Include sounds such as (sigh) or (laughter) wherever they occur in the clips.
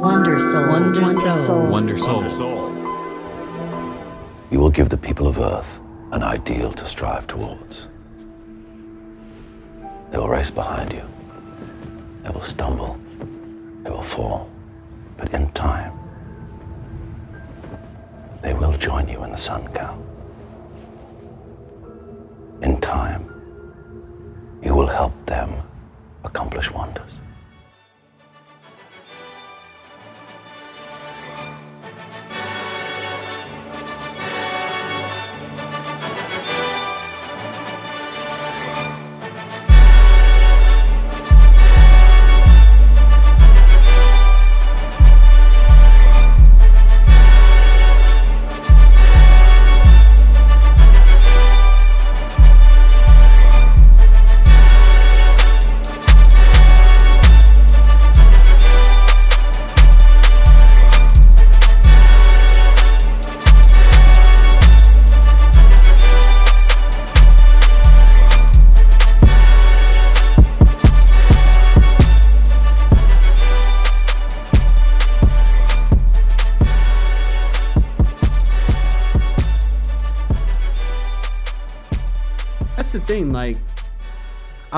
Wonder Soul. Wonder Soul. Wonder Soul. You will give the people of Earth an ideal to strive towards. They will race behind you. They will stumble. They will fall. But in time, they will join you in the sun, Kal. In time, you will help them accomplish wonders.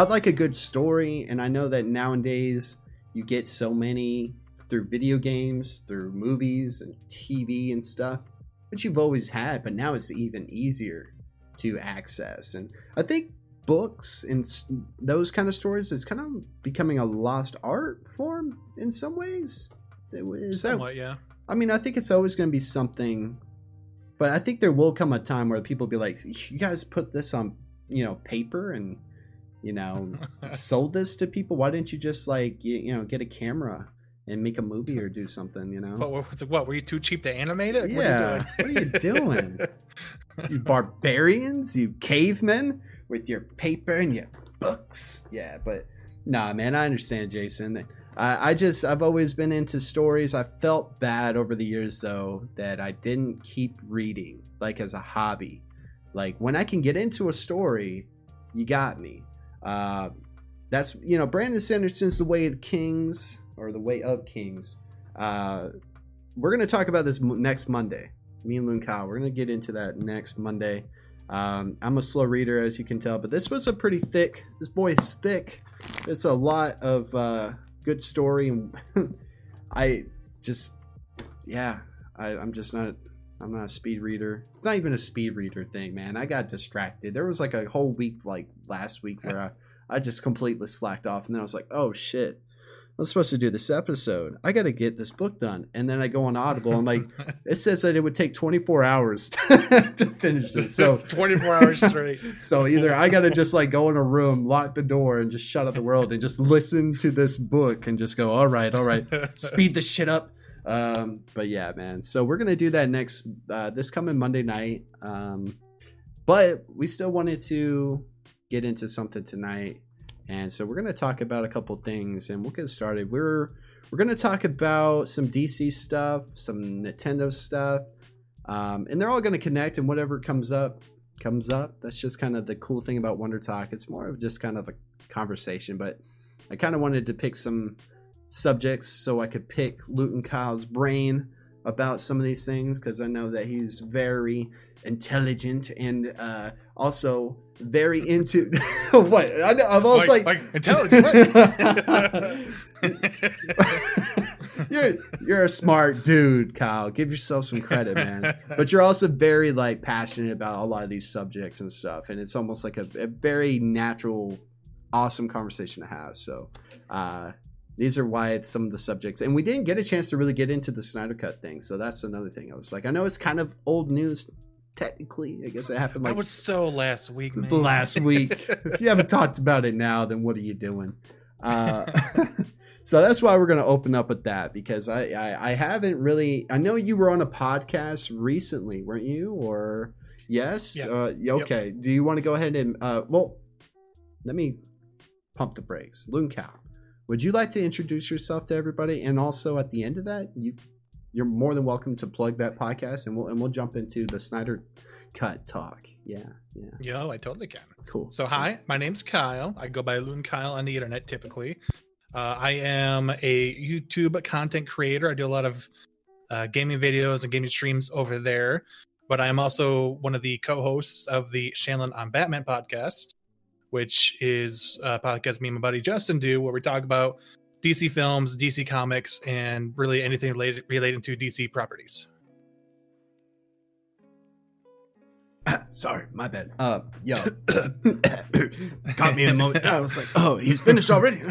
I'd like a good story, and I know that nowadays you get so many through video games, through movies and TV and stuff, which you've always had, but now it's even easier to access. And I think books and those kind of stories is kind of becoming a lost art form in some ways. Is that Somewhat, yeah. I mean, I think it's always going to be something, but I think there will come a time where people be like, "You guys put this on, you know, paper and, you know, (laughs) sold this to people. Why didn't you just like, you, you know, get a camera and make a movie or do something? You know, What, what, what were you too cheap to animate it? Yeah, What are you what are you doing? (laughs) you barbarians, you cavemen with your paper and your books. Yeah, but nah, man, I understand, Jason. I, I just I've always been into stories. I felt bad over the years though that I didn't keep reading like as a hobby. Like when I can get into a story, you got me. Uh, that's you know Brandon Sanderson's The Way of Kings or The Way of Kings. Uh, we're gonna talk about this m- next Monday. Me and LootingKyle, we're gonna get into that next Monday. Um, I'm a slow reader, as you can tell, but this was a pretty thick. This boy is thick. It's a lot of uh, good story, and (laughs) I just, yeah, I, I'm just not. I'm not a speed reader. It's not even a speed reader thing, man. I got distracted. There was like a whole week, like last week, where I, I just completely slacked off, and then I was like, oh shit. I was supposed to do this episode. I got to get this book done. And then I go on Audible. I'm like, (laughs) it says that it would take 24 hours (laughs) to finish this. So (laughs) 24 hours straight. so either I got to just like go in a room, lock the door, and just shut out the world and just listen to this book and just go, all right, all right, speed the shit up. Um, but yeah, man. So we're gonna do that next uh, this coming Monday night. Um, but we still wanted to get into something tonight, and so we're gonna talk about a couple things, and we'll get started. We're we're gonna talk about some DC stuff, some Nintendo stuff, um, and they're all gonna connect, and whatever comes up comes up. That's just kind of the cool thing about Wonder Talk. It's more of just kind of a conversation, but I kind of wanted to pick some subjects so I could pick LootingKyle's brain about some of these things because I know that he's very intelligent and uh, also very into (laughs) what I know, I'm almost like, like, like intelligent. (laughs) you're you're a smart dude, Kyle. Give yourself some credit, man. But you're also very like passionate about a lot of these subjects and stuff, and it's almost like a, a very natural, awesome conversation to have. So, uh, these are why it's some of the subjects, and we didn't get a chance to really get into the Snyder Cut thing. So that's another thing. I was like, I know it's kind of old news, technically. I guess it happened like that was so last week, man. last (laughs) week. if you haven't talked about it now, then what are you doing? Uh, (laughs) so that's why we're going to open up with that because I, I I haven't really. I know you were on a podcast recently, weren't you? Or yes? Yes. Uh, yeah, Yep. okay. Do you want to go ahead and uh, well, let me pump the brakes. LootingKyle, would you like to introduce yourself to everybody? And also at the end of that, you you're more than welcome to plug that podcast, and we'll and we'll jump into the Snyder Cut talk. Yeah, yeah, Yo, I totally can. cool. So, hi, my name's Kyle. I go by LootingKyle on the internet typically. Uh, I am a YouTube content creator. I do a lot of uh, gaming videos and gaming streams over there. But I am also one of the co-hosts of the Shanlin on Batman podcast, which is a podcast me and my buddy Justin do, where we talk about DC films, DC comics, and really anything related relating to DC properties. (coughs) Sorry, my bad. Uh, (coughs) yo, (coughs) caught me in a moment. I was like, oh, he's finished already.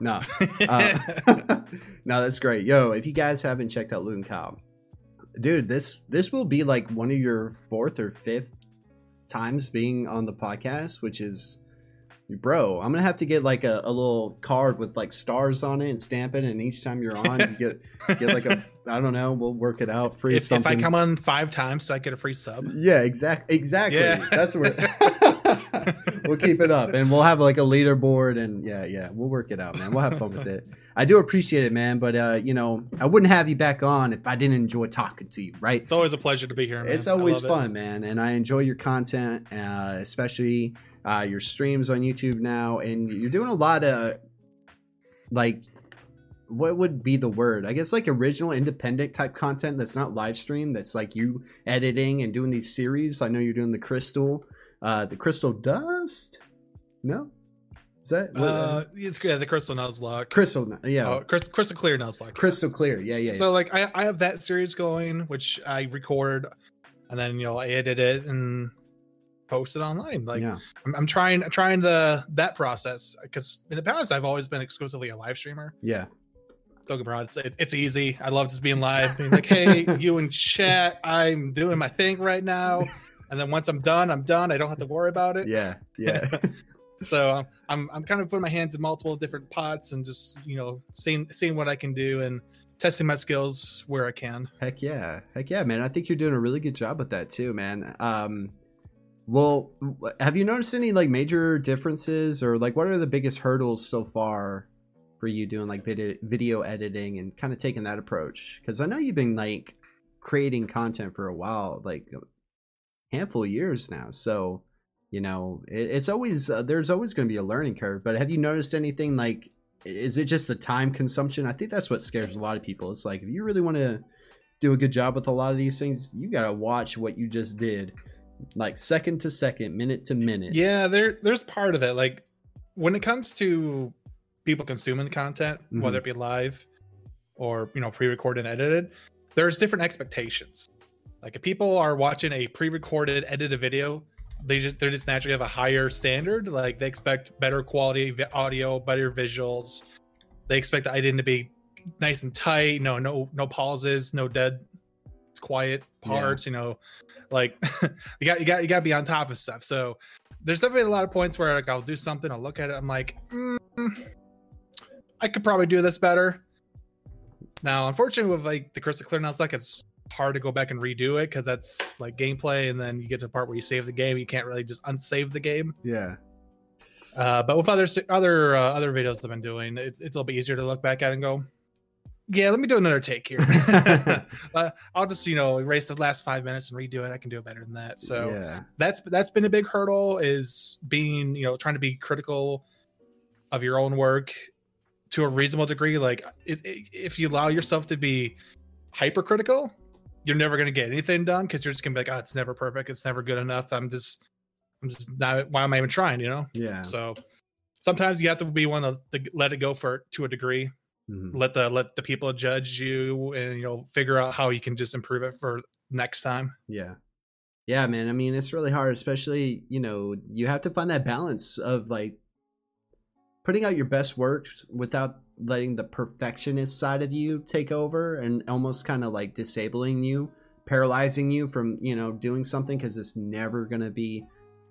no, uh, (laughs) no, that's great. Yo, if you guys haven't checked out LootingKyle, dude, this this will be like one of your fourth or fifth times being on the podcast, which is, bro, I'm gonna have to get like a, a little card with like stars on it and stamp it, and each time you're on, you get get like a (laughs) I don't know, we'll work it out. Free if, if. I come on five times, so I get a free sub. Yeah, exact, exactly. Yeah. That's where (laughs) (laughs) we'll keep it up, and we'll have like a leaderboard, and yeah, yeah, we'll work it out, man. We'll have fun with it. I do appreciate it, man, but uh, you know, I wouldn't have you back on if I didn't enjoy talking to you, right? It's always a pleasure to be here. Man. It's always love it. fun, man, and I enjoy your content, uh, especially uh, your streams on YouTube now, and you're doing a lot of like what would be the word? I guess like original independent type content that's not live stream. That's like you editing and doing these series. I know you're doing the crystal, uh, the crystal dust. No, is that what, Uh, it's yeah, the crystal nuzlocke. crystal? Yeah, Oh, crystal, crystal clear nuzlocke. crystal clear. Yeah, yeah. So like I, I have that series going, which I record, and then you know I edit it and post it online. Like yeah. I'm, I'm trying trying the that process because in the past I've always been exclusively a live streamer. yeah. Don't get me wrong, it's, it, it's easy. I love just being live, being like, "Hey, (laughs) you in chat, I'm doing my thing right now," and then once I'm done, I'm done. I don't have to worry about it. Yeah, yeah, (laughs) So um, I'm I'm kind of putting my hands in multiple different pots and just you know seeing seeing what I can do and testing my skills where I can. Heck yeah, heck yeah, man! I think you're doing a really good job with that too, man. Um, well, have you noticed any like major differences, or like what are the biggest hurdles so far for you doing like video video editing and kind of taking that approach? Because I know you've been like creating content for a while, like a handful of years now. So you know, it, it's always uh, there's always going to be a learning curve. But have you noticed anything like? Is it just the time consumption? I think that's what scares a lot of people. It's like if you really want to do a good job with a lot of these things, you gotta watch what you just did, like second to second, minute to minute. Yeah, there there's part of it. Like when it comes to people consuming content, Mhm. whether it be live or you know pre-recorded and edited, there's different expectations. Like if people are watching a pre-recorded edited video, they just they're just naturally have a higher standard. Like they expect better quality audio, better visuals. They expect the editing to be nice and tight. No, no, no pauses, no dead, quiet Yeah. parts. You know, like (laughs) you got you got you got to be on top of stuff. So there's definitely a lot of points where like I'll do something, I'll look at it, I'm like, mm, I could probably do this better. Now, unfortunately, with like the crystal clear nuzlocke, it's hard to go back and redo it because that's like gameplay, and then you get to a part where you save the game, you can't really just unsave the game. Yeah. Uh, but with other other uh, other videos I've been doing, it's, it's a little bit easier to look back at and go, yeah, let me do another take here. (laughs) (laughs) uh, I'll just you know erase the last five minutes and redo it. I can do it better than that. So yeah. that's that's been a big hurdle is being you know trying to be critical of your own work to a reasonable degree like it, it- if you allow yourself to be hypercritical you're never going to get anything done because you're just going to be like oh it's never perfect it's never good enough i'm just i'm just not why am i even trying you know Yeah. so sometimes you have to be one to, to let it go for to a degree Mhm. let the let the people judge you and you know figure out how you can just improve it for next time Yeah. Yeah, man. I mean, it's really hard, especially, you know, you have to find that balance of like putting out your best work without letting the perfectionist side of you take over and almost kind of like disabling you, paralyzing you from, you know, doing something because it's never going to be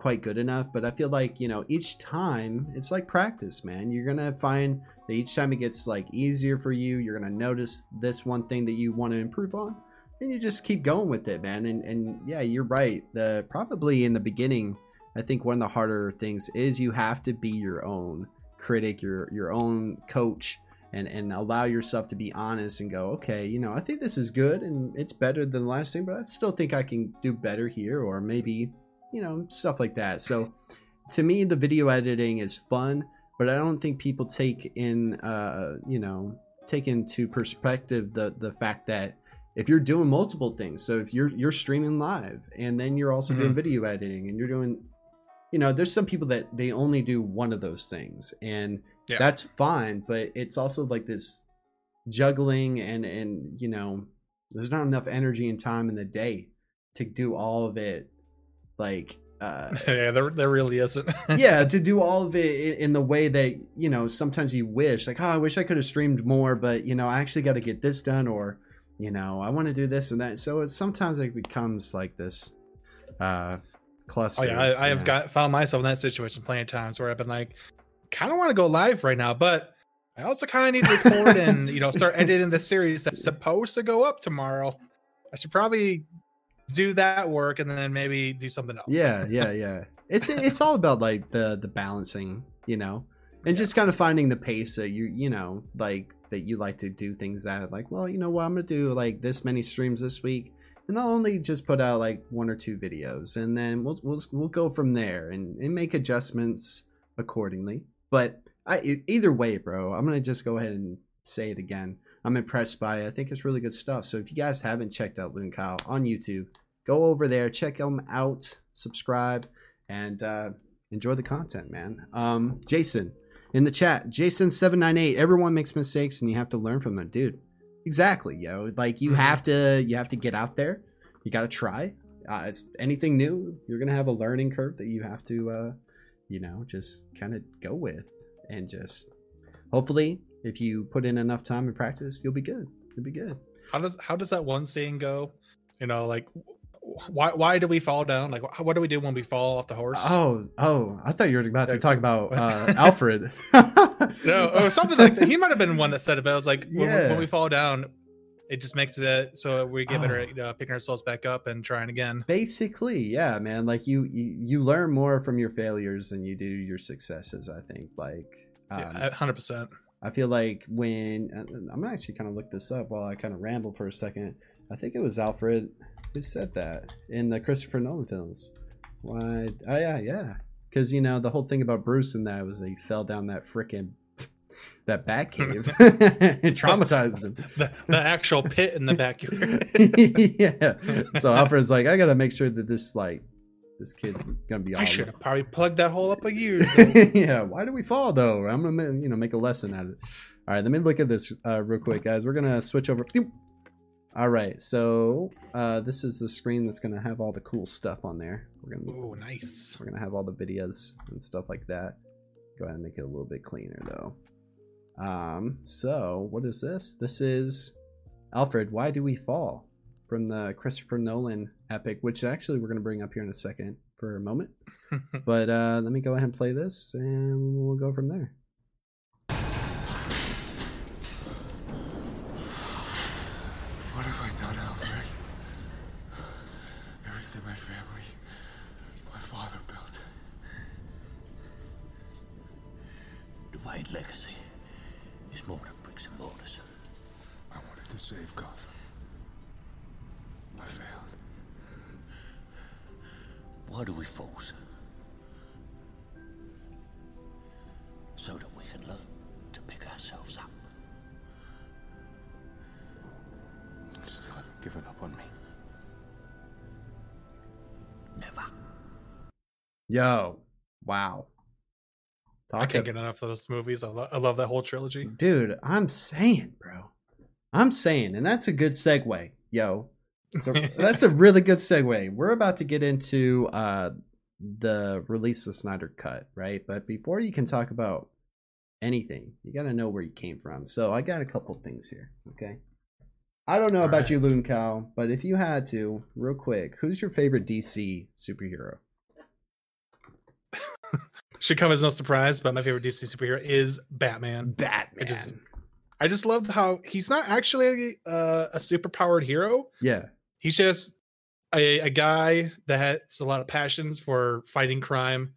quite good enough. But I feel like, you know, each time it's like practice, man. You're going to find that each time it gets like easier for you, you're going to notice this one thing that you want to improve on and you just keep going with it, man. And and yeah, you're right. The probably in the beginning, I think one of the harder things is you have to be your own critic, your your own coach, and and allow yourself to be honest and go, okay, you know, I think this is good and it's better than the last thing, but I still think I can do better here, or maybe, you know, stuff like that. So to me, the video editing is fun. but I don't think people take in, uh, you know, take into perspective the the fact that if you're doing multiple things, so if you're you're streaming live and then you're also doing Mhm. video editing and you're doing, you know, there's some people that they only do one of those things, and Yeah. that's fine. But it's also like this juggling and and you know, there's not enough energy and time in the day to do all of it, like. Uh, (laughs) yeah, there, there really isn't. (laughs) yeah to do all of it in the way that you know sometimes you wish like oh i wish i could have streamed more but you know i actually got to get this done or you know i want to do this and that so it's sometimes it becomes like this uh cluster Oh yeah, I, I have got found myself in that situation plenty of times where I've been like, kind of want to go live right now, but I also kind of need to record and you know start (laughs) editing the series that's supposed to go up tomorrow. I should probably do that work and then maybe do something else. yeah yeah yeah. It's it's all about like the the balancing you know and just kind of finding the pace that you you know like that you like to do things at like well you know what i'm gonna do like this many streams this week and i'll only just put out like one or two videos and then we'll we'll, we'll go from there and, and make adjustments accordingly. But i either way bro i'm gonna just go ahead and say it again. I'm impressed by it. I think it's really good stuff. So if you guys haven't checked out LootingKyle on youtube go over there check them out subscribe and uh, enjoy the content man. Um jason in the chat jason798 everyone makes mistakes and you have to learn from them dude. Exactly yo. Like you Mhm. have to you have to get out there. You got to try. Uh, it's anything new you're gonna have a learning curve that you have to uh you know just kind of go with and just hopefully if you put in enough time and practice you'll be good. You'll be good. How does how does that one saying go? You know, like why why do we fall down? Like what do we do when we fall off the horse? Oh, oh! I thought you were about to talk about uh, (laughs) Alfred. (laughs) No, or something like that. He might have been one that said it, but I was like, when, we- Yeah. when we fall down, it just makes it so we get better Oh. at uh, picking ourselves back up and trying again. Basically, yeah, man. Like you, you, you learn more from your failures than you do your successes. I think. Like, um, hundred percent. I feel like when I'm gonna actually kind of look this up while I kind of ramble for a second. I think it was Alfred who said that in the Christopher Nolan films. Why? Oh yeah, yeah. Because you know the whole thing about Bruce and that was that he fell down that freaking (laughs) that bat cave. (laughs) it traumatized him. (laughs) The, the actual pit in the backyard. yeah. So Alfred's like, I gotta make sure that this like this kid's gonna be I should have probably plugged that hole up a year ago. yeah, why do we fall though? I'm gonna you know make a lesson out of it. All right, let me look at this uh, real quick, guys. We're gonna switch over. All right, so uh, this is the screen that's gonna have all the cool stuff on there. We're gonna Oh, nice. we're gonna have all the videos and stuff like that. Go ahead and make it a little bit cleaner though. Um, so what is this? This is Alfred. Why do we fall? From the Christopher Nolan epic, which actually we're gonna bring up here in a second for a moment. (laughs) But uh, let me go ahead and play this, and we'll go from there. Yo, wow. I can't ab- get enough of those movies. I, lo- I love that whole trilogy. dude. I'm saying, bro. I'm saying, and that's a good segue, yo. So (laughs) that's a really good segue. We're about to get into uh the release of Snyder Cut, right? But before you can talk about anything, you got to know where you came from. So I got a couple things here, okay? I don't know about Alright. you, LootingKyle, but if you had to, real quick, who's your favorite DC superhero? Should come as no surprise, but my favorite DC superhero is Batman. Batman. just- I just love how he's not actually uh, a superpowered hero. yeah, He's just a, a guy that has a lot of passions for fighting crime,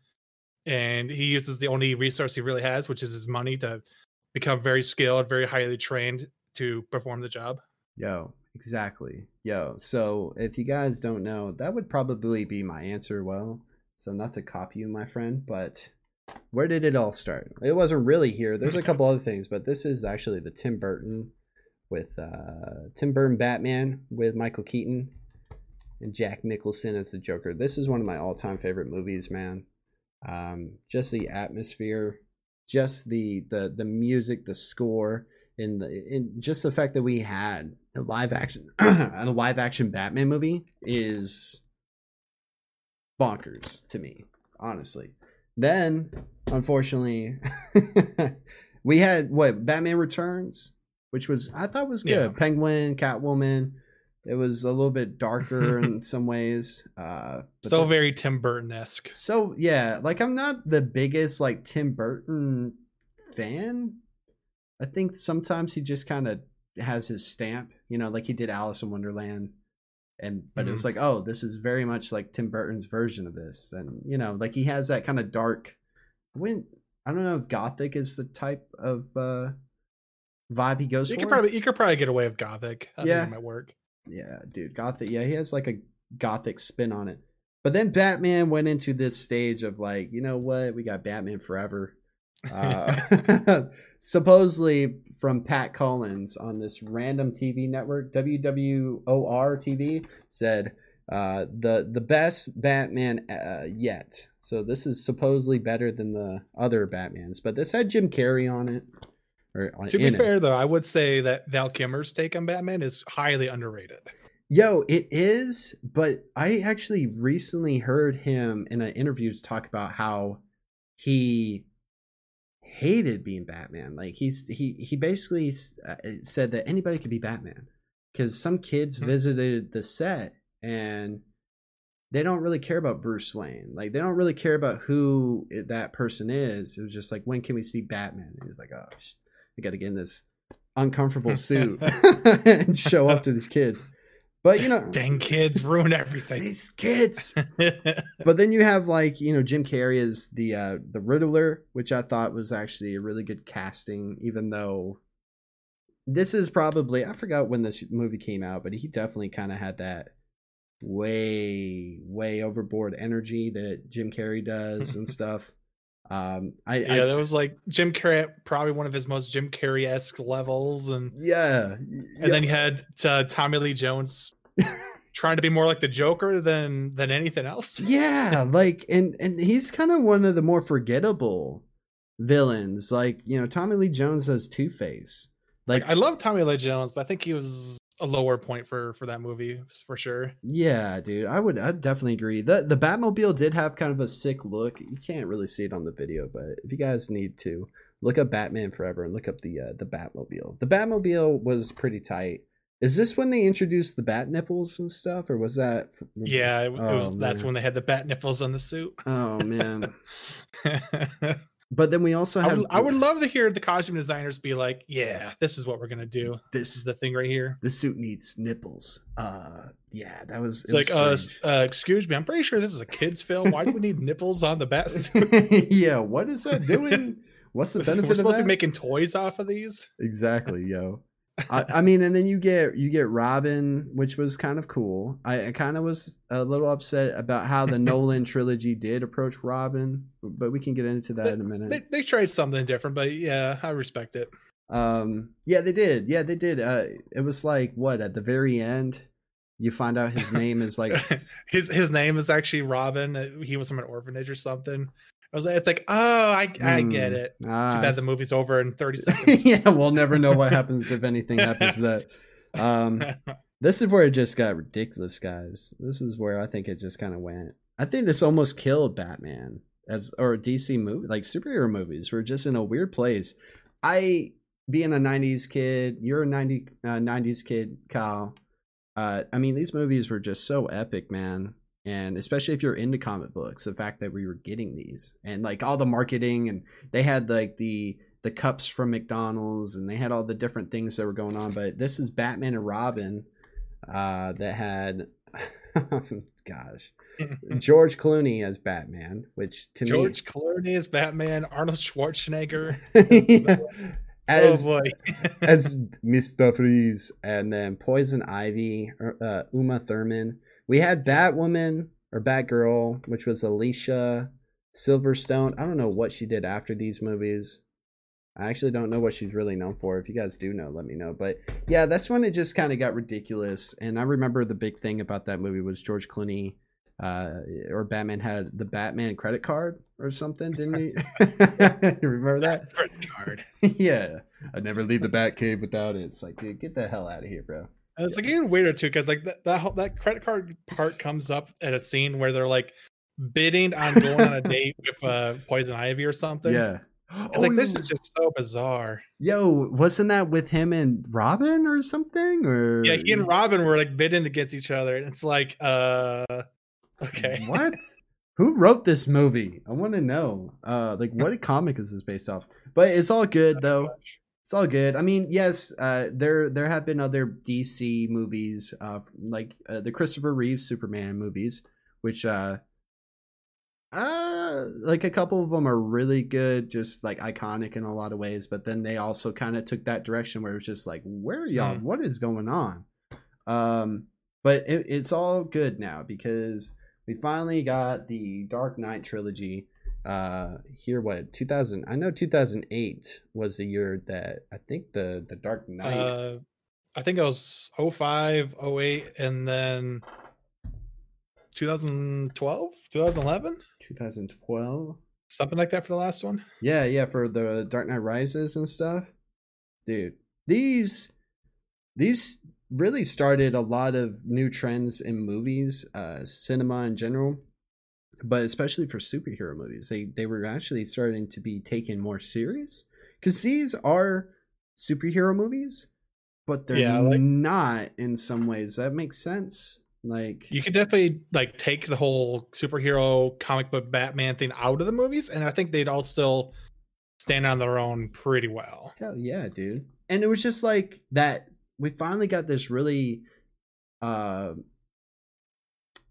and he uses the only resource he really has, which is his money, to become very skilled, very highly trained to perform the job. Yo, exactly. Yo, so if you guys don't know, that would probably be my answer. Well, so not to copy you, my friend, but where did it all start? It wasn't really here. There's a couple other things, but this is actually the Tim Burton with uh, Tim Burton Batman with Michael Keaton and Jack Nicholson as the Joker. This is one of my all-time favorite movies, man. Um, just the atmosphere, just the the the music, the score, and the and just the fact that we had a live action (clears throat) a live action Batman movie is bonkers to me, honestly. Then, unfortunately, (laughs) we had what Batman Returns, which was I thought was good. Yeah. Penguin, Catwoman. It was a little bit darker (laughs) in some ways. Uh, So the- very Tim Burton esque. so yeah, like I'm not the biggest like Tim Burton fan. I think sometimes he just kind of has his stamp, you know, like he did Alice in Wonderland. And but it was like, oh, this is very much like Tim Burton's version of this. And you know, like he has that kind of dark when I don't know if gothic is the type of uh vibe he goes You for. could probably you could probably get away with gothic. I Yeah. might work. Yeah, dude, gothic. Yeah, he has like a gothic spin on it. But then Batman went into this stage of like, you know what? We got Batman Forever. Uh, (laughs) (laughs) supposedly from Pat Collins on this random TV network, WWOR TV, said uh, the the best Batman uh, yet. So this is supposedly better than the other Batmans, but this had Jim Carrey on it. Or on, To be in it. fair though, I would say that Val Kilmer's take on Batman is highly underrated. Yo, it is, but I actually recently heard him in an interview talk about how he hated being Batman. Like he's he he basically uh, said that anybody could be Batman because some kids Mhm. visited the set and they don't really care about Bruce Wayne. Like they don't really care about who it- that person is. It was just like when can we see Batman? And he's like, oh, sh- I got to get in this uncomfortable suit (laughs) (laughs) and show up to these kids. But you know, (laughs) Dang kids ruin everything. these kids. (laughs) But then you have like you know Jim Carrey as the uh, the Riddler, which I thought was actually a really good casting, even though this is probably I forgot when this movie came out, but he definitely kind of had that way way overboard energy that Jim Carrey does and (laughs) stuff. Um, I, yeah, I that was like Jim Carrey probably one of his most Jim Carrey esque levels, and yeah, and then you had uh, Tommy Lee Jones trying to be more like the Joker than than anything else. (laughs) yeah like and and he's kind of one of the more forgettable villains. Like you know tommy lee jones as two-face. Like Like I love Tommy Lee Jones, but I think he was a lower point for for that movie for sure. yeah dude i would i'd definitely agree. The the batmobile did have kind of a sick look. You can't really see it on the video but if you guys need to look up batman forever and look up the uh the batmobile. The batmobile was pretty tight is this when they introduced the bat nipples and stuff or was that Yeah, it, it was. Oh, That's man. when they had the bat nipples on the suit. oh man (laughs) but then we also had would, I would love to hear the costume designers be like, "Yeah, this is what we're gonna do. This this is the thing right here." the suit needs nipples. Uh, yeah, that was. It's like, uh, uh, excuse me, I'm pretty sure this is a kids' film. Why do we need nipples on the bat suit? (laughs) yeah, what is that doing? (laughs) What's the benefit? We're supposed to be making toys off of these. exactly, yo. I, I mean, and then you get you get Robin, which was kind of cool. I, I kind of was a little upset about how the (laughs) Nolan trilogy did approach Robin, but we can get into that in a minute. They, they tried something different, but yeah, I respect it. Um, yeah, they did. Yeah, they did. Uh, it was like what at the very end, you find out his name is like (laughs) his his name is actually Robin. Uh, He was from an orphanage or something. I was like, it's like, oh, I I get Mm, it. Too ah, bad the movie's over in 30 (laughs) seconds. yeah, we'll never know what happens if anything happens to that. Um, (laughs) this is where it just got ridiculous, guys. This is where I think it just kind of went. I think this almost killed Batman as or DC movie, like superhero movies were just in a weird place. I being a '90s kid, you're a 90 uh, '90s kid, Kyle. Uh, I mean, these movies were just so epic, man. And especially if you're into comic books, the fact that we were getting these and like all the marketing and they had like the the cups from McDonald's and they had all the different things that were going on. But this is Batman and Robin uh, that had, (laughs) gosh, (laughs) George Clooney as Batman, which to George Clooney as Batman. Arnold Schwarzenegger. (laughs) me as oh boy. as Mr. Freeze, and then Poison Ivy, uh, Uma Thurman. We had Batwoman or Batgirl, which was Alicia Silverstone. I don't know what she did after these movies. I actually don't know what she's really known for. If you guys do know, let me know. But yeah, that's when it just kind of got ridiculous. And I remember the big thing about that movie was George Clooney uh, or Batman had the Batman credit card or something, didn't he? (laughs) (laughs) you remember that? Credit card. (laughs) yeah. I'd never leave the Batcave without it. It's like, dude, get the hell out of here, bro. And it's like even weirder too, because like that that, whole, that credit card part comes up at a scene where they're like bidding on going on a (laughs) date with uh, Poison Ivy or something. Yeah. It's like this is just so bizarre. Yo, wasn't that with him and Robin or something? Or Yeah, he and Robin were like bidding against each other, and it's like, uh, (laughs) okay, What? Who wrote this movie? I want to know. Uh, like, what (laughs) comic is this based off? But it's all good though. It's all good. I mean, yes, uh, there there have been other DC movies, uh, like uh, the Christopher Reeve Superman movies, which uh, uh, like a couple of them are really good, just like iconic in a lot of ways. But then they also kind of took that direction where it was just like, where are y'all? Mm. What is going on? Um, but it, it's all good now because we finally got the Dark Knight trilogy. Uh, here, what 2000? I know 2008 was the year that I think the the Dark Knight. Uh, I think it was 05, 08, and then 2012, 2011, 2012. something like that for the last one. Yeah, yeah, for the Dark Knight Rises and stuff. Dude, these these really started a lot of new trends in movies, uh cinema in general, but especially for superhero movies. They they were actually starting to be taken more serious cuz these are superhero movies, but they're Yeah, like- not in some ways. That makes sense. Like You could definitely like take the whole superhero comic book Batman thing out of the movies, and I think they'd all still stand on their own pretty well. Hell yeah, dude. And it was just like that we finally got this really uh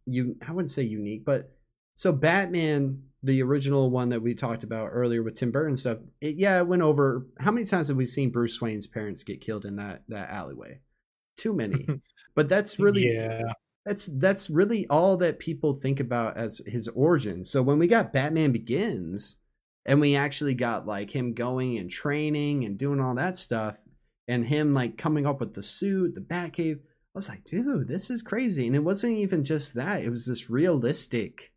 you I wouldn't say unique, but so Batman, the original one that we talked about earlier with Tim Burton stuff, it yeah, it went over how many times have we seen Bruce Wayne's parents get killed in that that alleyway? Too many. (laughs) but that's really yeah. that's that's really all that people think about as his origin. So when we got Batman Begins and we actually got like him going and training and doing all that stuff and him like coming up with the suit, the Batcave, I was like, dude, this is crazy. And it wasn't even just that. It was this realistic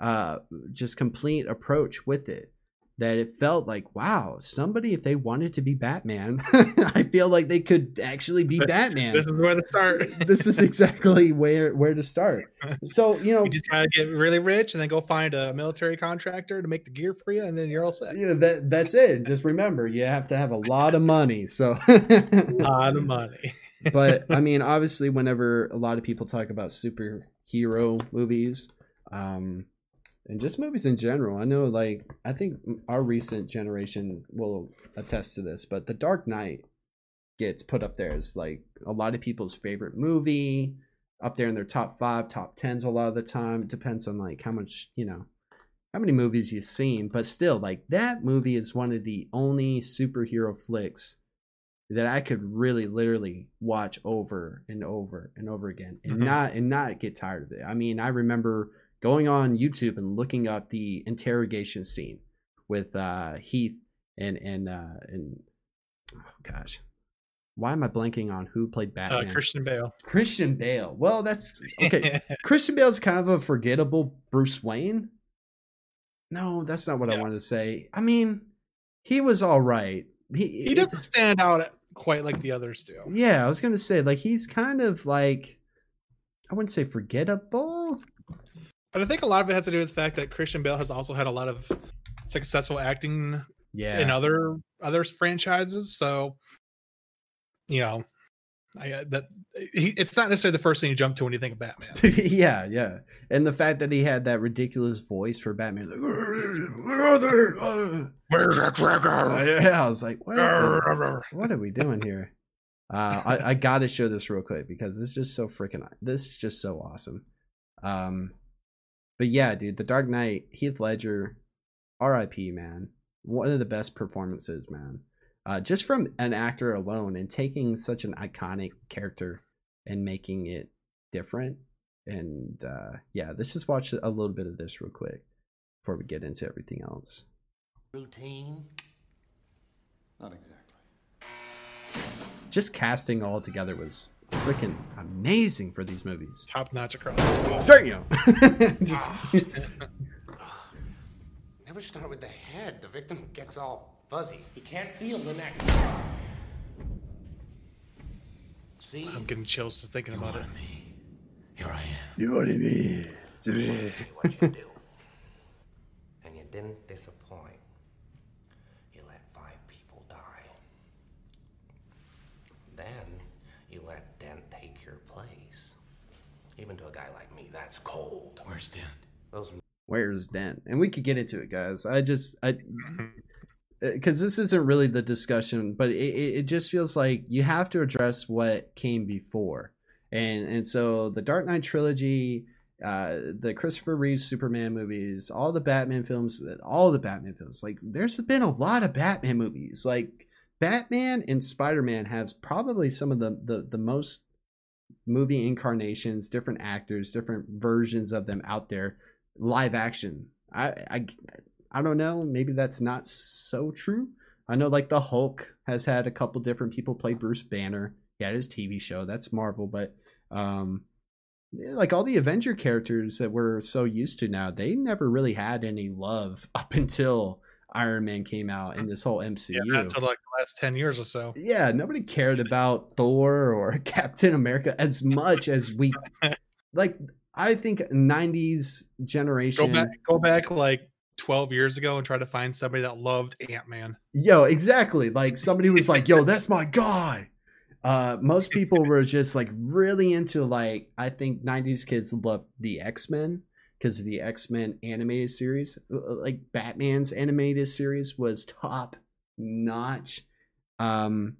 uh just complete approach with it that it felt like wow somebody if they wanted to be batman (laughs) i feel like they could actually be (laughs) batman This is where to start. (laughs) this is exactly where where to start. So you know, you just gotta get really rich and then go find a military contractor to make the gear for you, and then you're all set. yeah, that that's it. Just remember, you have to have a lot of money. So, A lot of money. but I mean, obviously, whenever a lot of people talk about superhero movies, um, and just movies in general, I know, like, I think our recent generation will attest to this, but The Dark Knight gets put up there as like a lot of people's favorite movie, up there in their top five, top tens a lot of the time. It depends on like how much, you know, how many movies you've seen, but still, like that movie is one of the only superhero flicks that I could really literally watch over and over and over again and Mhm. not and not get tired of it. I mean, I remember going on YouTube and looking up the interrogation scene with uh Heath and and uh and oh gosh. Why am I blanking on who played Uh, Batman? Christian Bale. Christian Bale. Well, that's (laughs) okay. Christian Bale's kind of a forgettable Bruce Wayne. No, that's not what I Yeah. wanted to say. I mean, he was all right. He, he doesn't stand out quite like the others do. Yeah, I was gonna say like he's kind of like I wouldn't say forgettable. But I think a lot of it has to do with the fact that Christian Bale has also had a lot of successful acting Yeah, in other other franchises. So, you know, I uh, that he, it's not necessarily the first thing you jump to when you think of Batman. (laughs) yeah, yeah. And the fact that he had that ridiculous voice for Batman, like, where are they? (laughs) Where's that trigger? yeah, I was like, what, the- (laughs) what are we doing here? Uh, I, I got to show this real quick because it's just so freaking. This is just so awesome. Um, but yeah, dude, The Dark Knight, Heath Ledger, R.I.P. Man, one of the best performances, man. Uh, just from an actor alone and taking such an iconic character and making it different. And uh, yeah, let's just watch a little bit of this real quick before we get into everything else. routine. Not exactly. Just casting all together was freaking amazing for these movies. Top notch across. Damn. (laughs) Just, ah. (laughs) Never start with the head. The victim gets all fuzzy. He can't feel the neck. See? I'm getting chills just thinking about it. Here I am. you what me. means. What you (laughs) do. And you didn't disappoint. You let five people die. Then you let Dent take your place. Even to a guy like me, that's cold. Where's Dent? Those Where's Dent? And we could get into it, guys. I just I (laughs) because this isn't really the discussion, but it, it it just feels like you have to address what came before, and and so the Dark Knight trilogy, uh, the Christopher Reeve Superman movies, all the Batman films, all the Batman films. Like, there's been a lot of Batman movies. Like, Batman and Spider Man have probably some of the the the most movie incarnations, different actors, different versions of them out there, live action. I I I don't know. Maybe that's not so true. I know like the Hulk has had a couple different people play Bruce Banner. He had his TV show. That's Marvel, but um like all the Avenger characters that we're so used to now, they never really had any love (laughs) up until Iron Man came out in this whole MCU. Yeah, until like the last ten years or so. yeah, nobody cared about Thor or (laughs) Captain America as much as we (laughs) like. I think '90s Go generation. back, go back like twelve years ago and try to find somebody that loved Ant Man. Yo, exactly. Like somebody was like, "Yo, that's my guy." Uh, most people were just like really into like I think '90s kids loved the X Men because the X Men animated series, Uh, like Batman's animated series, was top notch. Um,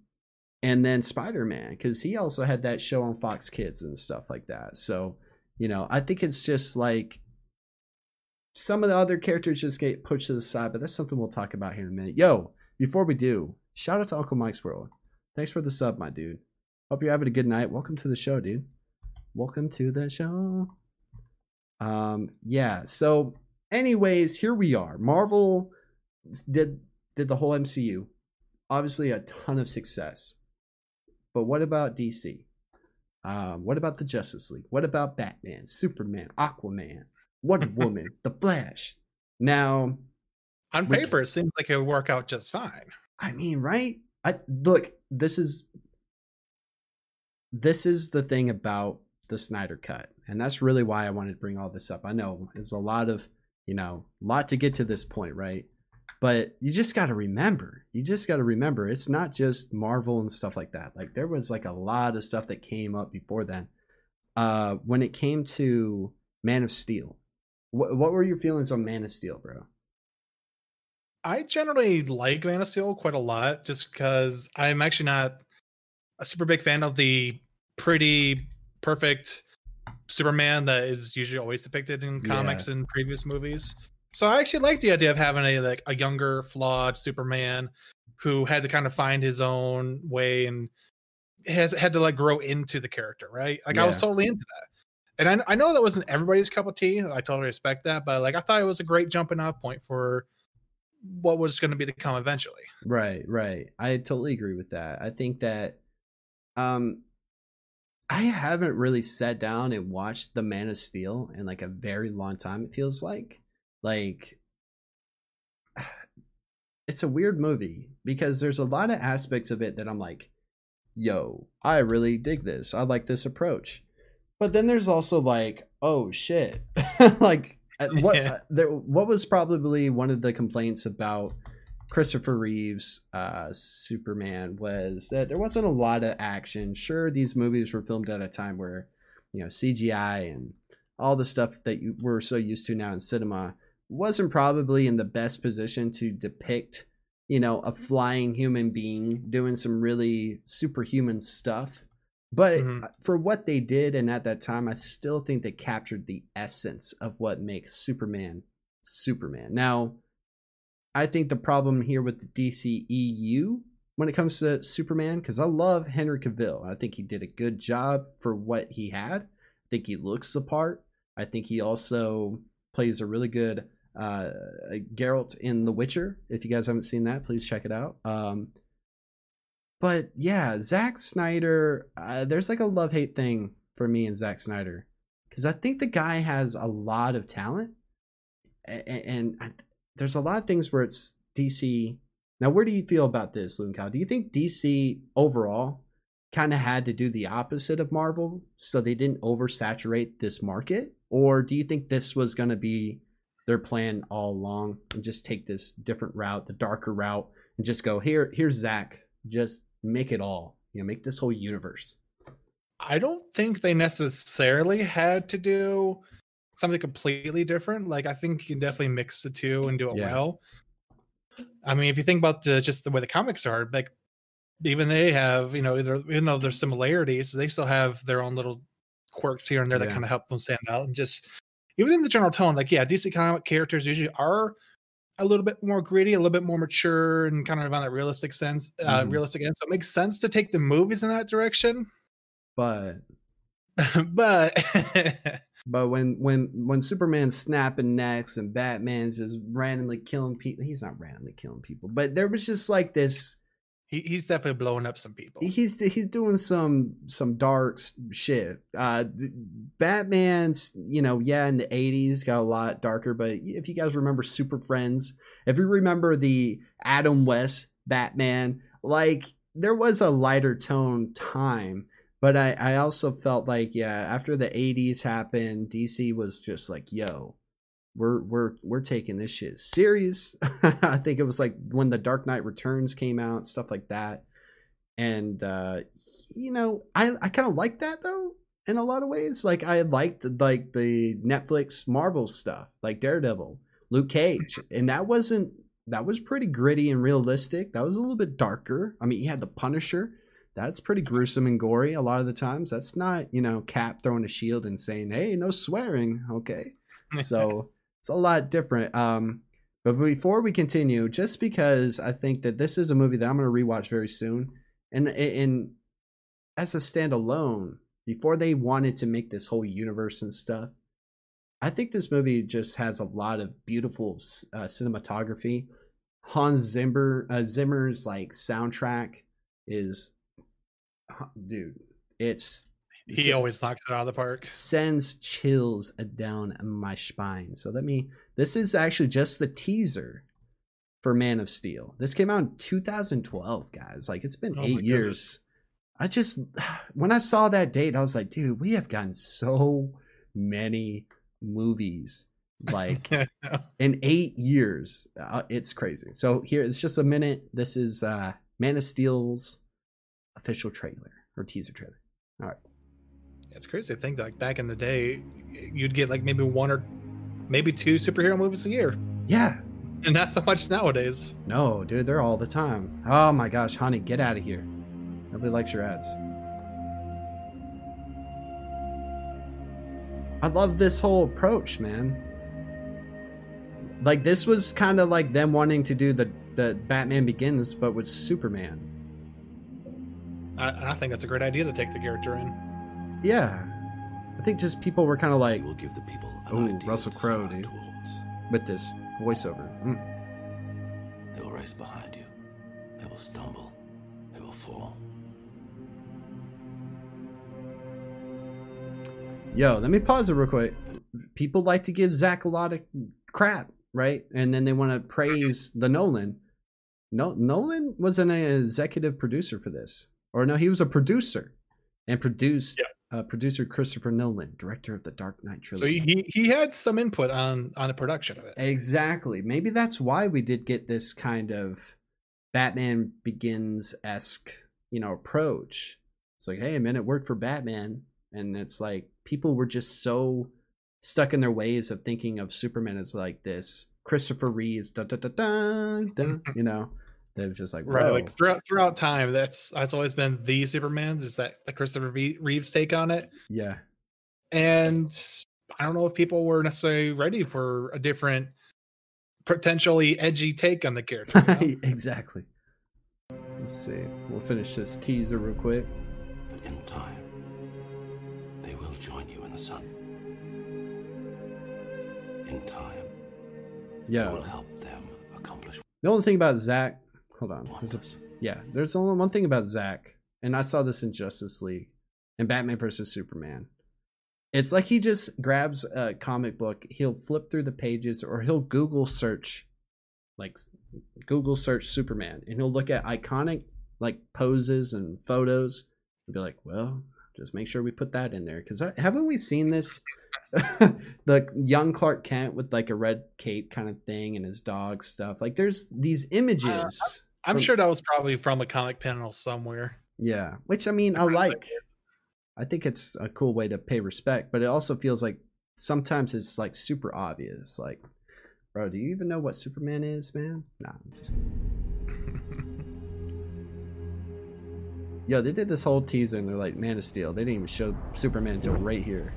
and then Spider Man because he also had that show on Fox Kids and stuff like that. So you know, I think it's just like some of the other characters just get pushed to the side, but that's something we'll talk about here in a minute. Yo, before we do, shout out to Uncle Mike's World. Thanks for the sub, my dude. Hope you're having a good night. Welcome to the show, dude. Welcome to the show. Um, yeah. So, anyways, here we are. Marvel did did the whole MCU. Obviously, a ton of success. But what about DC? Um, what about the Justice League? What about Batman, Superman, Aquaman, Wonder (laughs) Woman, The Flash? Now, On We- paper, it seems like it would work out just fine. I mean, right? I look, this is this is the thing about the Snyder cut. And that's really why I wanted to bring all this up. I know there's a lot of, you know, lot to get to this point, right? But you just got to remember. You just got to remember it's not just Marvel and stuff like that. Like there was like a lot of stuff that came up before then. Uh when it came to Man of Steel. What what were your feelings on Man of Steel, bro? I generally like Man of Steel quite a lot just because I'm actually not a super big fan of the pretty perfect Superman that is usually always depicted in comics and previous movies. So I actually like the idea of having a like a younger, flawed Superman who had to kind of find his own way and has had to like grow into the character, right? Like I was totally into that. And I, I know that wasn't everybody's cup of tea. I totally respect that, but like I thought it was a great jumping off point for what was going to be to come eventually. Right, right. I totally agree with that. I think that um I haven't really sat down and watched The Man of Steel in like a very long time it feels like. Like (sighs) it's a weird movie because there's a lot of aspects of it that I'm like, yo, I really dig this. I like this approach. But then there's also like, oh shit. (laughs) like uh, what (laughs) Yeah. uh, there what was probably one of the complaints about Christopher Reeves uh Superman was that there wasn't a lot of action. Sure these movies were filmed at a time where you know CGI and all the stuff that you we're so used to now in cinema wasn't probably in the best position to depict you know a flying human being doing some really superhuman stuff but Mhm. for what they did and at that time i still think they captured the essence of what makes superman superman now i think the problem here with the dceu when it comes to superman because i love henry cavill i think he did a good job for what he had i think he looks the part i think he also plays a really good uh, Geralt in The Witcher. If you guys haven't seen that, please check it out. Um, but yeah, Zack Snyder, uh, there's like a love hate thing for me and Zack Snyder because I think the guy has a lot of talent, and, and there's a lot of things where it's DC. Now, where do you feel about this, Lunkow? Do you think DC overall kind of had to do the opposite of Marvel so they didn't oversaturate this market? Or do you think this was going to be their plan all along and just take this different route, the darker route, and just go, here, here's Zack, just make it all, you know, make this whole universe? I don't think they necessarily had to do something completely different. Like I think you can definitely mix the two and do it Yeah. well. I mean, if you think about the, just the way the comics are, like even they have, you know, either even though there's similarities, they still have their own little quirks here and there that kind of help them stand out. And just even in the general tone, like yeah, DC comic characters usually are a little bit more gritty, a little bit more mature, and kind of on that realistic sense, uh, Mhm. realistic end. So it makes sense to take the movies in that direction. But (laughs) but (laughs) But when when when Superman's snapping necks and Batman's just randomly killing people, he's not randomly killing people, but there was just like this. he, he's definitely blowing up some people. He's he's doing some some dark shit. Uh, Batman's you know yeah in the '80s got a lot darker, but if you guys remember Super Friends, if you remember the Adam West Batman, like there was a lighter tone time but I, I also felt like yeah after the 80s happened dc was just like yo we're we're we're taking this shit serious. (laughs) I think it was like when the dark knight returns came out stuff like that. And uh you know i i kind of like that though in a lot of ways. Like i liked like the netflix marvel stuff like daredevil luke cage. And that wasn't that was pretty gritty and realistic. That was a little bit darker. I mean you had the punisher that's pretty gruesome and gory a lot of the times. That's not, you know, Cap throwing a shield and saying, "Hey, no swearing." Okay, (laughs) so it's a lot different. Um, but before we continue, just because I think that this is a movie that I'm going to rewatch very soon, and in as a standalone, before they wanted to make this whole universe and stuff, I think this movie just has a lot of beautiful uh, cinematography. Hans Zimmer, uh, Zimmer's like soundtrack is dude it's he always knocks it out of the park. sends chills down my spine. So let me this is actually just the teaser for man of steel. This came out in 2012 guys. Like it's been Oh eight years. I just (sighs) when i saw that date i was like dude we have gotten so many movies like (laughs) in eight years. Uh, it's crazy. So here it's just a minute. This is uh man of steel's official trailer or teaser trailer. All right. it's crazy to think like back in the day, you'd get like maybe one or maybe two superhero movies a year, yeah. (laughs) And not so much nowadays. no dude they're all the time. Oh my gosh honey get out of here. Nobody likes your ads. I love this whole approach man. Like this was kind of like them wanting to do the the batman begins but with superman I, and I think that's a great idea to take the character in. yeah i think just people were kind of like "We'll give the people an Ooh, idea Russell Crowe, dude. towards. with this voiceover Mm. They will race behind you. They will stumble. They will fall. Yo, let me pause it real quick. People like to give Zack a lot of crap, right? And then they want to praise the Nolan. No, Nolan was an executive producer for this, or no, he was a producer and produced. Uh, producer Christopher Nolan, director of the Dark Knight trilogy. So he he had some input on on the production of it. Exactly. Maybe that's why we did get this kind of Batman Begins esque, you know, approach. It's like, hey, man, it worked for Batman, and it's like people were just so stuck in their ways of thinking of Superman as like this Christopher Reeves, da da da da, da you know. They're just like, Right, Whoa. like throughout throughout time, that's that's always been the Superman. Is that the Christopher Reeves take on it? yeah, And I don't know if people were necessarily ready for a different, potentially edgy take on the character. you know? (laughs) exactly. Let's see. We'll finish this teaser real quick. But in time, they will join you in the sun. In time, yeah, Yo. will help them accomplish The only thing about Zack, hold on. There's a, yeah, there's only one thing about Zack, and I saw this in Justice League and Batman versus Superman. It's like he just grabs a comic book, he'll flip through the pages, or he'll Google search, like Google search Superman, and he'll look at iconic like poses and photos, and be like, well, just make sure we put that in there, because uh, haven't we seen this? (laughs) the young Clark Kent with like a red cape kind of thing and his dog stuff. Like there's these uh, images. I'm from- sure that was probably from a comic panel somewhere. Yeah, which I mean, I like. I think it's a cool way to pay respect, but it also feels like sometimes it's like super obvious. Like, bro, do you even know what Superman is, man? Nah, I'm just kidding. (laughs) Yo, they did this whole teaser and they're like, Man of Steel. They didn't even show Superman until right here.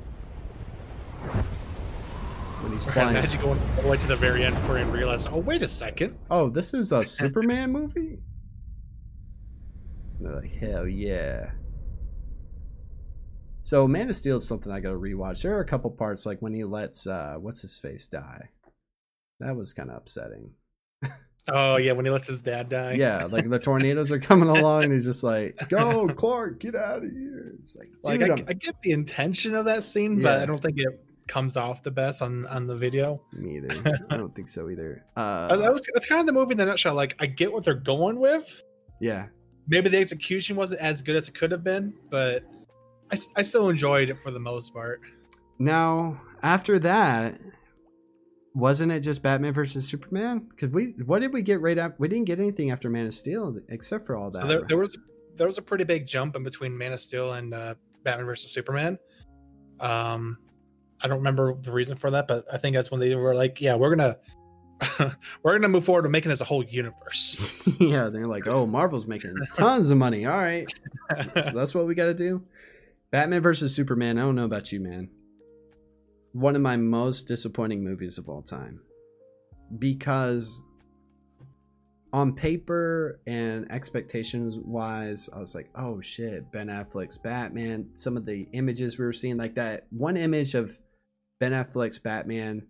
When he's flying. Imagine going all the way to the very end before you realize, oh wait a second, Oh, this is a (laughs) Superman movie? And they're like, hell yeah. So Man of Steel is something I gotta rewatch. There are a couple parts like when he lets uh what's his face die. That was kind of upsetting. (laughs) oh yeah, when he lets his dad die. Yeah, like the tornadoes are coming (laughs) along and he's just like, Go, Clark, get out of here. It's like, like I, I'm- get the intention of that scene, but I don't think it comes off the best on on the video. me either. (laughs) I don't think so either. Uh, that was that's kind of the movie in a nutshell. Like I get what they're going with. yeah. Maybe the execution wasn't as good as it could have been, but I, I still enjoyed it for the most part. Now, after that, wasn't it just Batman versus Superman? Because we, what did we get right after? We didn't get anything after Man of Steel except for all that. So there, there was there was a pretty big jump in between Man of Steel and uh, Batman versus Superman. Um, I don't remember the reason for that, but I think that's when they were like, "Yeah, we're gonna (laughs) we're gonna move forward to making this a whole universe." (laughs) yeah, they're like, oh, Marvel's making (laughs) tons of money. All right, so that's what we got to do. Batman versus Superman. I don't know about you, man. One of my most disappointing movies of all time, because on paper and expectations wise, I was like, oh shit, Ben Affleck's Batman. Some of the images we were seeing, like that one image of Ben Affleck's Batman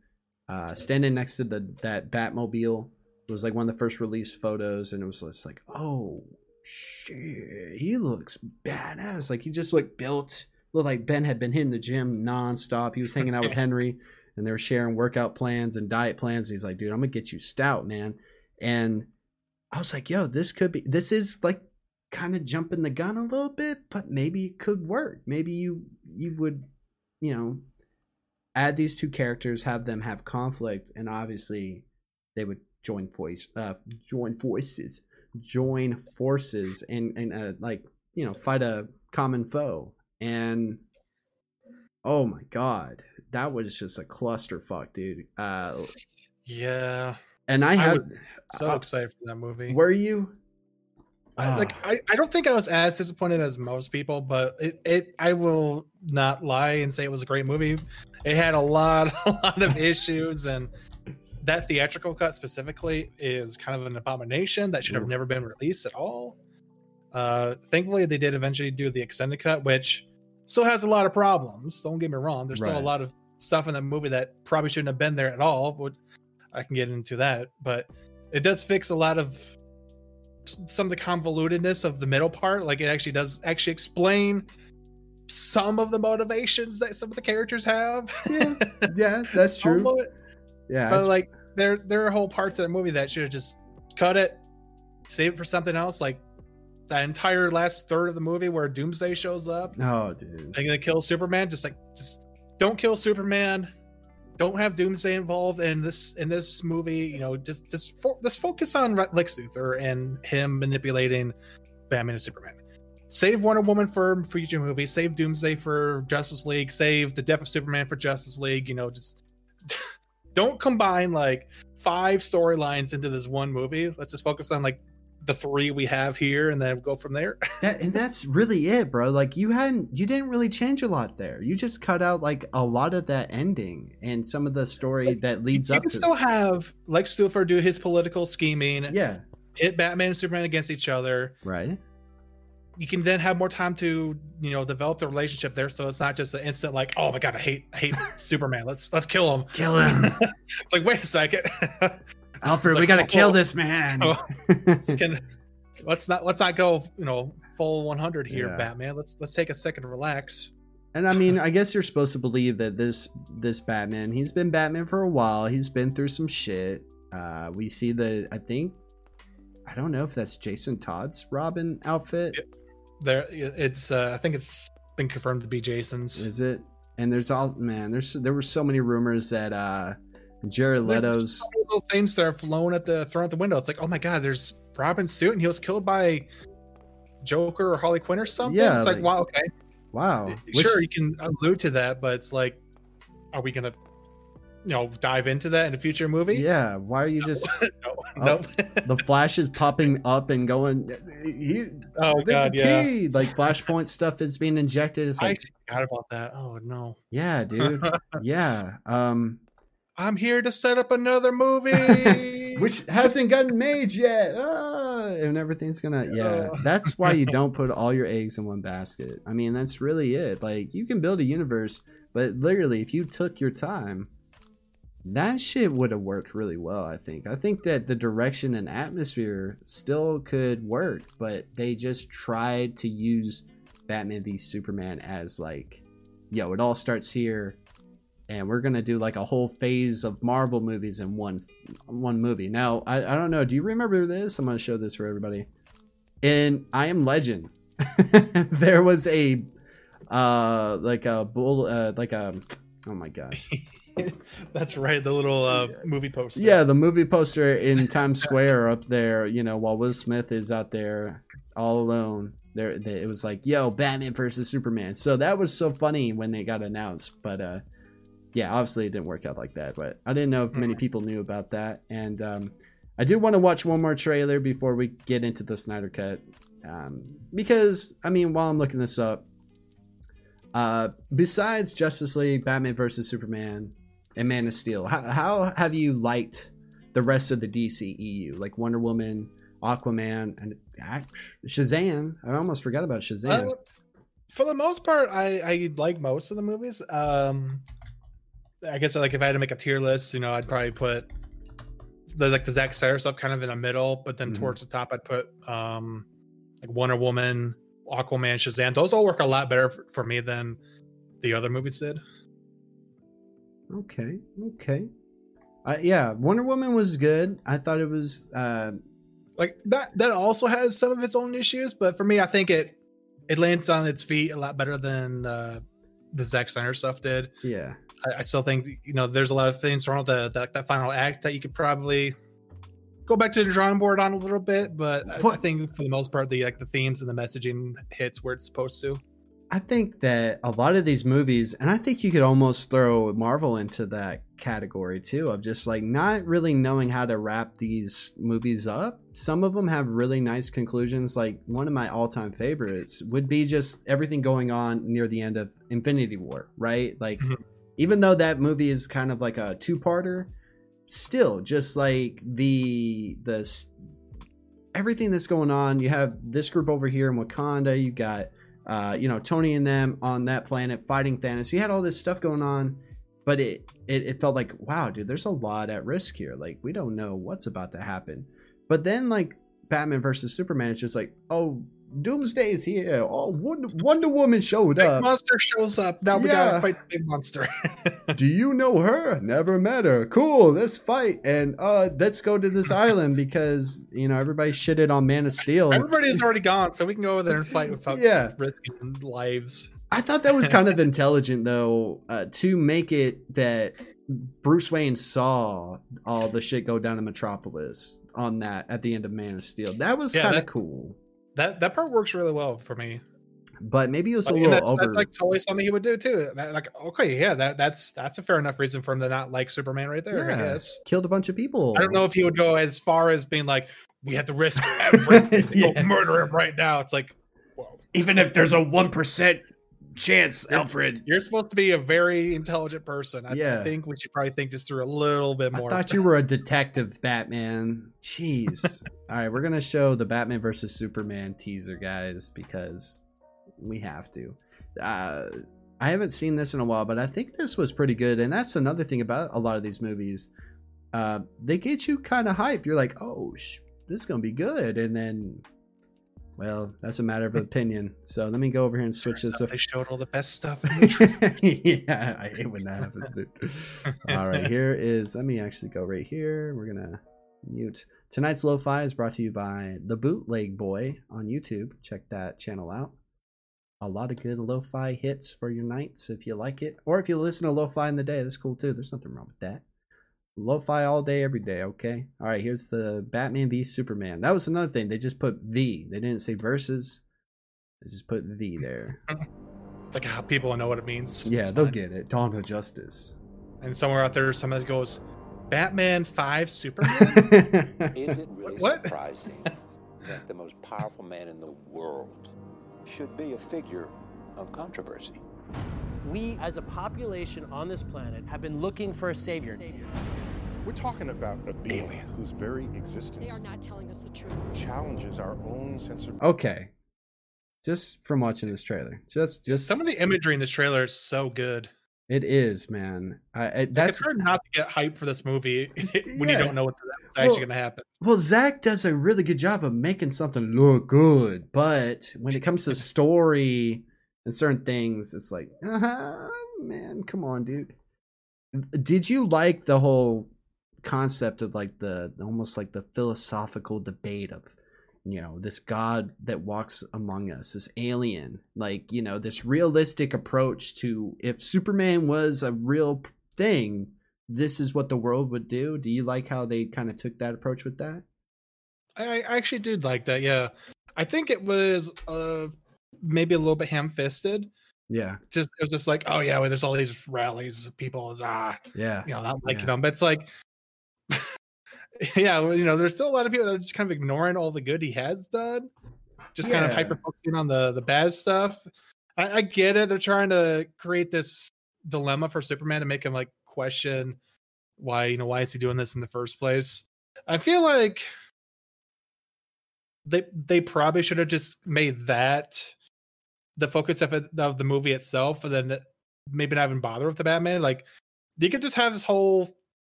uh, standing next to the that Batmobile. It was like one of the first released photos, and it was just like, oh shit, he looks badass. Like he just looked built. Looked like Ben had been hitting the gym nonstop. He was hanging out with (laughs) Henry, and they were sharing workout plans and diet plans. And he's like, dude, I'm gonna get you stout, man. And I was like, yo, this could be. This is like kind of jumping the gun a little bit, but maybe it could work. Maybe you you would, you know, add these two characters, have them have conflict, and obviously they would join voice, uh, join forces, join forces, and and uh, like you know fight a common foe. And oh my god, that was just a clusterfuck, dude. Uh, yeah, and I have. so uh, excited for that movie. were you? I, like Ah. I, I don't think I was as disappointed as most people, but it, it I will not lie and say it was a great movie. It had a lot (laughs) a lot of issues and that theatrical cut specifically is kind of an abomination that should have never been released at all. Uh thankfully they did eventually do the extended cut, which still has a lot of problems. Don't get me wrong. There's still a lot of stuff in that movie that probably shouldn't have been there at all. But I can get into that. But it does fix a lot of some of the convolutedness of the middle part like it actually does actually explain some of the motivations that some of the characters have. Yeah, (laughs) yeah, that's true. Almost, Yeah, but like there there are whole parts of the movie that should have just cut it save it for something else like that entire last third of the movie where doomsday shows up. Oh, dude. and they kill superman just like just don't kill superman don't have doomsday involved in this in this movie you know just just fo- focus on lex luthor and him manipulating batman and superman. Save wonder woman for future movie save doomsday for justice league. Save the death of superman for justice league you know just (laughs) don't combine like five storylines into this one movie. Let's just focus on like the three we have here and then go from there (laughs) That, and that's really it, bro. Like you hadn't, you didn't really change a lot there. You just cut out like a lot of that ending and some of the story that leads up. you up can to. still have Lex Luthor do his political scheming, yeah, hit Batman and Superman against each other, right. you can then have more time to you know develop the relationship there, so it's not just an instant like, oh my god, I hate I hate (laughs) Superman. Let's let's kill him. Kill him, (laughs) It's like wait a second. Alfred. It's we gotta oh, kill this man. Oh. (laughs) can let's not let's not go you know full 100 here, Yeah. Batman. Let's let's take a second to relax. And I mean, I guess you're supposed to believe that this this Batman, he's been Batman for a while. He's been through some shit. Uh, we see the, I think, I don't know if that's Jason Todd's Robin outfit. There, it's uh, I think it's been confirmed to be Jason's. Is it? And there's all man. There's there were so many rumors that uh, Jared Leto's. Little things that are flown at the thrown at the window. It's like, oh my god, there's Robin suit, and he was killed by Joker or Harley Quinn or something. Yeah, it's like, like- wow, okay, Wow. Which- sure, you can allude to that, but it's like, are we gonna, you know, dive into that in a future movie? Yeah. Why are you just (laughs) no, Oh, (laughs) no. the flash is popping up and going? He, oh god, yeah. Like flashpoint stuff is being injected. It's like, actually forgot about that. Oh no. yeah, dude. (laughs) Yeah. Um. I'm here to set up another movie. (laughs) which hasn't gotten made yet. Ah, and everything's gonna yeah. That's why you (laughs) don't put all your eggs in one basket. I mean, that's really it. Like you can build a universe, but literally, if you took your time, that shit would have worked really well. I think. I think that the direction and atmosphere still could work, but they just tried to use Batman v Superman as like, yo, it all starts here and we're gonna do like a whole phase of Marvel movies in one one movie. Now, I, I don't know. Do you remember this? I'm gonna show this for everybody. In I Am Legend, (laughs) there was a uh like a bull uh like a oh my gosh (laughs) That's right, the little uh, movie poster. yeah the movie poster in Times Square up there you know while Will Smith is out there all alone there they, it was like yo Batman versus Superman so that was so funny when they got announced but uh yeah obviously it didn't work out like that but I didn't know if many people knew about that and um I do want to watch one more trailer before we get into the Snyder cut um because I mean while I'm looking this up uh besides Justice League Batman versus Superman and Man of Steel. How, how have you liked the rest of the DCEU, like Wonder Woman, Aquaman, and Shazam? I almost forgot about Shazam. Uh, for the most part, I I like most of the movies. Um, I guess like if I had to make a tier list, you know, I'd probably put the like the Zack Snyder stuff kind of in the middle, but then Mhm. towards the top, I'd put um like Wonder Woman, Aquaman, Shazam. Those all work a lot better for, for me than the other movies did. okay, okay. Uh, yeah, Wonder Woman was good. I thought it was. Uh, Like that that also has some of its own issues, but for me, I think it it lands on its feet a lot better than uh, the Zack Snyder stuff did. yeah, I, I still think you know there's a lot of things wrong with the that, that final act that you could probably go back to the drawing board on a little bit, but I, I think for the most part the like the themes and the messaging hits where it's supposed to. I think that a lot of these movies, and I think you could almost throw Marvel into that category too, of just like not really knowing how to wrap these movies up. Some of them have really nice conclusions. Like one of my all time favorites would be just everything going on near the end of Infinity War, right? Like, Mhm. even though that movie is kind of like a two parter, still just like the, the, everything that's going on. You have this group over here in Wakanda, you got uh, you know, Tony and them on that planet fighting Thanos. You had all this stuff going on, but it, it it felt like, wow, dude, there's a lot at risk here. Like we don't know what's about to happen. But then like Batman versus Superman, it's just like, oh, Doomsday's here. Oh, Wonder, Wonder Woman showed Big up. monster shows up. Now we Yeah. gotta fight the big monster. (laughs) Do you know her? Never met her. Cool, let's fight and uh let's go to this island because you know everybody shitted on Man of Steel. Everybody's already gone, so we can go over there and fight without Yeah. risking lives. I thought that was kind of intelligent though, uh, to make it that Bruce Wayne saw all the shit go down in Metropolis on that at the end of Man of Steel. That was Yeah, kind of cool, That that part works really well for me. but maybe it was a I mean, little that's, over. that's like totally something he would do too. That, like, okay, yeah, that that's that's a fair enough reason for him to not like Superman right there. I guess. Killed a bunch of people. I don't know if he would go as far as being like, we have to risk everything (laughs) to Yeah. go murder him right now. It's like, whoa. Even if there's a one percent chance, Alfred. You're supposed to be a very intelligent person. I, Yeah. I think we should probably think this through a little bit more. I thought you were a detective, Batman. Jeez. (laughs) All right, we're gonna show the Batman versus Superman teaser, guys, because we have to. Uh, I haven't seen this in a while, but I think this was pretty good, and that's another thing about a lot of these movies. Uh, they get you kind of hype. You're like, oh, sh- this is gonna be good, and then, well, that's a matter of opinion. So let me go over here and switch this. They showed all the best stuff. In the (laughs) yeah, I hate when that happens, dude. All right, (laughs) here is. Let me actually go right here. We're gonna mute. Tonight's lo-fi is brought to you by the Bootleg Boy on YouTube. Check that channel out. A lot of good lo-fi hits for your nights if you like it, or if you listen to lo-fi in the day, that's cool too. There's nothing wrong with that. Lo-fi all day, every day. Okay. All right. Here's the Batman v Superman. That was another thing. They just put V. They didn't say versus. They just put V there. (laughs) like how people know what it means. Yeah, It's they'll fine. get it. Dawn of Justice. And somewhere out there, somebody goes, Batman Five Superman. (laughs) Is it really What? surprising (laughs) that the most powerful man in the world should be a figure of controversy? We, as a population on this planet, have been looking for a savior. We're talking about a being whose very existence They are not telling us the truth. challenges our own sense of okay. Just from watching this trailer, just just Some of the imagery in this trailer is so good. it is man. I, I Like, that's it's hard not to get hype for this movie (laughs) when Yeah. you don't know what's, what's actually Well, going to happen. well. Zack does a really good job of making something look good, but when it comes to story and certain things, it's like, uh man, come on, dude. Did you like the whole concept of like the almost like the philosophical debate of you know this god that walks among us this alien like you know this realistic approach to if superman was a real thing this is what the world would do do you like how they kind of took that approach with that I, I actually did like that. Yeah, I think it was uh maybe a little bit ham-fisted. yeah Just it was just like, oh yeah, well, there's all these rallies people, ah, yeah you know, not liking Yeah. them. But it's like, (laughs) yeah, well, you know, there's still a lot of people that are just kind of ignoring all the good he has done, just kind of hyper focusing on the the bad stuff. I, I get it; they're trying to create this dilemma for Superman to make him like question why you know why is he doing this in the first place. I feel like they they probably should have just made that the focus of it of the movie itself, and then maybe not even bother with the Batman. Like you could just have this whole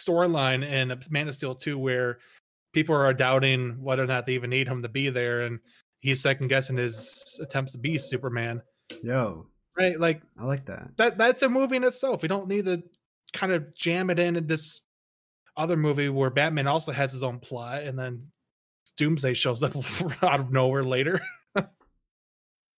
storyline in Man of Steel 2 where people are doubting whether or not they even need him to be there, and he's second guessing his attempts to be Superman. yo Right? Like i like that that that's a movie in itself. We don't need to kind of jam it in in this other movie where Batman also has his own plot, and then Doomsday shows up (laughs) out of nowhere later.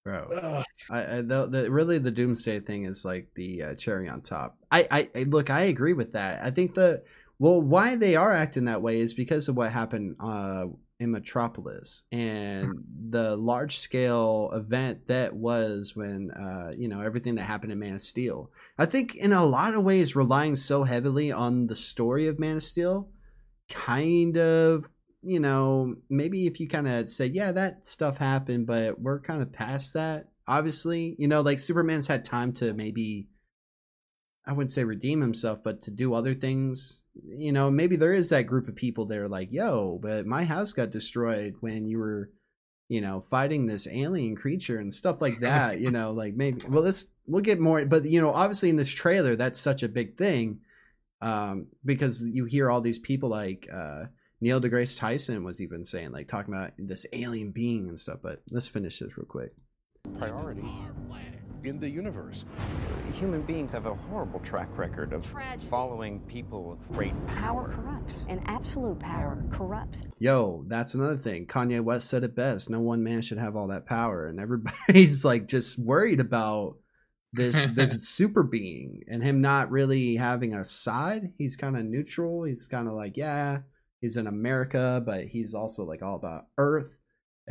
Bro Ugh. I, I the, the really the doomsday thing is like the uh, cherry on top. I, I I look, I agree with that. I think the well, why they are acting that way is because of what happened uh, in Metropolis and the large scale event that was when uh, you know everything that happened in Man of Steel. I think in a lot of ways, relying so heavily on the story of Man of Steel, kind of you know, maybe if you kind of say, yeah, that stuff happened, but we're kind of past that. Obviously, you know, like Superman's had time to maybe, I wouldn't say redeem himself, but to do other things. You know, maybe there is that group of people that are like, yo, but my house got destroyed when you were, you know, fighting this alien creature and stuff like that. you know, like maybe, well, let's, we'll get more, but, you know, obviously in this trailer, that's such a big thing um, because you hear all these people like, uh, Neil deGrasse Tyson was even saying, like, talking about this alien being and stuff. But let's finish this real quick. priority in the universe. Human beings have a horrible track record of Tragic. following people of great Power power. corrupts, and absolute power corrupts. Yo, that's another thing. Kanye West said it best. No one man should have all that power, and everybody's (laughs) like just worried about this this (laughs) super being and him not really having a side. He's kind of neutral. He's kind of like, yeah, he's in America, but he's also like all about Earth.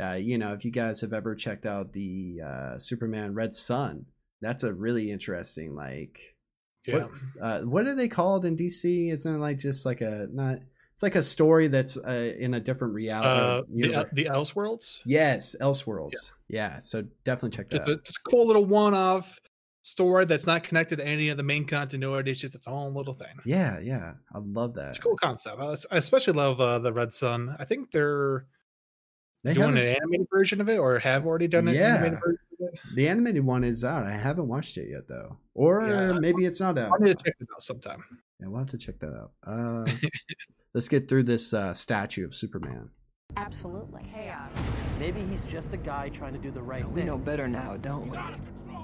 Uh, you know, if you guys have ever checked out the uh, Superman Red Sun, that's a really interesting like Yeah. uh, what are they called in DC? Isn't it like just like a not? It's like a story that's uh, in a different reality. Uh, the the Elseworlds. yes, Elseworlds. Yeah. so definitely check that Just a, out. just a cool little one-off story that's not connected to any of the main continuity. It's just its own little thing. Yeah, yeah, I love that. It's a cool concept. I I especially love uh, the Red Sun. I think they're They doing an animated version of it, or have already done an Yeah. animated version of it. The animated one is out. I haven't watched it yet though, or Yeah. maybe it's not out. I need to check it out sometime. Yeah, we'll have to check that out. Uh, (laughs) let's get through this uh, statue of Superman. Absolutely. Chaos. Maybe he's just a guy trying to do the right We thing. We know better now, don't we?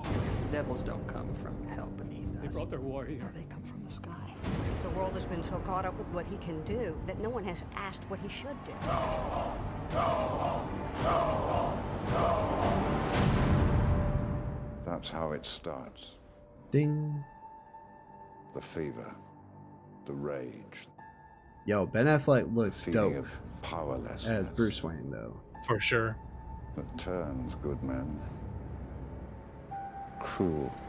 The devils don't come from hell beneath us. They brought their warrior. They come from the sky. The world has been so caught up with what he can do that no one has asked what he should do. That's how it starts. Ding. The fever, the rage, Yo, Ben Affleck looks dope of powerlessness as Bruce Wayne though. For sure. that turns good men 处。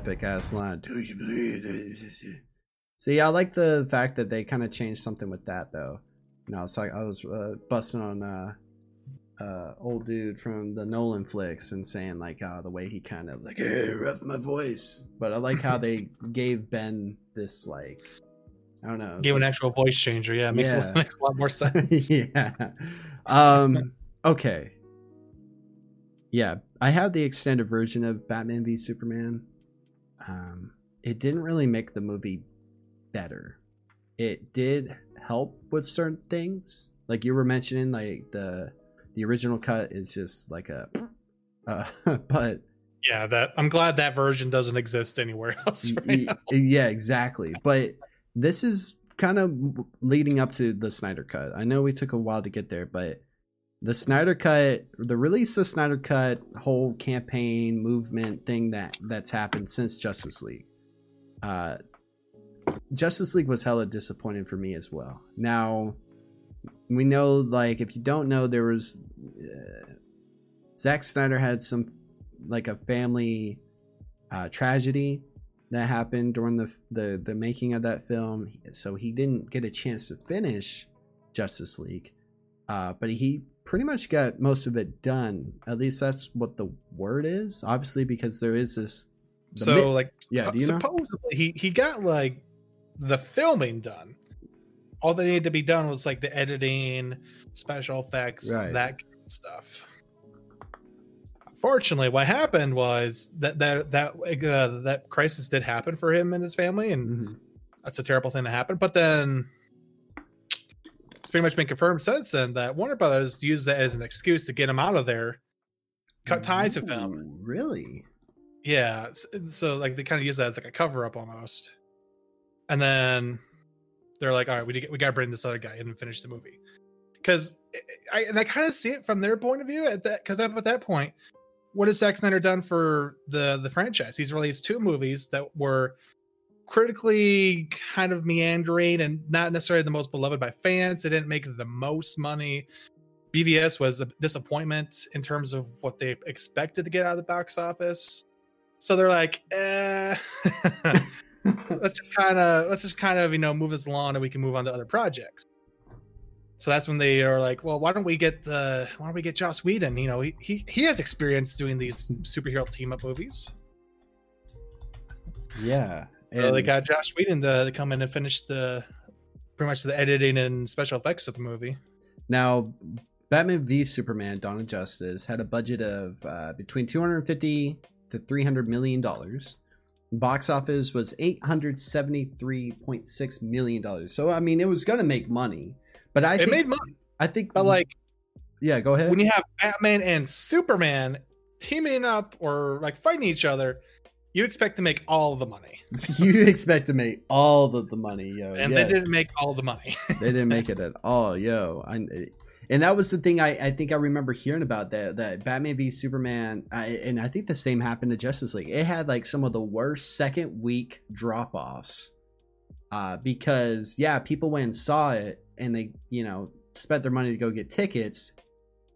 Epic ass line. Do you believe? See, I like the fact that they kind of changed something with that though. You know, it's like I was uh, busting on uh, uh, old dude from the Nolan flicks and saying like uh, the way he kind of like hey, rough my voice. But I like how they (laughs) gave Ben this like I don't know. gave Give an like- actual voice changer. Yeah, it makes, Yeah. A, makes a lot more (laughs) sense. yeah. Um. Okay. Yeah, I have the extended version of Batman v Superman. Um, it didn't really make the movie better. It did help with certain things, like you were mentioning, like the the original cut is just like a, uh, (laughs) but yeah, that I'm glad that version doesn't exist anywhere (laughs) else. Right yeah, exactly. But this is kind of leading up to the Snyder Cut. I know we took a while to get there, but the Snyder Cut, the release of Snyder Cut, whole campaign movement thing that that's happened since Justice League. Uh, Justice League was hella disappointing for me as well. Now, we know, like, if you don't know, there was uh, Zack Snyder had some like a family uh, tragedy that happened during the the the making of that film. So he didn't get a chance to finish Justice League, uh, but he pretty much got most of it done. At least that's what the word is. Obviously, because there is this. so like yeah, do you know? supposedly he he got like the filming done. All that needed to be done was like the editing, special effects, Right. that kind of stuff. Unfortunately, what happened was that that that uh, that crisis did happen for him and his family, and Mm-hmm. that's a terrible thing to happen. But then it's pretty much been confirmed since then that Warner Brothers used that as an excuse to get him out of there, cut ties with him. Really? Yeah, s- so like they kind of use that as like a cover up almost, and then they're like, "All right, we we got to bring this other guy in and finish the movie," because eh, eh, I and I kind of see it from their point of view at that because at that point, what has Zack Snyder done for the the franchise? He's released two movies that were critically kind of meandering and not necessarily the most beloved by fans. They didn't make the most money. BVS was a disappointment in terms of what they expected to get out of the box office. So they're like, eh, (laughs) let's just kind of let's just kind of you know move this along and we can move on to other projects. So that's when they are like, well, why don't we get uh, why don't we get Joss Whedon? You know, he he, he has experience doing these superhero team up movies. Yeah. So they got Josh Whedon to, to come in and finish the pretty much the editing and special effects of the movie. Now, Batman v Superman: Dawn of Justice had a budget of uh, between 250 to 300 million dollars. Box office was 873.6 million dollars. So I mean, it was gonna make money, but I it think made money, I think, but like yeah, go ahead. when you have Batman and Superman teaming up or like fighting each other, you expect to make all the money, (laughs) you expect to make all of the money, yo. and yeah. they didn't make all the money. (laughs) they didn't make it at all, yo. I, and that was the thing I, I think I remember hearing about that that Batman v Superman, I, and I think the same happened to Justice League. It had like some of the worst second week drop offs, uh, because yeah, people went and saw it, and they you know spent their money to go get tickets,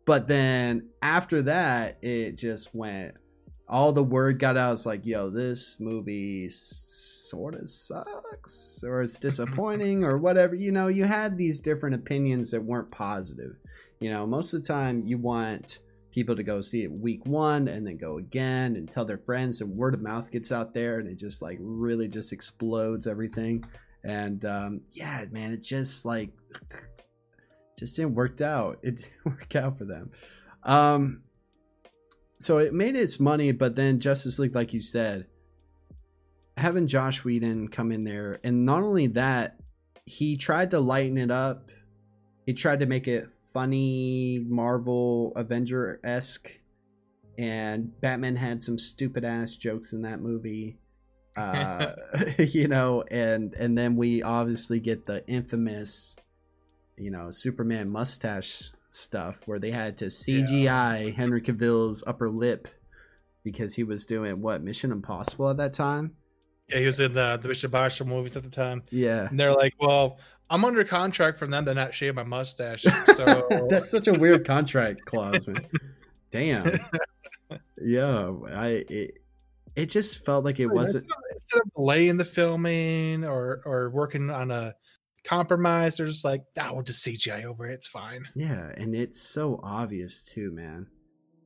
but then after that, it just went. All the word got out. It's like, yo, this movie sort of sucks, or it's (laughs) disappointing, or whatever. You know, you had these different opinions that weren't positive. You know, most of the time you want people to go see it week one and then go again and tell their friends, and word of mouth gets out there, and it just like really just explodes everything. And um, yeah, man, it just like just didn't work out. It (laughs) didn't work out for them. Um, so it made its money, but then Justice League, like you said, having Josh Whedon come in there, and not only that, he tried to lighten it up. He tried to make it funny, Marvel Avenger esque, and Batman had some stupid ass jokes in that movie. (laughs) Uh, (laughs) you know, and and then we obviously get the infamous, you know, Superman mustache stuff where they had to CGI Henry Cavill's upper lip because he was doing what Mission Impossible at that time. Yeah, he was in the the Mission Impossible movies at the time. Yeah, and they're like, "Well, I'm under contract from them to not shave my mustache." (laughs) So (laughs) that's such a weird contract clause, man. Damn. (laughs) yeah, I it, it just felt like it wasn't instead of delaying the filming or or working on a compromise. They're just like, "Ah, we'll just CGI over it. It's fine." Yeah, and it's so obvious too, man.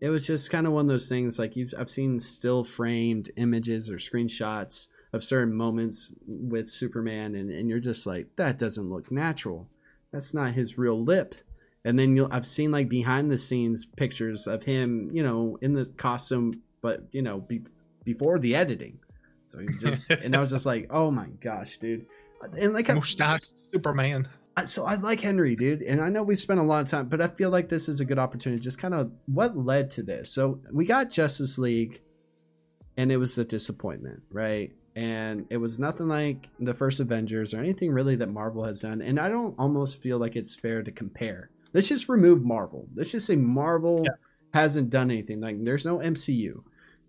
It was just kind of one of those things like you've I've seen still framed images or screenshots of certain moments with Superman and, and you're just like, that doesn't look natural. That's not his real lip. And then you'll I've seen like behind the scenes pictures of him, you know, in the costume, but you know, be, before the editing. So he just, (laughs) and I was just like, oh my gosh, dude. And like mustache Superman. So I like Henry, dude, and I know we've spent a lot of time, but I feel like this is a good opportunity. Just kind of what led to this. So we got Justice League, and it was a disappointment, right? And it was nothing like the first Avengers or anything really that Marvel has done. And I don't almost feel like it's fair to compare. Let's just remove Marvel. Let's just say Marvel yeah. hasn't done anything. Like there's no MCU.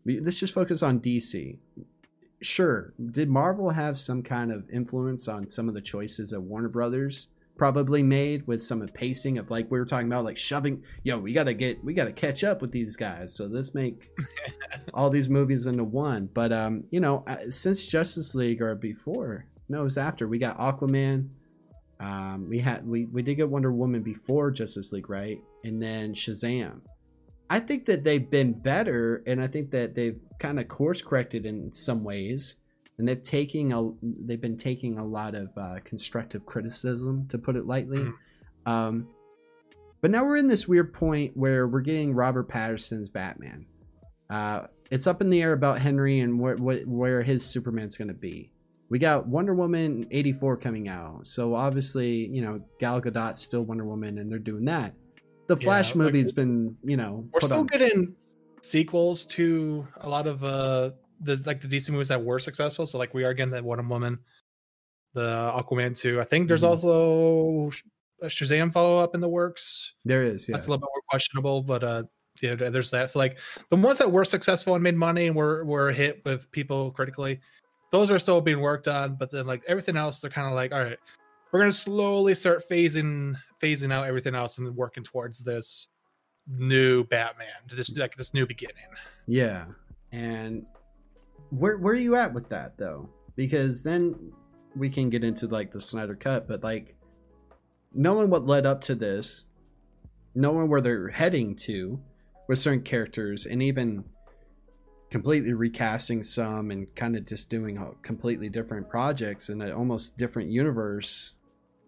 Let's just focus on DC sure. Did marvel have some kind of influence on some of the choices that warner brothers probably made with some of pacing of like we were talking about like shoving yo we gotta get we gotta catch up with these guys so let's make (laughs) all these movies into one. But um you know since justice league or before no it was after we got aquaman um we had we, we did get wonder woman before justice league right? And then shazam. I think that they've been better, and I think that they've kind of course corrected in some ways, and they've taking a they've been taking a lot of uh, constructive criticism, to put it lightly. Um, but now we're in this weird point where we're getting Robert Pattinson's Batman. Uh, it's up in the air about Henry and where where, where his Superman's going to be. We got Wonder Woman eighty four coming out, so obviously you know Gal Gadot's still Wonder Woman, and they're doing that the Flash yeah, movie's like, been, you know, we're still on. getting sequels to a lot of uh the like the DC movies that were successful. So like we are getting that Wonder Woman, the Aquaman 2. I think there's mm-hmm. also a Shazam follow up in the works. There is, yeah. That's a little bit more questionable, but uh yeah, there's that. So like the ones that were successful and made money and were were hit with people critically, those are still being worked on. But then like everything else, they're kind of like, all right, we're gonna slowly start phasing phasing out everything else and working towards this new Batman, this like this new beginning. Yeah, and where where are you at with that though? Because then we can get into like the Snyder cut, but like knowing what led up to this, knowing where they're heading to with certain characters, and even completely recasting some and kind of just doing completely different projects in an almost different universe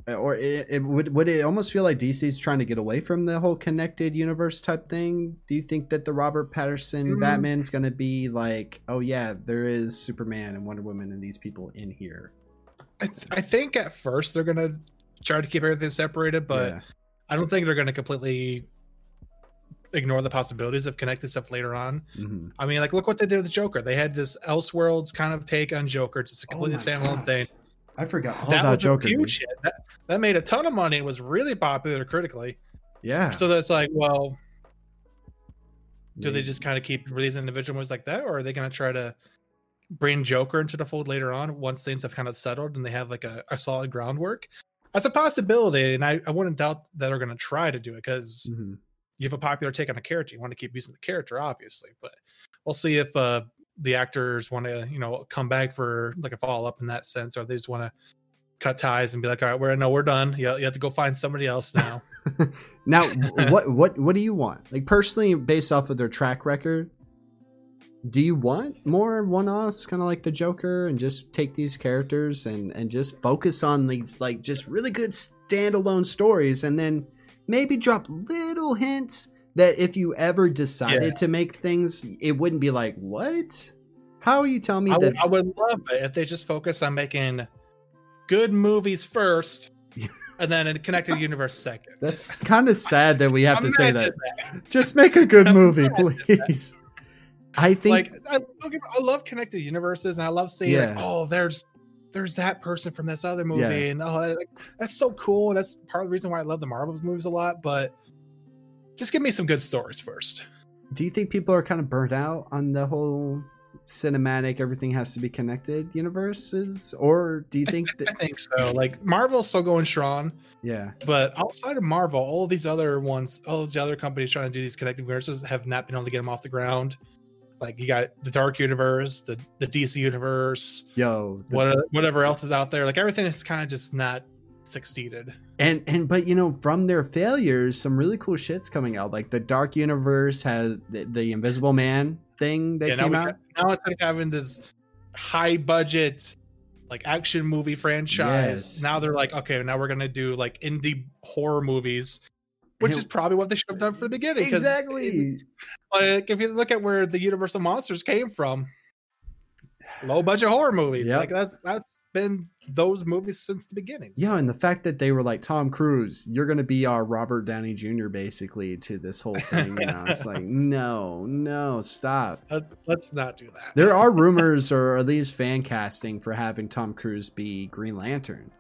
or it, it, would would it almost feel like DC's trying to get away from the whole connected universe type thing? Do you think that the Robert Pattinson mm-hmm. Batman's going to be like, oh yeah, there is Superman and Wonder Woman and these people in here? I, th- I think at first they're going to try to keep everything separated, but yeah. I don't think they're going to completely ignore the possibilities of connected stuff later on. Mhm. I mean, like look what they did with Joker. They had this Elseworlds kind of take on Joker, just a completely Oh standalone gosh. thing. I forgot all that about was Joker. a huge hit. That, that made a ton of money. It was really popular critically. Yeah. So that's like, well, do they just kind of keep releasing individual movies like that, or are they going to try to bring Joker into the fold later on once things have kind of settled and they have like a, a solid groundwork? That's a possibility, and I, I wouldn't doubt that they're going to try to do it because Mhm. you have a popular take on a character. You want to keep using the character, obviously, but we'll see if uh, the actors want to, you know, come back for like a follow up in that sense, or they just want to cut ties and be like, all right, we're no, we're done. You, you have to go find somebody else (laughs) now. Now, (laughs) what what what do you want? Like personally, based off of their track record, do you want more one-offs, kind of like the Joker, and just take these characters and and just focus on these like just really good standalone stories, and then maybe drop little hints that if you ever decided Yeah. to make things, it wouldn't be like what? How are you telling me I that? would, I would love it if they just focus on making good movies first, (laughs) and then a connected universe second. That's kind of sad that we have to say that. Imagine Just make a good (laughs) movie, please. I think like I, I love connected universes, and I love seeing like, oh, there's there's that person from this other movie, Yeah. and oh, like, that's so cool, and that's part of the reason why I love the Marvels movies a lot. But just give me some good stories first. do you think people are kind of burnt out on the whole cinematic everything has to be connected universes or do you think I that think so. Like Marvel's still going strong, yeah but outside of Marvel, all these other ones, all these other companies trying to do these connected universes have not been able to get them off the ground. Like you got the Dark Universe, the the DC Universe, yo the- what whatever else is out there. Like everything is kind of just not succeeded. and and but you know from their failures some really cool shit's coming out like the dark universe has the, the invisible man thing that Yeah, now, came we out got- now instead of having this high budget like action movie franchise, Yes. now they're like, okay, now we're gonna do like indie horror movies, which is probably what they should have done from the beginning. exactly Like if you look at where the Universal monsters came from, low budget horror movies. Yep. Like that's that's been those movies since the beginning. yeah and the fact that they were like tom cruise you're gonna be our robert downey jr basically to this whole thing you know it's like (laughs) no no stop Let- Let's not do that. There are (laughs) rumors, or at least fan casting, for having Tom Cruise be Green Lantern.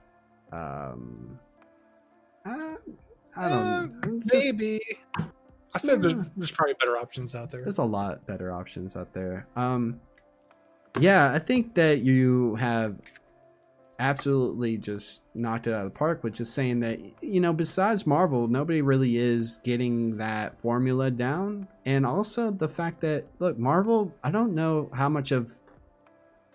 Um, I, I don't Uh, know. Just- maybe. I feel like there's, there's probably better options out there. there's a lot better options out there. Um, yeah, I think that you have absolutely just knocked it out of the park with just saying that you know besides marvel nobody really is getting that formula down. And also the fact that look marvel i don't know how much of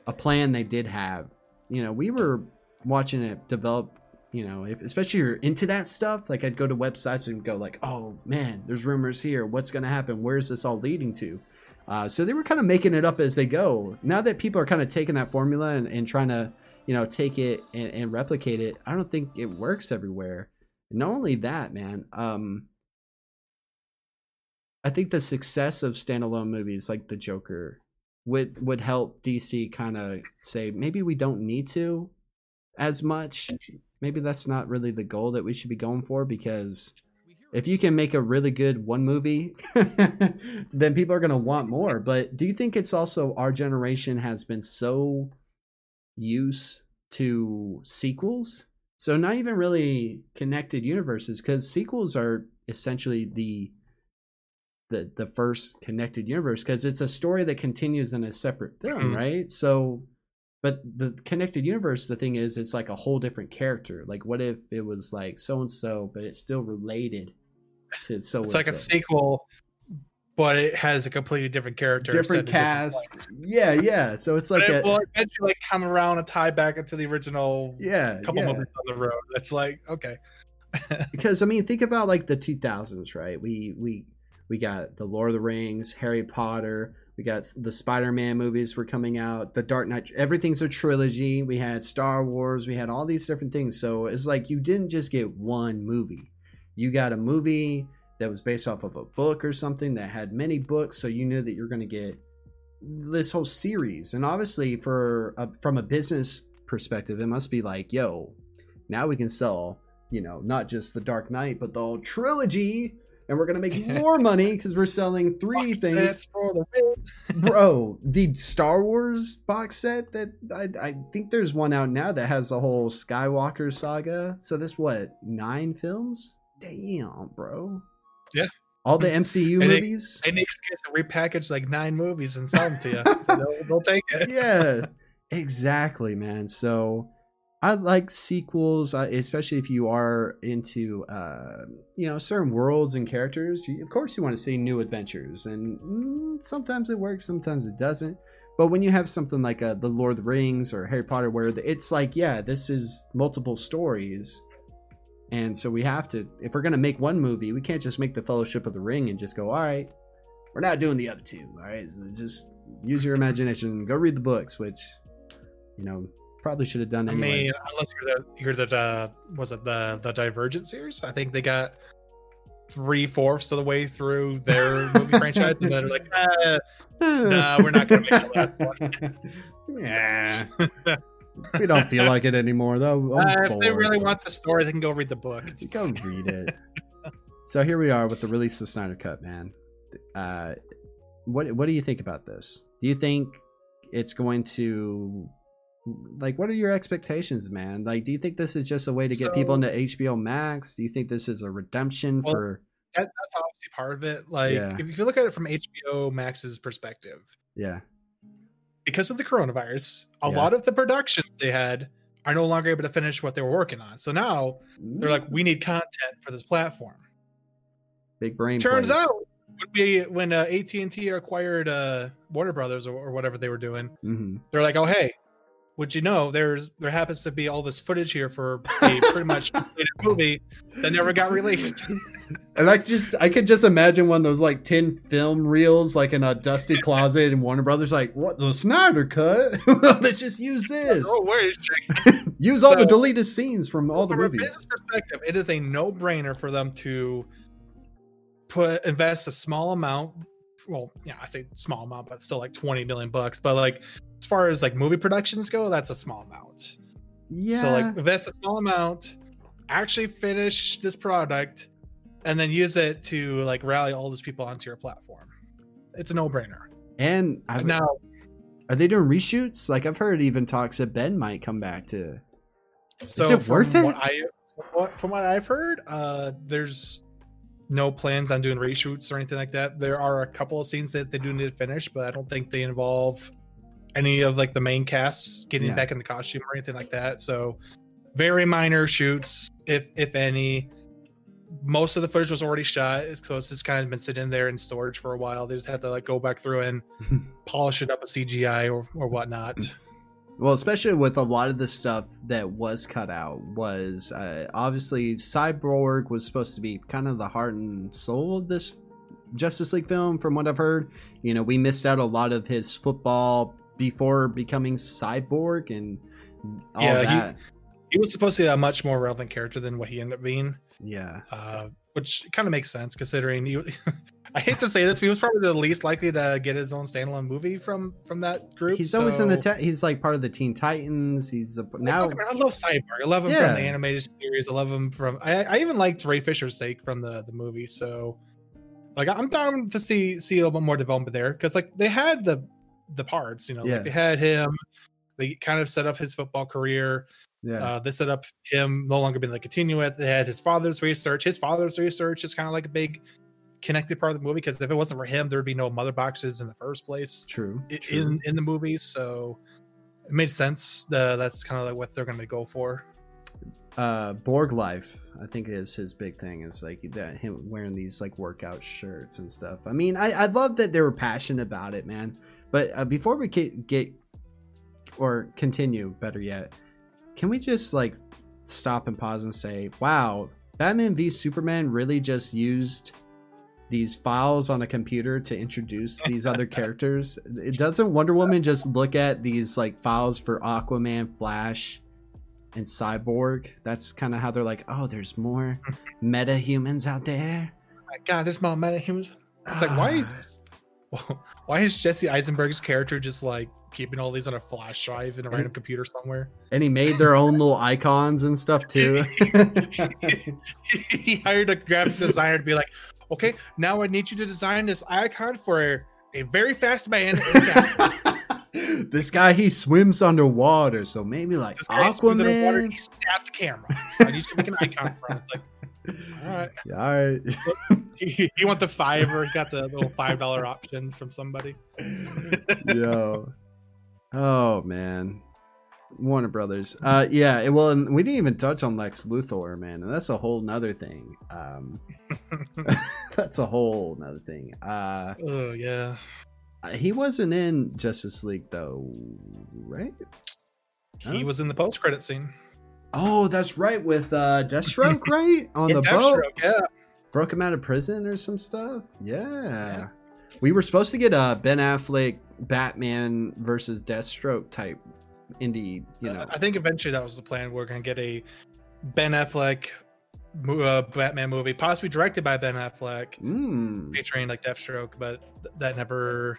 a plan they did have. You know we were watching it develop you know if especially you're into that stuff like i'd go to websites and go like oh man there's rumors here. What's going to happen where's this all leading to? Uh, so they were kind of making it up as they go. Now that people are kind of taking that formula and, and trying to you know take it and, and replicate it i don't think it works everywhere. Not only that man um i think the success of standalone movies like the joker would would help dc kind of say maybe we don't need to as much. Maybe that's not really the goal that we should be going for because if you can make a really good one movie (laughs) then people are going to want more. But do you think it's also our generation has been so used to sequels. So not even really connected universes because sequels are essentially the the the first connected universe because it's a story that continues in a separate film Mhm. right? So but the connected universe the thing is it's like a whole different character. Like what if it was like so and so but it's still related to so It's like a sequel, but it has a completely different character, different in different cast yeah yeah so it's But like it a will eventually like come around and tie back into the original yeah couple yeah. movies on the road. It's like okay, (laughs) because I mean, think about like the 2000s, right? We we we got the Lord of the Rings, Harry Potter, we got the Spider-Man movies were coming out, the Dark Knight, everything's a trilogy. We had Star Wars, we had all these different things. So it's like you didn't just get one movie. You got a movie that was based off of a book or something that had many books, so you knew that you're going to get this whole series. And obviously, for a, from a business perspective, it must be like, yo, now we can sell, you know, not just the Dark Knight, but the whole trilogy and we're gonna make (laughs) more money because we're selling three Box things. for the. Bro, (laughs) the Star Wars box set that I, I think there's one out now that has the whole Skywalker saga. So this what nine films? Damn, bro. Yeah. All the MCU And movies. They make excuse to repackage like nine movies and sell them to you. they'll, (laughs) they'll take it. yeah, exactly, man. So I like sequels, uh, especially if you are into, uh, you know, certain worlds and characters. Of course, you want to see new adventures, and mm, sometimes it works, sometimes it doesn't. But when you have something like uh, the Lord of the Rings or Harry Potter, where it's like, yeah, this is multiple stories, and so we have to, if we're gonna make one movie, we can't just make the Fellowship of the Ring and just go, all right, we're not doing the other two. All right, so just use your imagination. Go read the books, which you know probably should have done anyways. I mean, unless you're the you're the uh, was it the the Divergent series? I think they got three fourths of the way through their movie (laughs) franchise, and they're like, eh, "No, we're not going to make the last (laughs) one." yeah, (laughs) we don't feel like it anymore though. (laughs) Uh, if they really want the story, they can go read the book. It's go read it. (laughs) so here we are with the release of Snyder Cut, man. Uh, what what do you think about this? Do you think it's going to like what are your expectations, man? Like, do you think this is just a way to get people into HBO Max? Do you think this is a redemption Well, for? that, that's obviously part of it. Like, Yeah. if you look at it from HBO Max's perspective, Yeah, because of the coronavirus, a Yeah. lot of the productions they had are no longer able to finish what they were working on. So now they're like, we need content for this platform. big brain. Turns plays. out when we when uh, AT and T acquired uh, Warner Brothers or, or whatever they were doing, Mhm. they're like, oh hey, would you know there's there happens to be all this footage here for a (laughs) pretty much movie that never got released. (laughs) And I just I could just imagine one of those like tin film reels like in a dusty closet and Warner Brothers like what the Snyder cut? (laughs) Let's just use (laughs) this. oh wait, Use all the deleted scenes from all the from a movies. business perspective, it is a no-brainer for them to put invest a small amount. Well, yeah, I say small amount, but still like twenty million bucks. But like as far as like movie productions go, that's a small amount. Yeah. So like invest a small amount, actually finish this product, and then use it to like rally all these people onto your platform. It's a no-brainer. and I've, now, are they doing reshoots? Like I've heard even talks that Ben might come back to. so Is it worth it? I, from what, from what I've heard, uh, there's no plans on doing reshoots or anything like that. There are a couple of scenes that they do need to finish, but I don't think they involve any of like the main casts getting Yeah. back in the costume or anything like that. So very minor shoots, if if any. Most of the footage was already shot, so it's just kind of been sitting there in storage for a while. They just have to like go back through and (laughs) polish it up with CGI or or whatnot. Well, especially with a lot of the stuff that was cut out was uh, obviously Cyborg was supposed to be kind of the heart and soul of this Justice League film, from what I've heard. You know, we missed out a lot of his football before becoming Cyborg and all Yeah, that. He was supposed to be a much more relevant character than what he ended up being. yeah. uh, which kind of makes sense considering you. (laughs) I hate to say this, but he was probably the least likely to get his own standalone movie from from that group. He's always in so- a ta- he's like part of the Teen Titans. He's a, now Look, man, I love Cyborg. I love him Yeah. from the animated series. I love him from. I, I even liked Ray Fisher's take from the the movie. So, like, I'm down to see see a little bit more development there because like they had the the parts. You know, Yeah. like they had him. They kind of set up his football career. Yeah. Uh, they set up him no longer being the it. They had his father's research. His father's research is kind of like a big connected part of the movie because if it wasn't for him, there'd be no mother boxes in the first place true. i- true. in in the movie. So it made sense. Uh, that's kind of like what they're going to go for. uh Borg life I think is his big thing is like that him wearing these like workout shirts and stuff. I mean, I I love that they were passionate about it, man. But uh, before we get, get or continue, better yet, can we just like stop and pause and say, "Wow, Batman v Superman really just used these files on a computer to introduce these other (laughs) characters. It doesn't Wonder Woman just look at these like files for Aquaman, Flash, and Cyborg. That's kind of how they're like, oh, there's more (laughs) meta humans out there. Oh my God, there's more meta humans. It's like why ah. is (laughs) why is Jesse Eisenberg's character just like keeping all these on a flash drive in a random computer somewhere? And he made their own little icons and stuff too. (laughs) he hired a graphic designer to be like, Okay, now I need you to design this icon for a very fast man. (laughs) this guy he swims underwater, so maybe like This guy swims in the Aquaman. he stabbed camera. So I need you to make an icon for him. It's like, all right. (laughs) Yeah, all right. He, he want the fiver. He got the little five dollar option from somebody. Yo. Oh man. Warner Brothers. Uh yeah, it, well and we didn't even touch on Lex Luthor, man. And that's a whole nother thing. Um (laughs) (laughs) that's a whole nother thing. Uh Oh yeah. he wasn't in Justice League though, right? He was in the post credit scene. Oh, that's right, with uh Deathstroke, (laughs) right? On Yeah, the boat. Yeah. Broke him out of prison or some stuff. Yeah. We were supposed to get a Ben Affleck Batman versus Deathstroke type indie, you know. I think eventually that was the plan. We're gonna get a Ben Affleck uh, Batman movie, possibly directed by Ben Affleck, Mm. featuring like Deathstroke, but th- that never,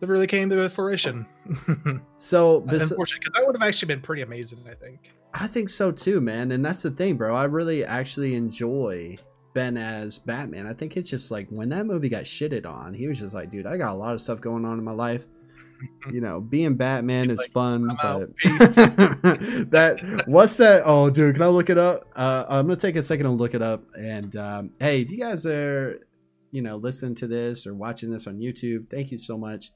never really came to fruition. (laughs) So bes- Unfortunately, because that would have actually been pretty amazing. I think. I think so too, man. And that's the thing, bro. I really actually enjoy Ben as Batman. I think it's just like when that movie got shitted on, he was just like, dude, I got a lot of stuff going on in my life. You know, being Batman is fun, but (laughs) that what's that? Oh, dude, can I look it up? Uh, I'm gonna take a second to look it up. And um, hey, if you guys are, you know, listening to this or watching this on YouTube, thank you so much.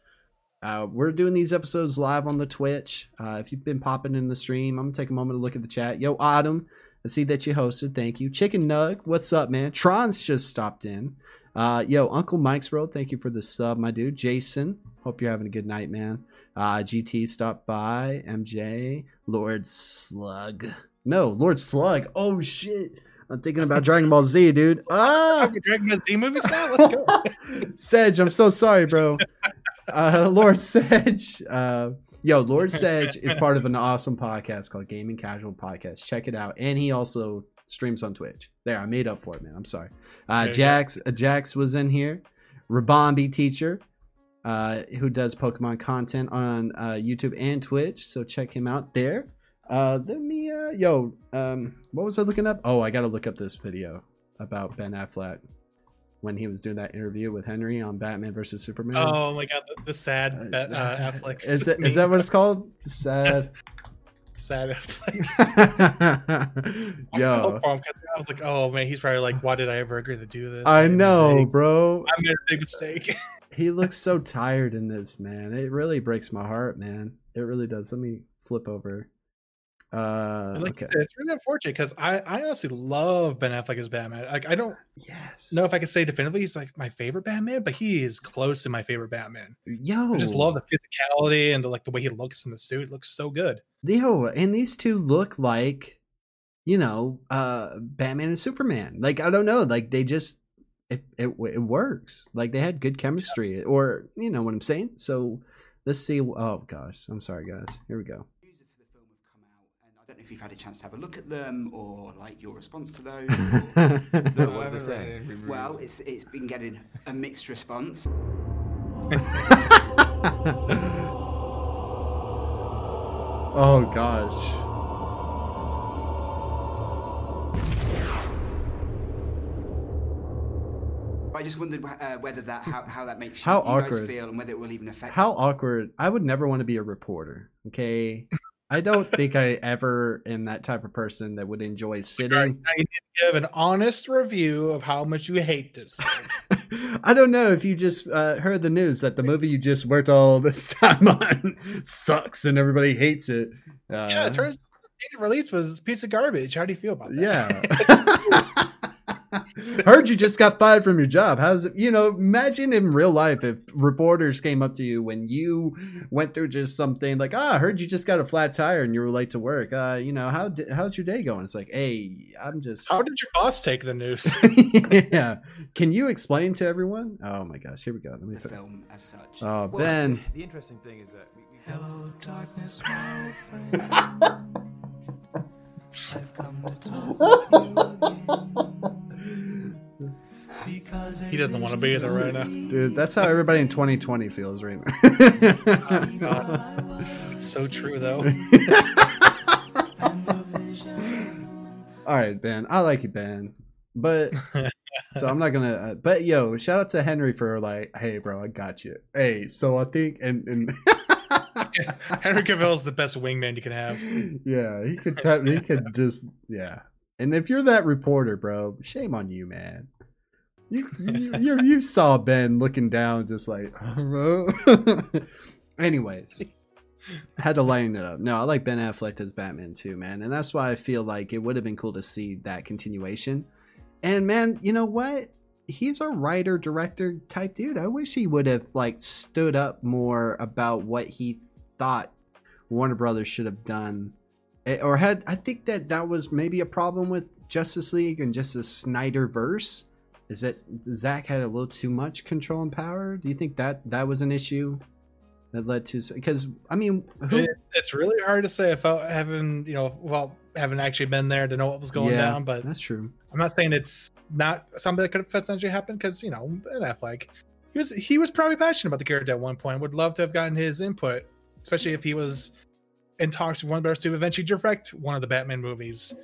Uh, we're doing these episodes live on the Twitch. Uh, if you've been popping in the stream, I'm gonna take a moment to look at the chat. Yo, Autumn, I see that you hosted. Thank you. Chicken Nug, what's up, man? Tron's just stopped in. Uh, yo, Uncle Mike's World, thank you for the sub, my dude. Jason, hope you're having a good night, man. Uh, GT stopped by. MJ, Lord Slug. No, Lord Slug. Oh shit. I'm thinking about (laughs) Dragon Ball Z, dude. Ah, Dragon Ball Z movies now. Let's go. (laughs) Sedge, I'm so sorry, bro. Uh, Lord Sedge. Uh, yo, Lord Sedge is part of an awesome podcast called Gaming Casual Podcast. Check it out. And he also streams on Twitch. There, I made up for it, man. I'm sorry. Uh, There you go. Jax, uh, Jax was in here. Rabombi teacher, uh, who does Pokemon content on uh, YouTube and Twitch. So check him out there. Uh, let me, uh, yo, um, what was I looking up? Oh, I gotta look up this video about Ben Affleck when he was doing that interview with Henry on Batman versus Superman. Oh my god, the, the sad Bet- uh, (laughs) Affleck. is that is that what it's called? Sad. (laughs) sad Affleck? (laughs) I Yo, for I was like, oh man, he's probably like, why did I ever agree to do this? I know, bro. I made a big mistake. He looks so tired in this, man. It really breaks my heart, man. It really does. Let me flip over. Uh, like okay. said, it's really unfortunate because I, I honestly love Ben Affleck as Batman. Like I don't yes know if I can say definitively he's like my favorite Batman, but he is close to my favorite Batman. Yo, I just love the physicality and the, like the way he looks in the suit. It looks so good. Yo, and these two look like, you know, uh, Batman and Superman. Like I don't know, like they just it it, it works. Like they had good chemistry, or you know what I'm saying. So let's see. Oh gosh, I'm sorry, guys. Here we go. I don't know if you've had a chance to have a look at them or like your response to those. (laughs) No, what did they say? well, it's it's been getting a mixed response. (laughs) Oh gosh. I just wondered uh, whether that how, how that makes How you guys feel and whether it will even affect. How awkward. I would never want to be a reporter. Okay. I don't think I ever am that type of person that would enjoy sitting. I need to give an honest review of how much you hate this. (laughs) I don't know if you just uh, heard the news that the movie you just worked all this (laughs) time on sucks and everybody hates it. Uh, yeah, it turns out the release was a piece of garbage. How do you feel about that? Yeah. (laughs) Heard you just got fired from your job. How's it? You know, imagine in real life if reporters came up to you when you went through just something like, "Ah, I heard you just got a flat tire and you were late to work. Uh, you know, how di- how's your day going?" It's like, "Hey, I'm just." How did your boss take the news? (laughs) yeah. Can you explain to everyone? Oh my gosh, here we go. Let me the put- film as such. Oh, Well, Ben. The interesting thing is that we, we Hello, darkness, my old friend. (laughs) I've come to talk with you again. Because he doesn't want to be there right now. Dude, that's how everybody in 2020 feels right now. (laughs) It's so true though. (laughs) All right, Ben. I like you, Ben. But so I'm not gonna. Uh, but yo, shout out to Henry for like, hey, bro, I got you. Hey, so I think and and (laughs) Henry Cavill is the best wingman you can have. yeah, he could t- he could just yeah. And if you're that reporter, bro, shame on you, man. You you you, you saw Ben looking down, just like. (laughs) (laughs) Anyways, had to lighten it up. No, I like Ben Affleck as Batman too, man, and that's why I feel like it would have been cool to see that continuation. And man, you know what? He's a writer director type dude. I wish he would have like stood up more about what he thought Warner Brothers should have done, Eh, or had. I think that that was maybe a problem with Justice League and just the Snyder verse. Is that Zack had a little too much control and power? Do you think that that was an issue that led to? Because I mean, who, It- it's really hard to say without having you know well having actually been there to know what was going Yeah, down. But that's true. I'm not saying it's not something that could have potentially happened because you know Ben Affleck, he was he was probably passionate about the character at one point. Would love to have gotten his input, especially if he was in talks with Warner Brothers to eventually direct one of the Batman movies.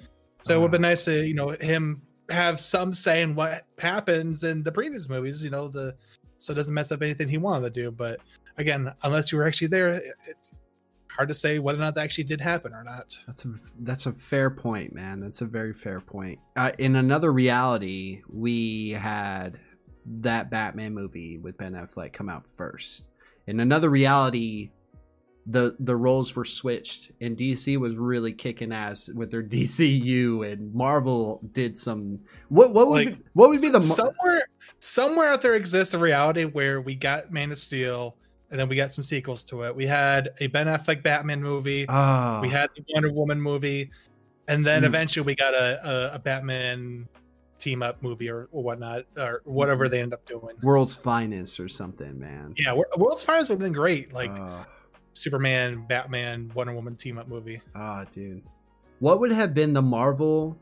So it would have uh-huh. been nice to you know him have some say in what happens in the previous movies. You know the so it doesn't mess up anything he wanted to do. But again, unless you were actually there, it's hard to say whether or not that actually did happen or not. That's a that's a fair point, man. That's a very fair point. Uh, in another reality, we had that Batman movie with Ben Affleck come out first. In another reality, the the roles were switched, and DC was really kicking ass with their (laughs) DCU, and Marvel did some. What what would Like, be, what would be the somewhere somewhere out there exists a reality where we got Man of Steel and then we got some sequels to it. We had a Ben Affleck Batman movie. Ah. We had the Wonder Woman movie, and then Mm. eventually we got a, a, a Batman team up movie or, or whatnot or whatever they end up doing. World's Finest or something, man? Yeah, World's Finest would have been great. Like Ah. Superman, Batman, Wonder Woman team up movie. Ah, dude. What would have been the Marvel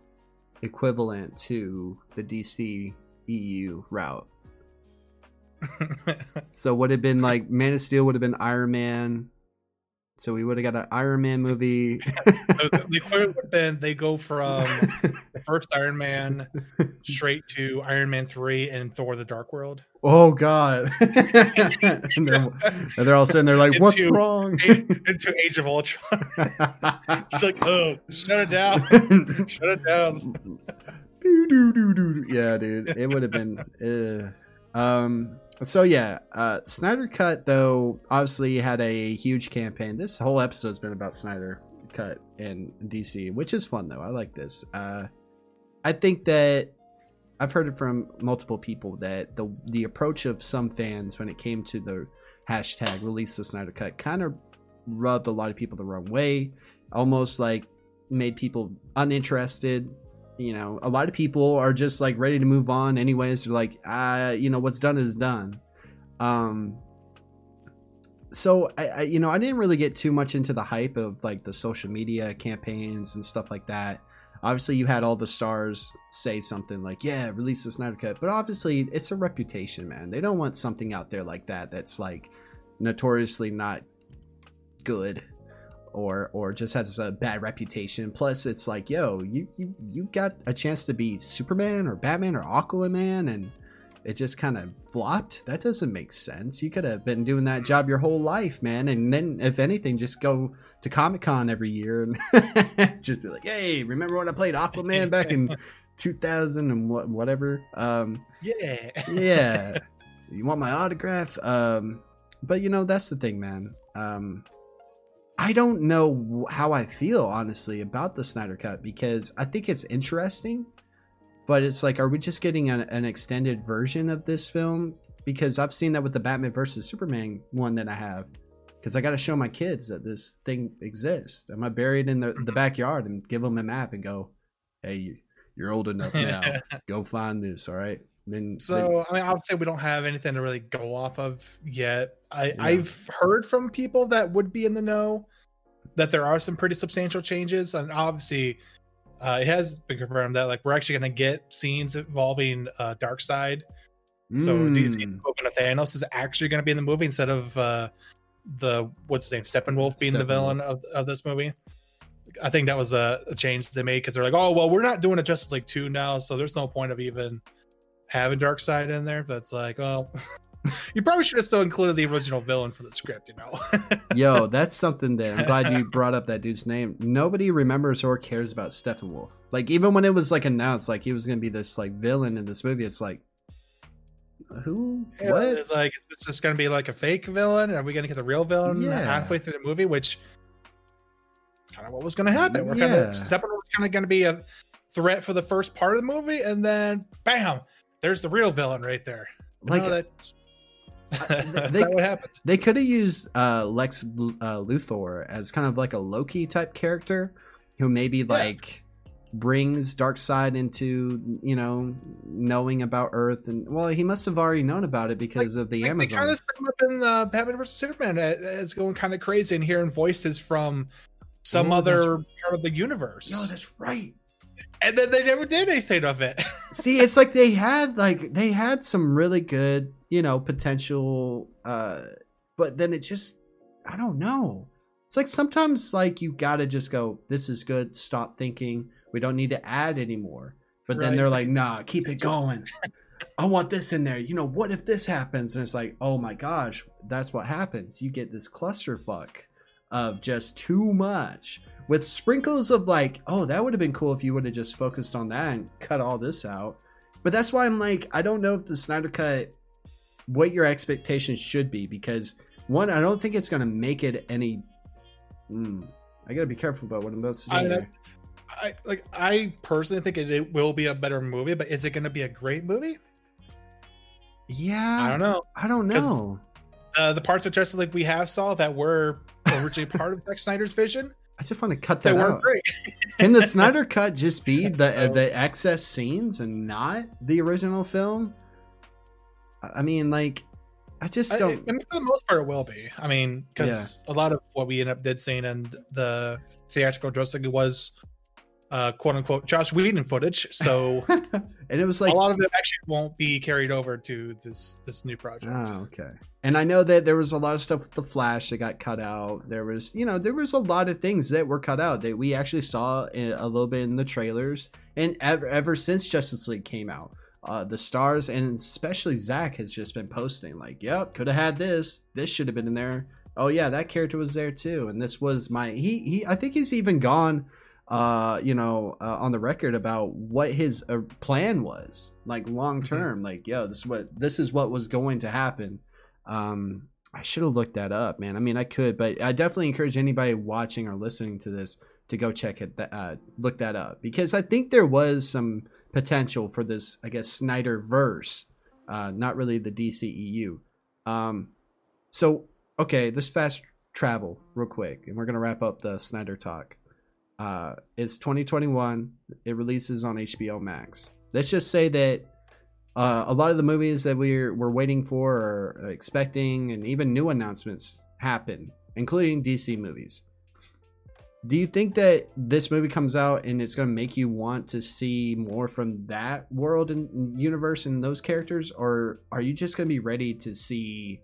equivalent to the DC EU route? (laughs) so would it have been like Man of Steel would have been Iron Man. So we would have got an Iron Man movie. the the equivalent would have been they go from the first Iron Man straight to Iron Man 3 and Thor the Dark World. oh god. and, (laughs) they're, and they're all sitting there like, what's Into- wrong? into Age of Ultron. (laughs) it's like, oh, shut it down. shut it down. (laughs) Yeah, dude, it would have been. Uh, um. So yeah, uh, Snyder Cut though obviously had a huge campaign. This whole episode's been about Snyder Cut and DC, which is fun though. I like this. Uh, I think that I've heard it from multiple people that the the approach of some fans when it came to the hashtag release the Snyder Cut kind of rubbed a lot of people the wrong way, almost like made people uninterested you know a lot of people are just like ready to move on anyways. They're like uh you know what's done is done. Um so I, I you know i didn't really get too much into the hype of like the social media campaigns and stuff like that. Obviously you had all the stars say something like yeah release the snyder cut. But obviously it's a reputation man. They don't want something out there like that that's like notoriously not good or or just has a bad reputation. Plus, it's like, yo, you you you got a chance to be Superman or Batman or Aquaman, and it just kind of flopped. That doesn't make sense. You could have been doing that job your whole life, man. And then, if anything, just go to Comic Con every year and (laughs) just be like, hey, remember when I played Aquaman back in (laughs) 2000 and what whatever. Um, Yeah. yeah. You want my autograph? Um, but you know, that's the thing, man. Um, I don't know how I feel honestly about the Snyder Cut because I think it's interesting, but it's like, are we just getting an, an extended version of this film? Because I've seen that with the Batman versus Superman one that I have. Because I got to show my kids that this thing exists. Am I buried in the, the backyard and give them a map and go, hey, you're old enough (laughs) now. go find this. All right. Then So I mean, I would say we don't have anything to really go off of yet. I, Yeah. I've heard from people that would be in the know that there are some pretty substantial changes, and obviously, uh, it has been confirmed that like we're actually going to get scenes involving uh, Darkseid. So DC Mm. spoken of Thanos is actually going to be in the movie instead of uh, the what's his name Steppenwolf being the villain of, of this movie. I think that was a, a change they made because they're like, oh well, we're not doing a Justice League two now, so there's no point of even having Darkseid in there. That's like, well, (laughs) you probably should have still included the original villain for the script, you know. (laughs) Yo, that's something that I'm glad you brought up that dude's name. Nobody remembers or cares about Steppenwolf. Like even when it was like announced, like he was gonna be this like villain in this movie, it's like, who? Yeah, what? It's like it's just gonna be like a fake villain. Are we gonna get the real villain Yeah. halfway through the movie? Which kind of what was gonna happen. We're Yeah. kind of kind of gonna be a threat for the first part of the movie, and then bam, there's the real villain right there. Like, that, (laughs) that's they- not what happened. They could have used uh, Lex uh, Luthor as kind of like a Loki type character, who maybe like brings Darkseid into you know knowing about Earth, and well, he must have already known about it because of the Like, they Amazon. kind of set him up in uh, Batman vs Superman as, as going kind of crazy and hearing voices from some Oh, other part of the universe. No, that's right. And then they never did anything of it. (laughs) See, it's like they had like they had some really good, you know, potential uh but then it just I don't know. It's like sometimes like you got to just go this is good, stop thinking. We don't need to add anymore. But then Right, they're like, like- "Nah, keep it going." I want this in there. You know, what if this happens? And it's like, "Oh my gosh, that's what happens. You get this clusterfuck of just too much." With sprinkles of like, oh, that would have been cool if you would have just focused on that and cut all this out. But that's why I'm like, I don't know if the Snyder Cut, what your expectations should be, because one, I don't think it's gonna make it any. Mm, I gotta be careful about what I'm about to say. I, here. I like. I personally think it, it will be a better movie, but is it going to be a great movie? Yeah, I don't know. I don't know. Uh, the parts of Justice League we have saw that were originally part of (laughs) Zack Snyder's vision, I just want to cut that out. (laughs) Can the Snyder (laughs) Cut just be the uh, the excess scenes and not the original film? I I mean, like, I just I, I don't. mean, for the most part, it will be. I mean, because a lot of what we ended up did seeing and the theatrical League was uh, quote unquote Joss Whedon footage. So (laughs) and it was like a lot of it actually won't be carried over to this this new project. Oh, okay. And I know that there was a lot of stuff with the Flash that got cut out. There was, you know, there was a lot of things that were cut out that we actually saw in, a little bit in the trailers, and ever ever since Justice League came out, uh, the stars and especially Zack has just been posting like, "Yep, could have had this. This should have been in there. Oh yeah, that character was there too, and this was my he he. I think he's even gone." Uh you know uh, on the record about what his uh, plan was like long term like yo this is what this is what was going to happen. Um i should have looked that up man. I mean i could but i definitely encourage anybody watching or listening to this to go check it uh look that up. Because i think there was some potential for this i guess snyder verse uh not really the dceu um so okay let's fast travel real quick and we're gonna wrap up the snyder talk uh, it's 2021. It releases on HBO Max. Let's just say that uh, a lot of the movies that we're we're waiting for or expecting, and even new announcements happen, including DC movies. Do you think that this movie comes out and it's going to make you want to see more from that world and universe and those characters, or are you just going to be ready to see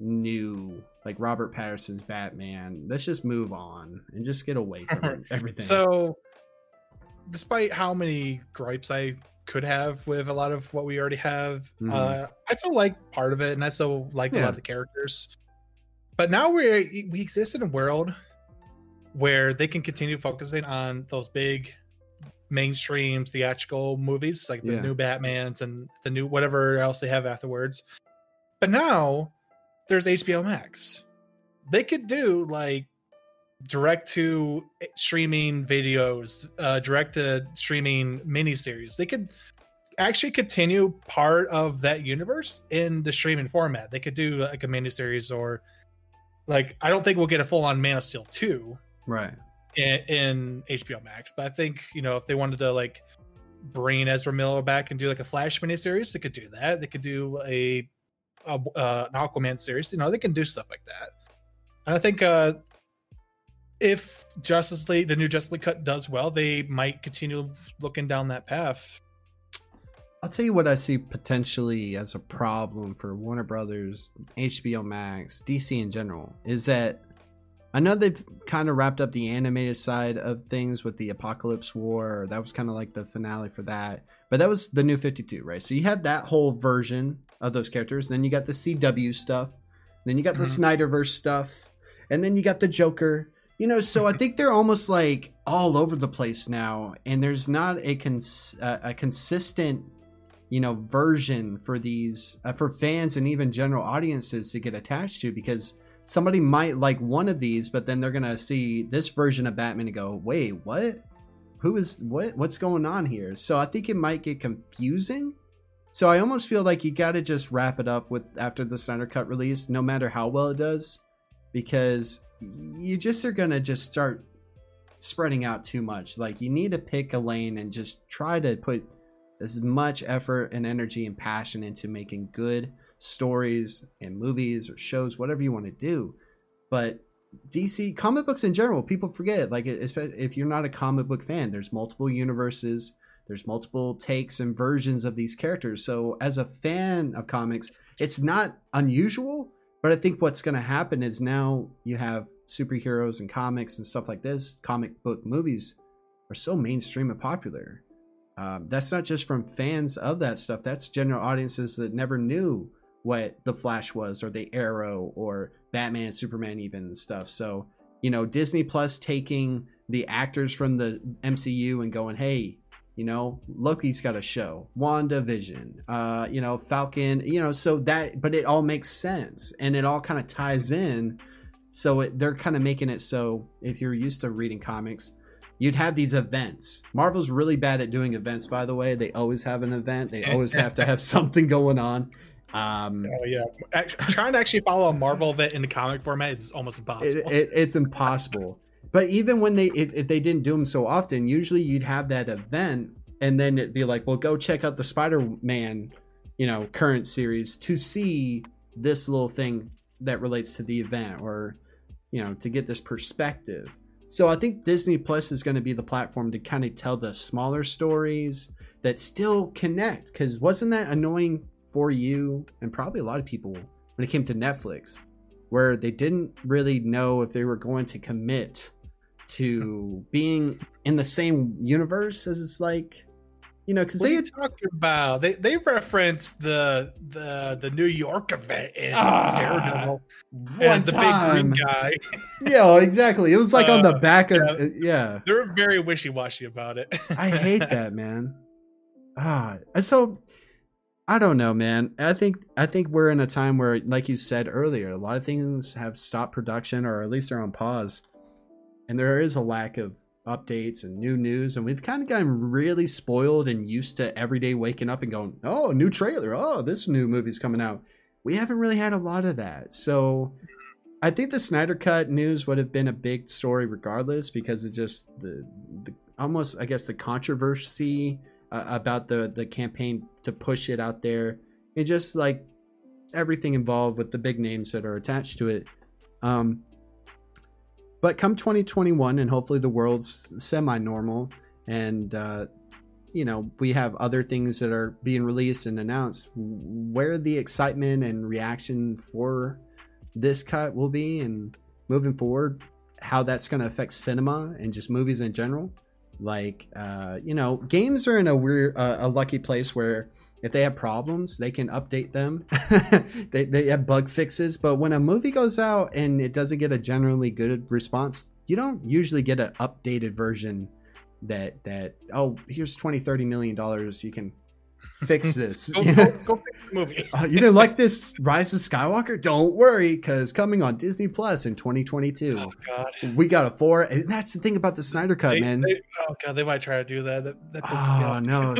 new, like Robert Pattinson's Batman? Let's just move on and just get away from (laughs) everything. So, despite how many gripes I could have with a lot of what we already have, Mhm. uh, I still like part of it, and I still like a lot of the characters. But now we we exist in a world where they can continue focusing on those big mainstream theatrical movies like the Yeah. new Batmans and the new whatever else they have afterwards. But now there's HBO Max. They could do like direct to streaming videos, uh, direct to streaming miniseries. They could actually continue part of that universe in the streaming format. They could do like a miniseries or like I don't think we'll get a full on Man of Steel 2 right. in, in HBO Max, but I think, you know, if they wanted to like bring Ezra Miller back and do like a Flash miniseries, they could do that. They could do a, uh, an Aquaman series. You know, they can do stuff like that. And I think uh if Justice League, the new Justice League cut does well, they might continue looking down that path. I'll tell you what I see potentially as a problem for Warner Brothers, HBO Max, DC in general is that I know they've kind of wrapped up the animated side of things with the Apokolips War. That was kind of like the finale for that. But that was the new 52, right? So you had that whole version of those characters. Then you got the CW stuff. Then you got the Snyderverse stuff. And then you got the Joker. You know, so I think they're almost like all over the place now. And there's not a, cons- uh, a consistent you know version for these uh, for fans and even general audiences to get attached to because somebody might like one of these but then they're gonna see this version of batman and go wait what who is what what's going on here so i think it might get confusing so i almost feel like you gotta just wrap it up with after the snyder cut release no matter how well it does because you just are gonna just start spreading out too much like you need to pick a lane and just try to put as much effort and energy and passion into making good stories and movies or shows, whatever you want to do. But DC comic books in general, people forget. Like, if you're not a comic book fan, there's multiple universes, there's multiple takes and versions of these characters. So, as a fan of comics, it's not unusual. But I think what's going to happen is now you have superheroes and comics and stuff like this. Comic book movies are so mainstream and popular um, that's not just from fans of that stuff. That's general audiences that never knew what the Flash was, or the Arrow, or Batman, Superman, even and stuff. So you know, Disney Plus taking the actors from the MCU and going, hey, you know, Loki's got a show, WandaVision, uh, you know, Falcon, you know, so that, but it all makes sense and it all kind of ties in. So it, they're kind of making it so if you're used to reading comics, you'd have these events. Marvel's really bad at doing events, by the way. They always have an event. They always have to have (laughs) something going on. Um, oh yeah, actually, trying to actually follow a Marvel event in the comic format is almost impossible. It, it, it's impossible. But even when they, if, if they didn't do them so often, usually you'd have that event, and then it'd be like, well, go check out the Spider-Man, you know, current series to see this little thing that relates to the event, or you know, to get this perspective. So I think Disney Plus is going to be the platform to kind of tell the smaller stories that still connect. Because wasn't that annoying for you and probably a lot of people when it came to Netflix, where they didn't really know if they were going to commit to being in the same universe as it's like you know because they are you talking about? They they referenced the the the New York event in Ah, Daredevil and the big green guy. (laughs) yeah exactly it was like on the Uh, back of yeah. uh, yeah They're very wishy washy about it. I hate (laughs) that, man. Ah, so I don't know, man. I think I think we're in a time where, like you said earlier, a lot of things have stopped production or at least they're on pause, and there is a lack of updates and new news, and we've kind of gotten really spoiled and used to every day waking up and going, "Oh, new trailer! Oh, this new movie's coming out." We haven't really had a lot of that, so I think the Snyder Cut news would have been a big story regardless because it just the, the almost I guess the controversy uh, about the the campaign to push it out there and just like everything involved with the big names that are attached to it. Um, but come 2021 and hopefully the world's semi-normal and uh, you know we have other things that are being released and announced where the excitement and reaction for this cut will be and moving forward how that's going to affect cinema and just movies in general like uh you know games are in a weird uh, a lucky place where if they have problems they can update them. (laughs) They, they have bug fixes but when a movie goes out and it doesn't get a generally good response you don't usually get an updated version that that oh here's 20 30 million dollars you can fix this go, (laughs) go, go fix the movie. (laughs) uh, you didn't like this Rise of Skywalker? Don't worry, because coming on Disney Plus in 2022, Oh God. we got a four. And that's the thing about the Snyder Cut, They- man. they- oh god, they might try to do that. That, that oh no.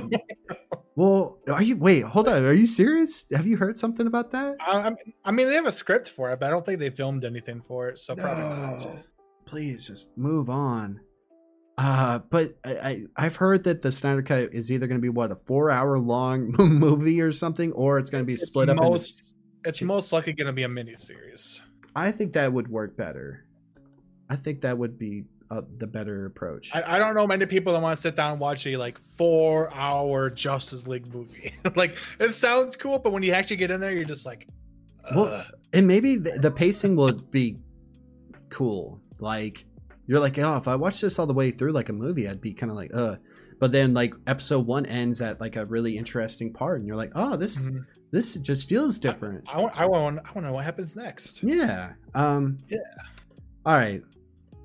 (laughs) well, are you? Wait, hold on. Are you serious? Have you heard something about that? I, I'm- mean, they have a script for it, but I don't think they filmed anything for it, so probably not. Please just move on. Uh, but I, I I've heard that the Snyder Cut is either going to be what a four hour long (laughs) movie or something, or it's going to be split up. into it's most likely going to be a mini series. I think that would work better. I think that would be uh, the better approach. I, I don't know many people that want to sit down and watch a like four hour Justice League movie. (laughs) like it sounds cool, but when you actually get in there, you're just like, well, and maybe the, the pacing will be cool Like you're like, oh, if I watch this all the way through like a movie, I'd be kind of like, uh. But then like episode one ends at like a really interesting part, and you're like, oh, this Mhm. this just feels different. I want, I want, I want to know what happens next. Yeah. Um, Yeah. All right.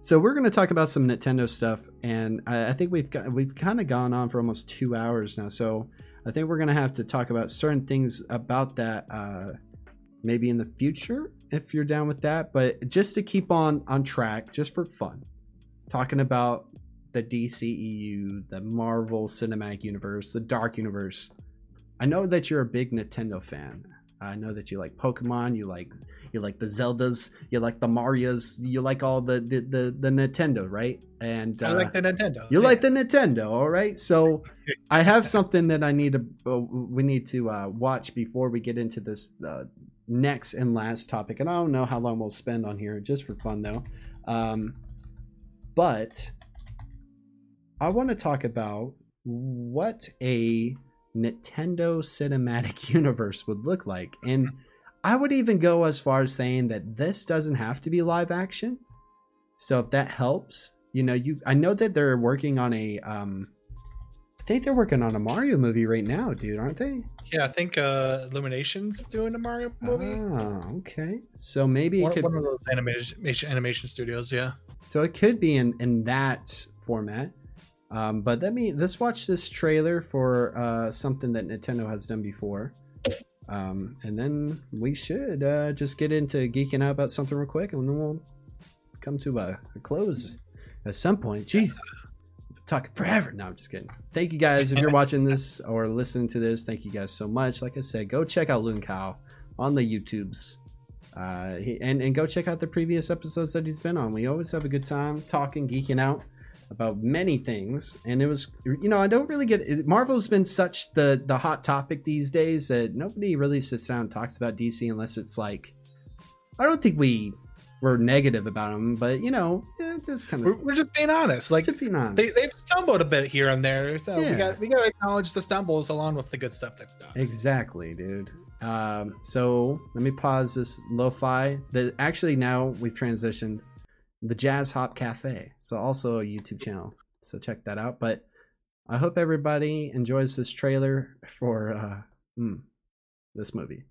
So we're going to talk about some Nintendo stuff, and I, I think we've got we've kind of gone on for almost two hours now. So I think we're going to have to talk about certain things about that, uh, maybe in the future if you're down with that. But just to keep on on track, just for fun, talking about the DCEU, the Marvel Cinematic Universe, the Dark Universe. I know that you're a big Nintendo fan. I know that you like Pokemon, you like you like the Zeldas, you like the Marios, you like all the the the, the Nintendo, right? And I uh, like the Nintendo. you like the Nintendo, all right? So (laughs) I have something that I need to uh, we need to uh, watch before we get into this uh, next and last topic. And I don't know how long we'll spend on here, just for fun though. Um, but I want to talk about what a Nintendo cinematic (laughs) universe would look like. And I would even go as far as saying that this doesn't have to be live action. So if that helps, you know, you I know that they're working on a um I think they're working on a Mario movie right now, dude, aren't they? Yeah, I think uh, Illumination's doing a Mario movie. Oh, okay. So maybe it one, could one of those animation animation studios. Yeah. So it could be in in that format. Um, but let me let's watch this trailer for uh, something that Nintendo has done before, um, and then we should uh, just get into geeking out about something real quick, and then we'll come to a, a close at some point. Jeez, talking forever. No, I'm just kidding. Thank you guys if you're watching this or listening to this. Thank you guys so much. Like I said, go check out LootingKyle on the YouTubes. Uh, he, and, and go check out the previous episodes that he's been on. We always have a good time talking, geeking out about many things. And it was, you know, I don't really get it. Marvel's been such the the hot topic these days that nobody really sits down and talks about DC unless it's like, I don't think we were negative about them, but you know, yeah, just kind We're, of we're just being honest. Like just being honest. they they've stumbled a bit here and there, so Yeah. we got we got to acknowledge the stumbles along with the good stuff they've done. Exactly, dude. Um, so let me pause this lo-fi. The actually now we've transitioned the Jazz Hop Cafe. So also a YouTube channel. So check that out. But I hope everybody enjoys this trailer for uh, mm, this movie.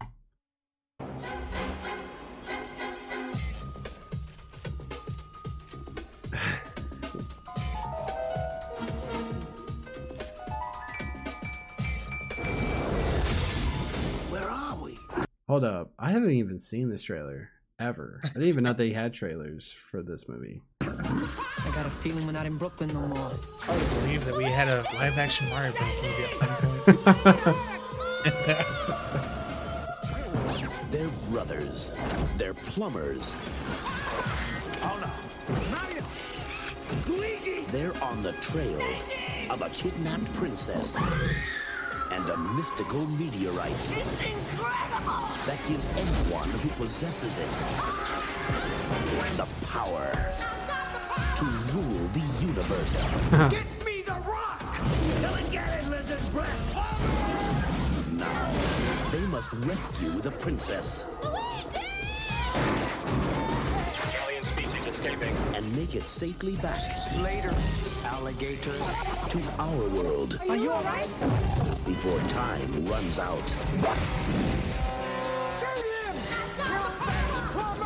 Hold up, I haven't even seen this trailer ever. I didn't even know they had trailers for this movie. I got a feeling we're not in Brooklyn no more. I to believe that we had a live action Mario Bros. movie at some point. (laughs) They're brothers. They're plumbers. Oh no. Mario! Luigi! They're on the trail of a kidnapped princess and a mystical meteorite It's incredible! that gives anyone who possesses it the power to rule the universe. (laughs) Get me the rock! Come and get it, lizard breath! Now, they must rescue the princess Alien species escaping. And make it safely back Later, alligator. to our world Are you alright? before time runs out. Save Get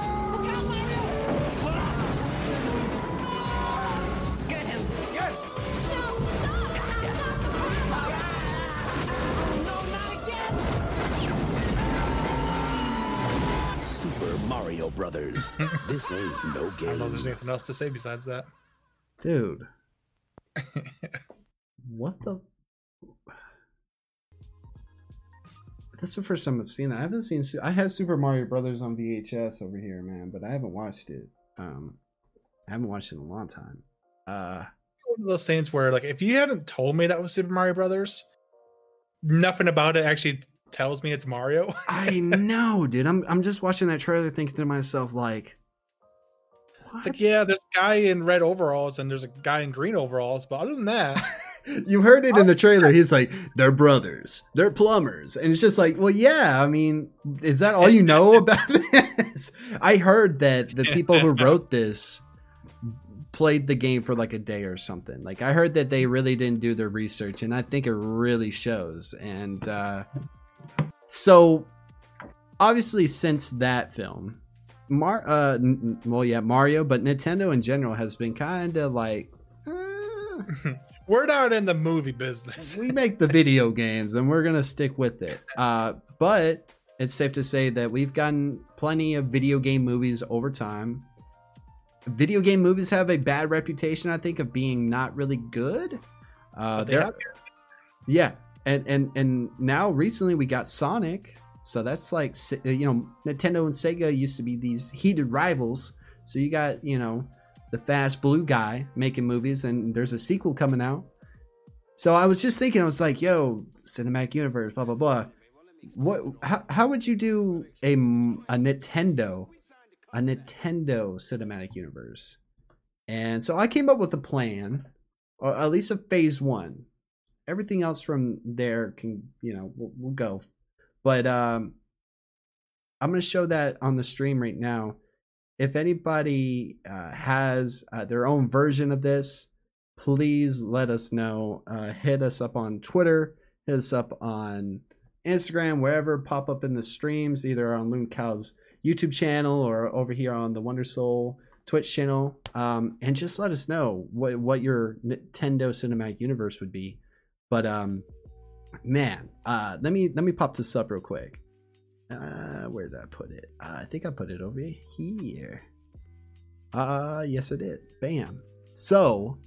Mario Brothers. (laughs) this ain't no game. I don't know if there's game. anything else to say besides that. Dude. (laughs) what the That's the first time I've seen that. I haven't seen I have Super Mario Brothers on VHS over here, man, but I haven't watched it. Um I haven't watched it in a long time. Uh One of those things where, like, if you hadn't told me that was Super Mario Brothers, nothing about it actually tells me it's Mario. (laughs) I know, dude. I'm I'm just watching that trailer thinking to myself like It's like, yeah, there's a guy in red overalls and there's a guy in green overalls, but other than that, (laughs) you heard it in the trailer. He's like, they're brothers, they're plumbers. And it's just like, well, yeah, I mean, is that all you know (laughs) about this? I heard that the people who wrote this played the game for like a day or something. Like I heard that they really didn't do their research, and I think it really shows. And uh, so, obviously, since that film, Mar, uh, n- well, yeah, Mario, but Nintendo in general has been kind of like (laughs) We're not in the movie business. we make the video games and we're gonna stick with it. Uh, but it's safe to say that we've gotten plenty of video game movies over time. Video game movies have a bad reputation, I think, of being not really good. Uh, they yeah, and and and now recently we got Sonic, so that's like uh, you know Nintendo and Sega used to be these heated rivals. So you got you know the fast blue guy making movies, and there's a sequel coming out. So I was just thinking, I was like, yo, cinematic universe, blah blah blah. What? How, how would you do a a Nintendo, a Nintendo cinematic universe? And so I came up with a plan, or at least a phase one. Everything else from there can, you know, we'll, we'll go. But um, I'm going to show that on the stream right now. If anybody uh, has uh, their own version of this, please let us know. Uh, hit us up on Twitter, hit us up on Instagram, wherever pop up in the streams, either on LootingKyle's YouTube channel or over here on the Wonder Soul Twitch channel. Um, and just let us know what, what your Nintendo Cinematic Universe would be. But um, man, uh, let me let me pop this up real quick. Uh, where did I put it? Uh, I think I put it over here. Uh, yes, I did. Bam. So,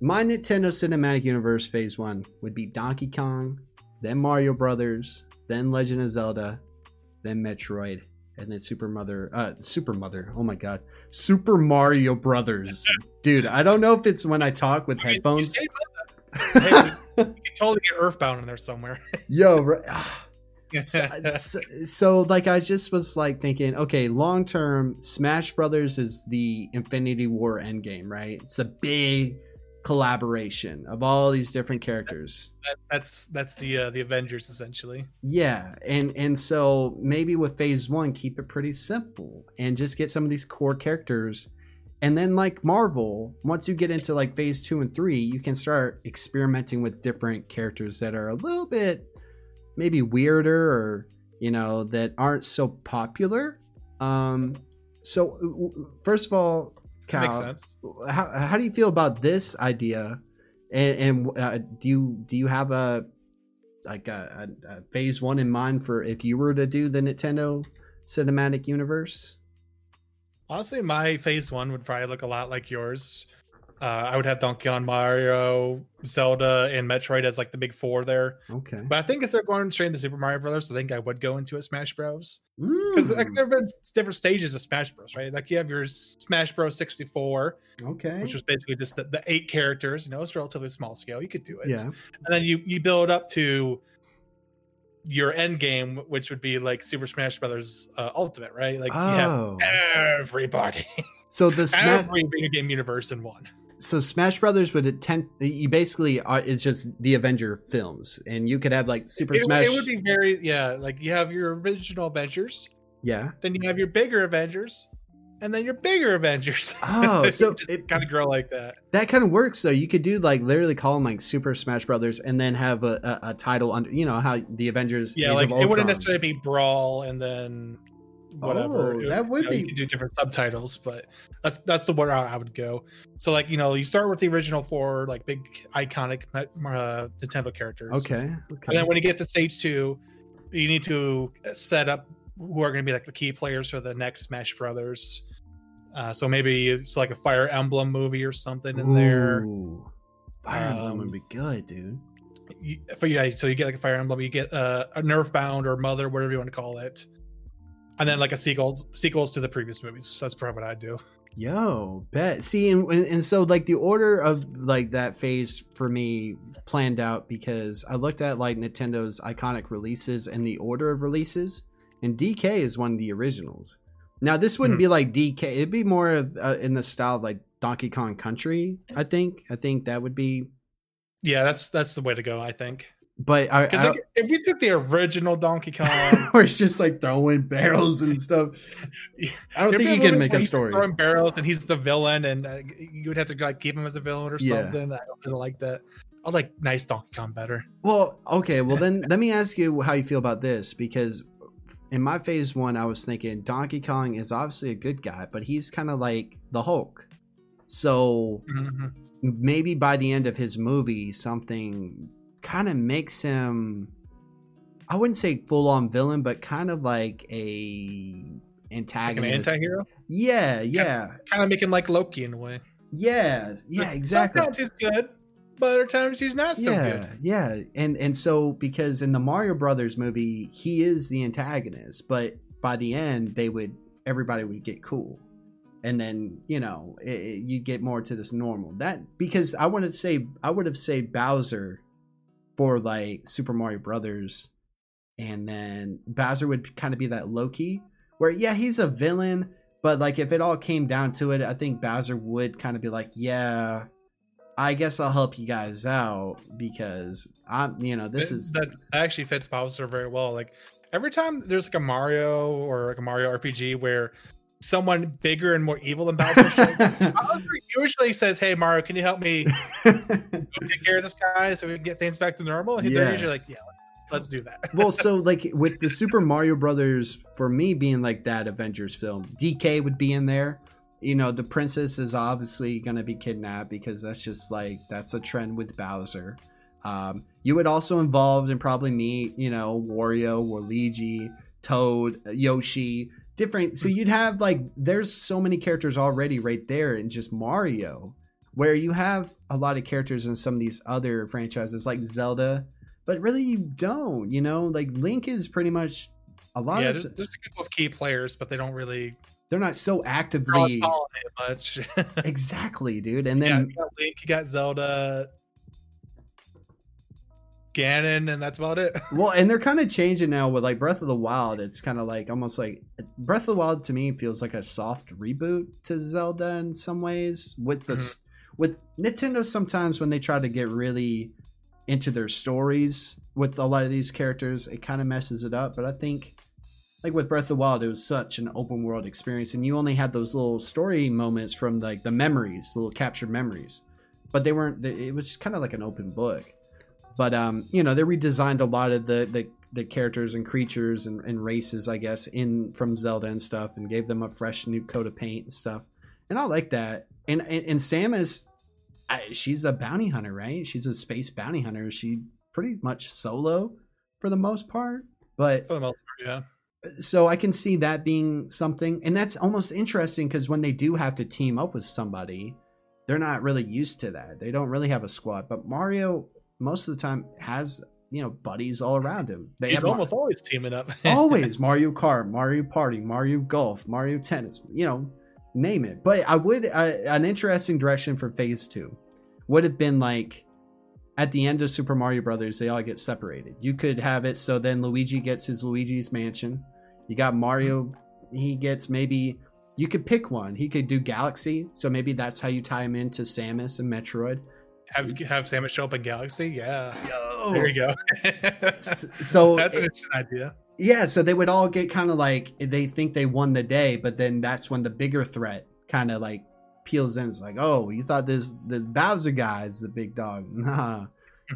my Nintendo Cinematic Universe Phase 1 would be Donkey Kong, then Mario Brothers, then Legend of Zelda, then Metroid, and then Super Mother, uh, Super Mother. Oh my god. Super Mario Brothers. (laughs) Dude, I don't know if it's when I talk with headphones. Hey, we can totally get Earthbound in there somewhere. (laughs) Yo, right- (laughs) so, so, so, like I just was like thinking, okay, long term, Smash Brothers is the Infinity War endgame, right? It's a big collaboration of all these different characters. That, that's that's the uh, the Avengers essentially. Yeah, and and so maybe with Phase One, keep it pretty simple and just get some of these core characters, and then like Marvel, once you get into like Phase Two and Three, you can start experimenting with different characters that are a little bit maybe weirder or you know that aren't so popular. Um, so first of all, sense. How how do you feel about this idea? And, and uh, do you do you have a like a, a, a phase one in mind for if you were to do the Nintendo cinematic universe? Honestly, my phase one would probably look a lot like yours. Uh, I would have Donkey Kong, Mario, Zelda, and Metroid as like the big four there. Okay. But I think instead of going straight into Super Mario Brothers, I think I would go into a Smash Bros. Because like Mm, there have been different stages of Smash Bros. Right? Like you have your Smash Bros. 64, okay. which was basically just the, the eight characters. You know, it's relatively small scale. You could do it. Yeah. And then you you build up to your end game, which would be like Super Smash Brothers uh, Ultimate, right? Like Oh. you have everybody, So the (laughs) Smash every video game universe in one. so Smash Brothers would attend. You basically are. It's just the Avenger films, and you could have like Super it, Smash. it would be very yeah. Like you have your original Avengers, yeah. then you have your bigger Avengers, and then your bigger Avengers. (laughs) Oh, so it kind of grow like that. That kind of works though. You could do like literally call them like Super Smash Brothers, and then have a, a, a title under. You know how the Avengers. Yeah, Age like it wouldn't necessarily be Brawl and then whatever. Oh, that would you know, be- You could do different subtitles, but that's that's the where I I would go. So like you know you start with the original four like big iconic uh, Nintendo characters. Okay. Okay. And then when you get to stage two, you need to set up who are going to be like the key players for the next Smash Brothers. Uh, so maybe it's like a Fire Emblem movie or something in there. Ooh, Fire Emblem Um, would be good, dude. You, for yeah, so you get like a Fire Emblem, you get uh, a Earthbound or Mother, whatever you want to call it, and then like a sequel sequels to the previous movies. That's probably what I'd do. Yo, bet. See, and, and and so like the order of like that phase for me planned out because I looked at like Nintendo's iconic releases and the order of releases, and DK is one of the originals. Now this wouldn't Mhm. be like DK; it'd be more of uh, in the style of like Donkey Kong Country. I think. I think that would be Yeah, that's that's the way to go. I think. but I, like, if we took the original Donkey (laughs) Kong, where it's just like throwing barrels and stuff. I don't think you can make a story. Throwing barrels, and he's the villain, and uh, you would have to like keep him as a villain or Yeah. something. I don't, I don't like that. I like nice Donkey Kong better. Well, okay. Well, (laughs) then let me ask you how you feel about this because in my phase one, I was thinking Donkey Kong is obviously a good guy, but he's kind of like the Hulk. So Mhm. maybe by the end of his movie, something kind of makes him. I wouldn't say full on villain, but kind of like a Like an anti-hero, yeah, yeah, kind of making like Loki in a way. yeah, yeah, exactly. Sometimes he's good, but other times he's not so yeah, good. Yeah, and and so because in the Mario Brothers movie, he is the antagonist, but by the end, they would everybody would get cool, and then you know it, it- you get more to this normal that because I wanted to say I would have saved Bowser for like Super Mario Brothers, and then Bowser would kind of be that Loki where yeah he's a villain. But like if it all came down to it, I think Bowser would kind of be like, "Yeah, I guess I'll help you guys out because I'm, you know, this That- is that actually fits Bowser very well. Like every time there's like a Mario or like a Mario RPG where someone bigger and more evil than Bowser, shows (laughs) Bowser usually says, "Hey Mario, can you help me (laughs) take care of this guy so we can get things back to normal?" And Yeah. they're usually like, "Yeah, let's, let's do that." well, so (laughs) like with the Super Mario Brothers, for me being like that Avengers film, DK would be in there. You know, the princess is obviously gonna be kidnapped because that's just like that's a trend with Bowser. Um, you would also involved and probably meet, you know, Wario, Waluigi, Toad, Yoshi, different. So you'd have like there's so many characters already right there in just Mario, where you have a lot of characters in some of these other franchises like Zelda, but really you don't. You know, like Link is pretty much a lot yeah, of there's, there's a couple of key players, but they don't really they're not so actively much. (laughs) exactly, dude. And yeah, then you got Link, you got Zelda, Ganon, and that's about it. (laughs) well, and they're kind of changing now with like Breath of the Wild. It's kind of like almost like Breath of the Wild to me feels like a soft reboot to Zelda in some ways. With the mm-hmm. s with Nintendo, sometimes when they try to get really into their stories with a lot of these characters, it kind of messes it up. But I think like with Breath of the Wild, it was such an open world experience, and you only had those little story moments from like the memories, the little captured memories, but they weren't. It was kind of like an open book. But um, you know, they redesigned a lot of the the, the characters and creatures and, and races, I guess, in from Zelda and stuff, and gave them a fresh new coat of paint and stuff. And I like that. And and, and Samus, she's a bounty hunter, right? She's a space bounty hunter. She pretty much solo for the most part, but For the most part, yeah. So I can see that being something, and that's almost interesting because when they do have to team up with somebody, they're not really used to that. They don't really have a squad. But Mario, most of the time, has you know buddies all around him. They He's almost always teaming up. (laughs) always Mario Kart, Mario Party, Mario Golf, Mario Tennis. You know, name it. But I would uh, an interesting direction for Phase Two would have been like at the end of Super Mario Brothers, they all get separated. You could have it so then Luigi gets his Luigi's Mansion. You got Mario, he gets maybe you could pick one. He could do Galaxy, so maybe that's how you tie him into Samus and Metroid. Have have Samus show up in Galaxy? Yeah. Yo. There you go. (laughs) So that's an interesting idea. Yeah, so they would all get kind of like they think they won the day, but then that's when the bigger threat kind of like peels in. It's like, oh, you thought this this Bowser guy is the big dog? (laughs) Nah,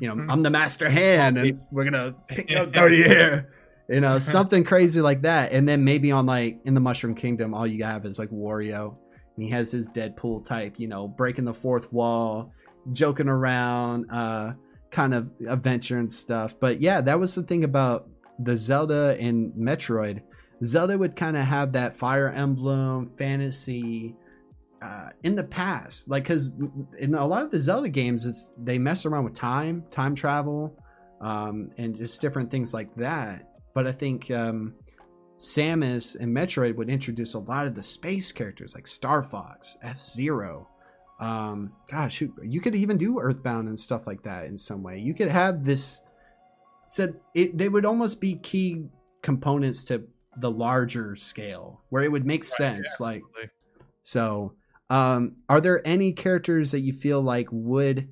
you know, I'm the master hand, and we're gonna pick up (laughs) your hair. You know, something crazy like that. And then maybe on like in the Mushroom Kingdom, all you have is like Wario, and he has his Deadpool type, you know, breaking the fourth wall, joking around, uh, kind of adventure and stuff. But yeah, that was the thing about the Zelda and Metroid. Zelda would kind of have that Fire Emblem fantasy uh, in the past, like because in a lot of the Zelda games, it's they mess around with time, time travel, um, and just different things like that. But I think um, Samus and Metroid would introduce a lot of the space characters like Star Fox, F Zero. Um, gosh, you could even do Earthbound and stuff like that in some way. You could have this. Said it, they would almost be key components to the larger scale where it would make sense. like, so, um, are there any characters that you feel like would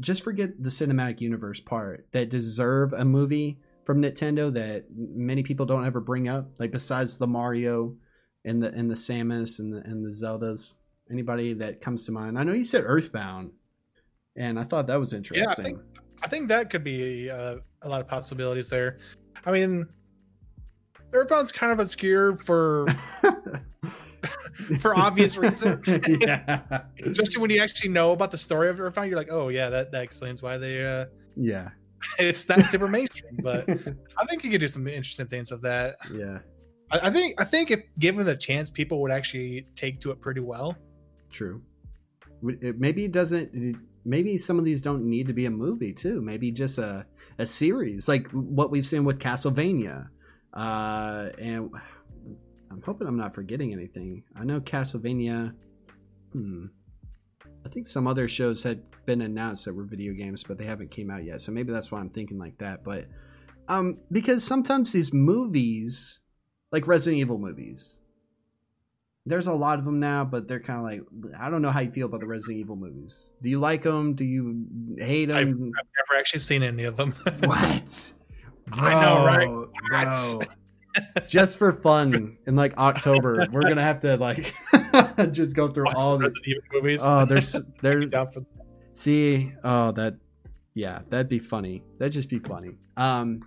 just forget the cinematic universe part that deserve a movie from Nintendo that many people don't ever bring up. Like besides the Mario and the and the Samus and the and the Zeldas. Anybody that comes to mind? I know you said Earthbound, and I thought that was interesting. Yeah, I think I think that could be uh, a lot of possibilities there. I mean, Earthbound's kind of obscure for (laughs) (laughs) for obvious reasons. (laughs) yeah. Especially when you actually know about the story of Earthbound, you're like, oh yeah, that, that explains why they. Uh, yeah. (laughs) it's not super mainstream, but I think you could do some interesting things with that. Yeah. I, I think I think if given the chance, people would actually take to it pretty well. True. It- Maybe it doesn't. Maybe some of these don't need to be a movie too. Maybe just a a series, like what we've seen with Castlevania. Uh, and I'm hoping I'm not forgetting anything. I know Castlevania. Hmm. I think some other shows had been announced that were video games, but they haven't came out yet. So maybe that's why I'm thinking like that. But um, because sometimes these movies, like Resident Evil movies, there's a lot of them now, but they're kind of like I don't know how you feel about the Resident Evil movies. Do you like them? Do you hate them? I've, I've never actually seen any of them. (laughs) what? I know, right? Bro, What? Just for fun, in like October, we're gonna have to like (laughs) just go through Watch all the. Movies. Oh, there's (laughs) there. See, oh that, yeah, that'd be funny. That'd just be funny. Um,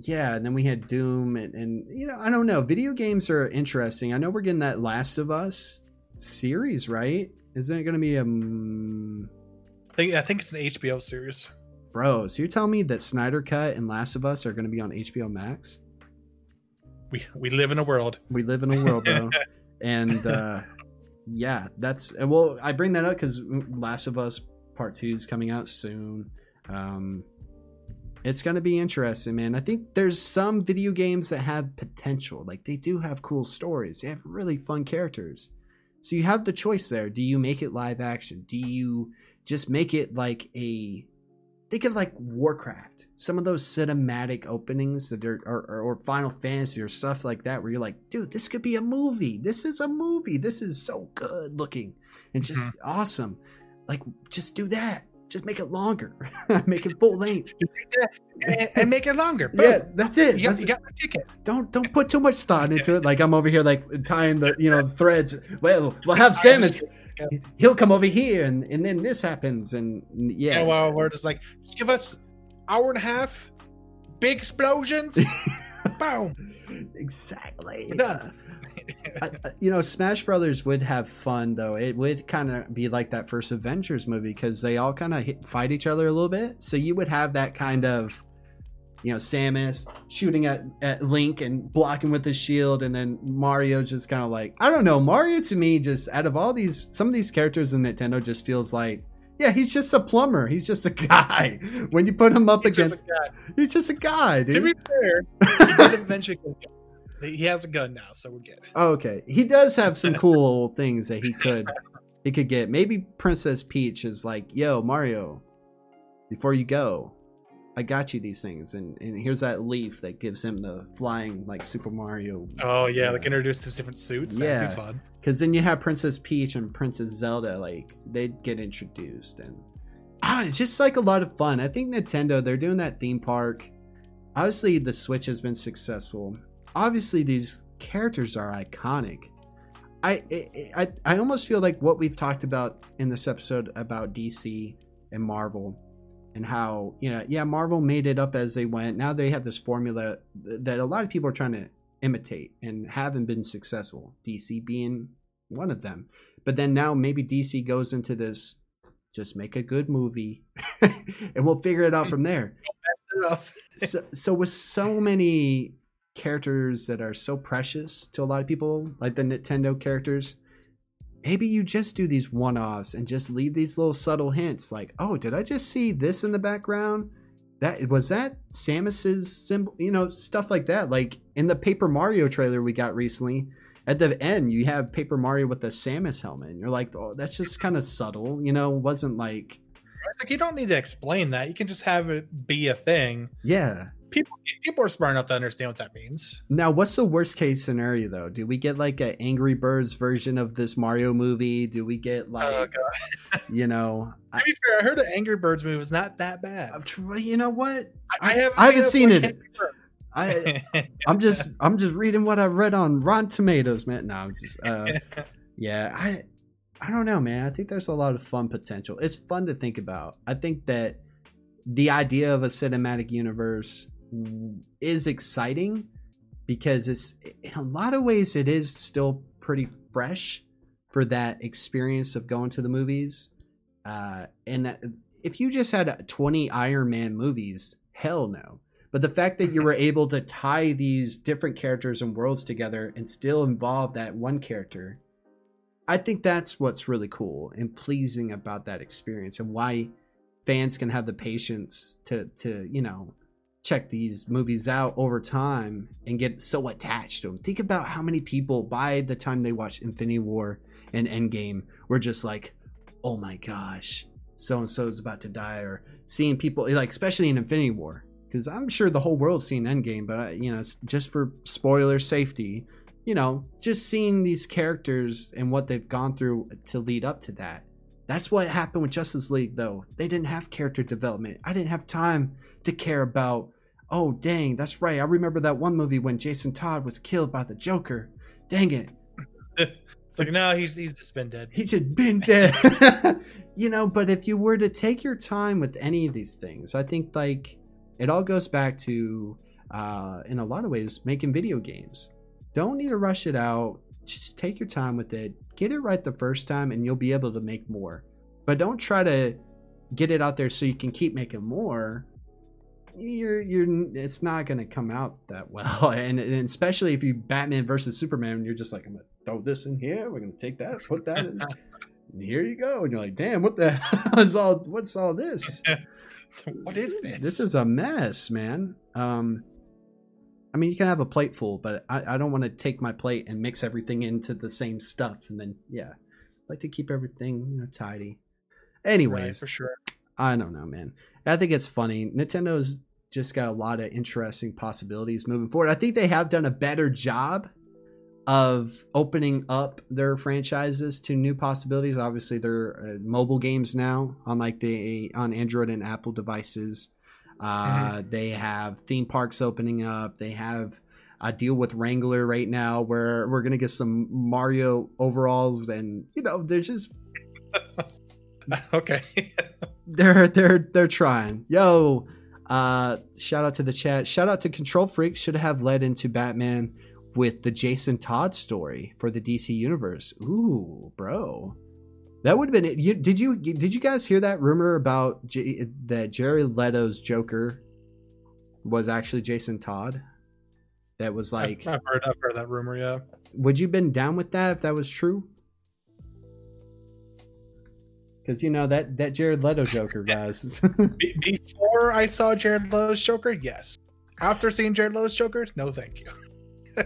yeah, and then we had Doom, and, and you know, I don't know. Video games are interesting. I know we're getting that Last of Us series, right? Isn't it to be a um, I think I think it's an HBO series. bro? So you're telling me that Snyder Cut and Last of Us are going to be on HBO Max? We we live in a world. We live in a world, bro. (laughs) and uh yeah, that's and well, I bring that up because Last of Us Part Two is coming out soon. Um It's gonna be interesting, man. I think there's some video games that have potential. Like they do have cool stories. They have really fun characters. So you have the choice there. Do you make it live action? Do you just make it like a think of like Warcraft, some of those cinematic openings that are, or, or, Final Fantasy or stuff like that, where you're like, dude, this could be a movie. This is a movie. This is so good looking and just mm-hmm. awesome. Like, just do that. Just make it longer. (laughs) make it full (laughs) length. and, and make it longer. Yeah, that's it. You That's you got my ticket. Don't don't put too much thought into it. (laughs) Like I'm over here, like tying the you know threads. Well, we'll have Samus. He'll come over here, and and then this happens, and yeah. Yeah, well, we're just like, just give us hour and a half, big explosions, (laughs) boom, exactly. We're done. I- I- you know, Smash Brothers would have fun though. It would kind of be like that first Avengers movie because they all kind of fight each other a little bit. So you would have that kind of, you know, Samus shooting at, at Link and blocking with his shield, and then Mario just kind of like I don't know. Mario to me, just out of all these, some of these characters in Nintendo just feels like. Yeah, he's just a plumber. He's just a (laughs) guy. When you put him up He's just against, a guy. he's just a guy, Dude. To be fair, (laughs) he did eventually. He has a gun now, so we're good. Okay. He does have some (laughs) cool things that he could he could get. Maybe Princess Peach is like, "Yo, Mario, before you go, I got you these things." And and here's that leaf that gives him the flying like Super Mario. Oh yeah, like introduced to different suits. That'd Yeah. be fun. Cuz then you have Princess Peach and Princess Zelda like they'd get introduced and ah, it's just like a lot of fun. I think Nintendo they're doing that theme park. Obviously the Switch has been successful. Obviously these characters are iconic. I I I almost feel like what we've talked about in this episode about DC and Marvel and how you know yeah Marvel made it up as they went. Now they have this formula that a lot of people are trying to imitate and haven't been successful. DC being one of them. But then now maybe DC goes into this just make a good movie (laughs) and we'll figure it out from there. (laughs) Mess it up. (laughs) so, so with so many characters that are so precious to a lot of people, like the Nintendo characters, maybe you just do these one-offs and just leave these little subtle hints like, "Oh, did I just see this in the background? That was that Samus's symbol, you know, stuff like that. Like in the Paper Mario trailer we got recently, at the end you have Paper Mario with the Samus helmet. And you're like, "Oh, that's just kind of subtle, you know, wasn't like It's like you don't need to explain that. You can just have it be a thing. yeah, people people are smart enough to understand what that means. Now, what's the worst case scenario though? Do we get like an Angry Birds version of this Mario movie? Do we get like, Oh (laughs) you know, To be fair, I heard the Angry Birds movie was not that bad. you know what? I, I haven't, I haven't seen it. I (laughs) I'm just I'm just reading what I've read on Rotten Tomatoes, man. No, I'm just uh, (laughs) yeah. I I don't know, man. I think there's a lot of fun potential. It's fun to think about. I think that the idea of a cinematic universe is exciting because it's in a lot of ways it is still pretty fresh for that experience of going to the movies. Uh, and that, if you just had 20 Iron Man movies, hell no. But the fact that you were (laughs) able to tie these different characters and worlds together and still involve that one character, I think that's what's really cool and pleasing about that experience and why fans can have the patience to to, you know, check these movies out over time and get so attached to them. Think about how many people by the time they watch Infinity War and Endgame were just like, "Oh my gosh, so and so is about to die," or seeing people like, especially in Infinity War, because I'm sure the whole world's seen Endgame, but I, you know, just for spoiler safety, you know, just seeing these characters and what they've gone through to lead up to that. That's what happened with Justice League, though. They didn't have character development. I didn't have time to care about. Oh, dang, that's right. I remember that one movie when Jason Todd was killed by the Joker. Dang it. (laughs) It's like no, he's he's just been dead. He's just been (laughs) dead. (laughs) you know, but if you were to take your time with any of these things, I think like it all goes back to uh in a lot of ways making video games. Don't need to rush it out. Just take your time with it. Get it right the first time and you'll be able to make more. But don't try to get it out there so you can keep making more. You're you're it's not going to come out that well. (laughs) And, and especially if you Batman versus Superman you're just like I'm going to throw this in here, we're going to take that, put that in. and here you go. And you're like, "Damn, what the hell is all what's all this?" (laughs) what is this? This is a mess, man. Um, I mean, you can have a plate full, but I, I don't want to take my plate and mix everything into the same stuff, and then yeah, I like to keep everything you know tidy. Anyways, Right, for sure. I don't know, man. I think it's funny. Nintendo's just got a lot of interesting possibilities moving forward. I think they have done a better job of opening up their franchises to new possibilities. Obviously, they're uh, mobile games now on like the on Android and Apple devices. Uh, They have theme parks opening up. They have a deal with Wrangler right now where we're gonna get some Mario overalls, and you know they're just (laughs) okay. (laughs) they're they're they're trying. Yo, uh, shout out to the chat. Shout out to Control Freak. Should have led into Batman with the Jason Todd story for the DC universe. Ooh, bro, that would have been it. You, did you did you guys hear that rumor about J- that Jared Leto's Joker was actually Jason Todd? That was like, I've, I've heard I've heard that rumor. Yeah. would you been down with that if that was true? Because you know that that Jared Leto Joker, guys. (laughs) Before I saw Jared Leto's Joker, yes. After seeing Jared Leto's Joker, no, thank you.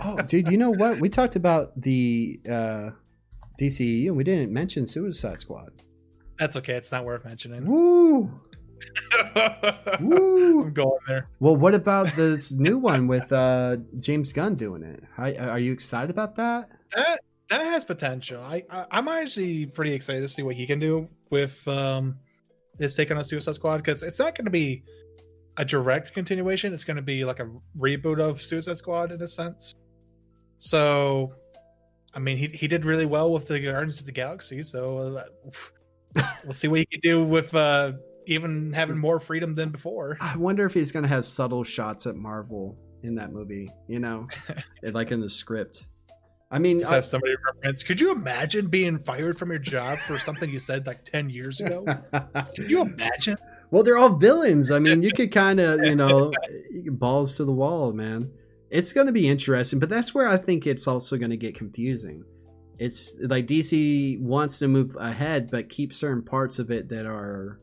oh, dude, you know what? We talked about the uh, DCEU and we didn't mention Suicide Squad. That's okay. It's not worth mentioning. Woo! (laughs) Woo! I'm going there. Well, what about this new one with uh, James Gunn doing it? Are, are you excited about that? That that has potential. I, I I'm actually pretty excited to see what he can do with um his take on the Suicide Squad because it's not going to be a direct continuation. It's going to be like a reboot of Suicide Squad in a sense. So, I mean, he he did really well with the Guardians of the Galaxy. So uh, (laughs) we'll see what he can do with uh even having more freedom than before. I wonder if he's going to have subtle shots at Marvel in that movie, you know, (laughs) like in the script. I mean, I- somebody reference. Could you imagine being fired from your job for something you said like ten years ago? (laughs) Could you imagine? Well, they're all villains. I mean, you (laughs) could kind of, you know, balls to the wall, man. It's going to be interesting, but that's where I think it's also going to get confusing. It's like DC wants to move ahead, but keep certain parts of it that are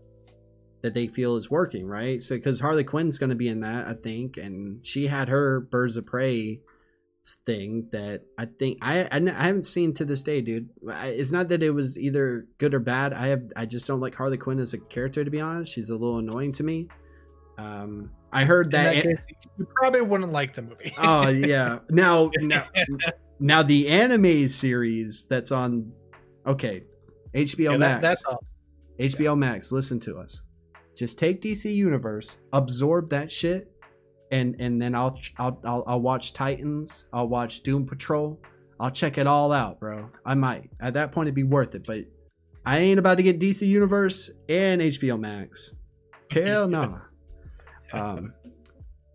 that they feel is working, right? So, because Harley Quinn's going to be in that, I think, and she had her Birds of Prey thing that I think I I, I haven't seen to this day, dude. I, it's not that it was either good or bad. I have I just don't like Harley Quinn as a character to be honest. She's a little annoying to me. Um, I heard that. that case, you probably wouldn't like the movie. oh yeah. (laughs) Now, now, now the anime series that's on. Okay, HBO Yeah, that- Max. that's awesome. HBO Max. Listen to us. Just take DC Universe, absorb that shit, and and then I'll I'll I'll, I'll watch Titans. I'll watch Doom Patrol. I'll check it all out, bro. I might. At that point, it'd be worth it. But I ain't about to get DC Universe and HBO Max. Hell no. (laughs) Um,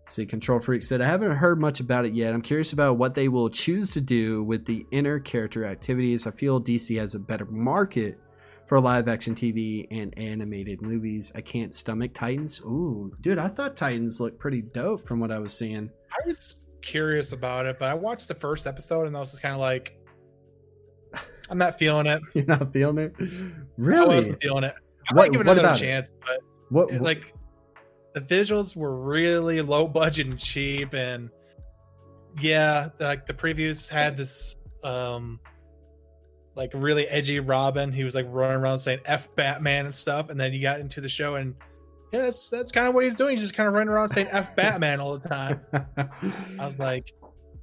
see, Control Freak said, I haven't heard much about it yet. I'm curious about what they will choose to do with the inner character activities. I feel DC has a better market for live action TV and animated movies. I can't stomach Titans. Ooh, dude, I thought Titans looked pretty dope from what I was seeing. I was curious about it, but I watched the first episode and I was just kind of like, (laughs) I'm not feeling it. You're not feeling it? Really? I wasn't feeling it. I What- might give it another about it? chance, but What- it, like the visuals were really low budget and cheap, and yeah, like the previews had this um like really edgy Robin. He was like running around saying "F Batman" and stuff, and then he got into the show and. Yeah, that's that's kind of what he's doing. He's just kind of running around saying "F (laughs) Batman" all the time. (laughs) I was like,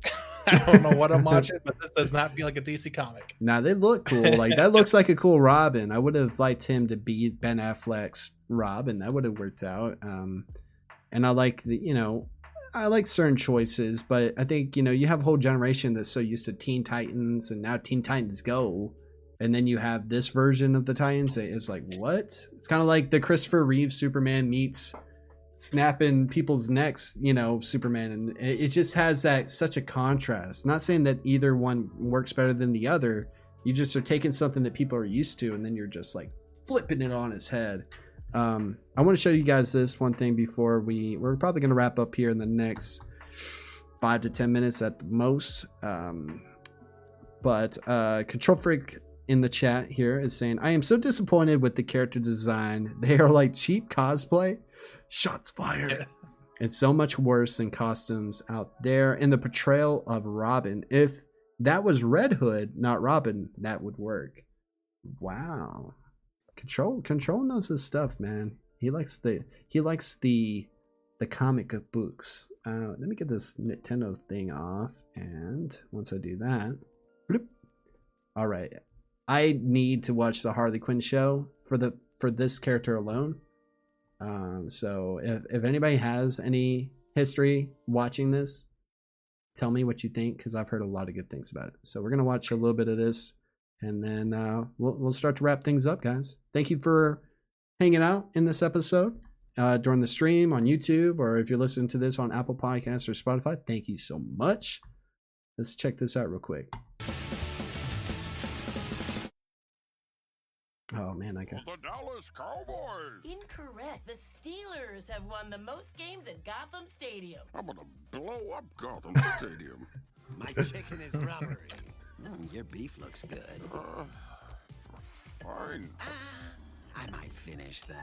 (laughs) I don't know what I'm watching, but this does not feel like a DC comic. Now they look cool. Like that looks like a cool Robin. I would have liked him to be Ben Affleck's Robin. That would have worked out. Um, and I like the you know I like certain choices, but I think you know you have a whole generation that's so used to Teen Titans, and now Teen Titans Go, and then you have this version of the Titans. It's like what? It's kind of like the Christopher Reeve Superman meets snapping people's necks, you know, Superman, and it just has that such a contrast. Not saying that either one works better than the other. You just are taking something that people are used to, and then you're just like flipping it on its head. Um, I want to show you guys this one thing before we we're probably going to wrap up here in the next five to ten minutes at the most. Um, but uh, Control Freak in the chat here is saying, "I am so disappointed with the character design. (laughs) They are like cheap cosplay. Shots fired. It's so much worse than costumes out there. And the portrayal of Robin. If that was Red Hood, not Robin, that would work. Wow. Control Control knows his stuff, man. He likes the he likes the the comic of books. Uh, let me get this Nintendo thing off, and once I do that, bloop. all right. I need to watch the Harley Quinn show for the for this character alone. Um, so if if anybody has any history watching this, tell me what you think because I've heard a lot of good things about it. So we're gonna watch a little bit of this, and then uh, we'll we'll start to wrap things up, guys. Thank you for hanging out in this episode uh, during the stream on YouTube, or if you're listening to this on Apple Podcasts or Spotify. Thank you so much. Let's check this out real quick. Oh man, I got The Dallas Cowboys. Incorrect. The Steelers have won the most games at Gotham Stadium. I'm gonna blow up Gotham Stadium. (laughs) My chicken is rubbery. Mm, your beef looks good. (laughs) Uh, fine. I might finish that.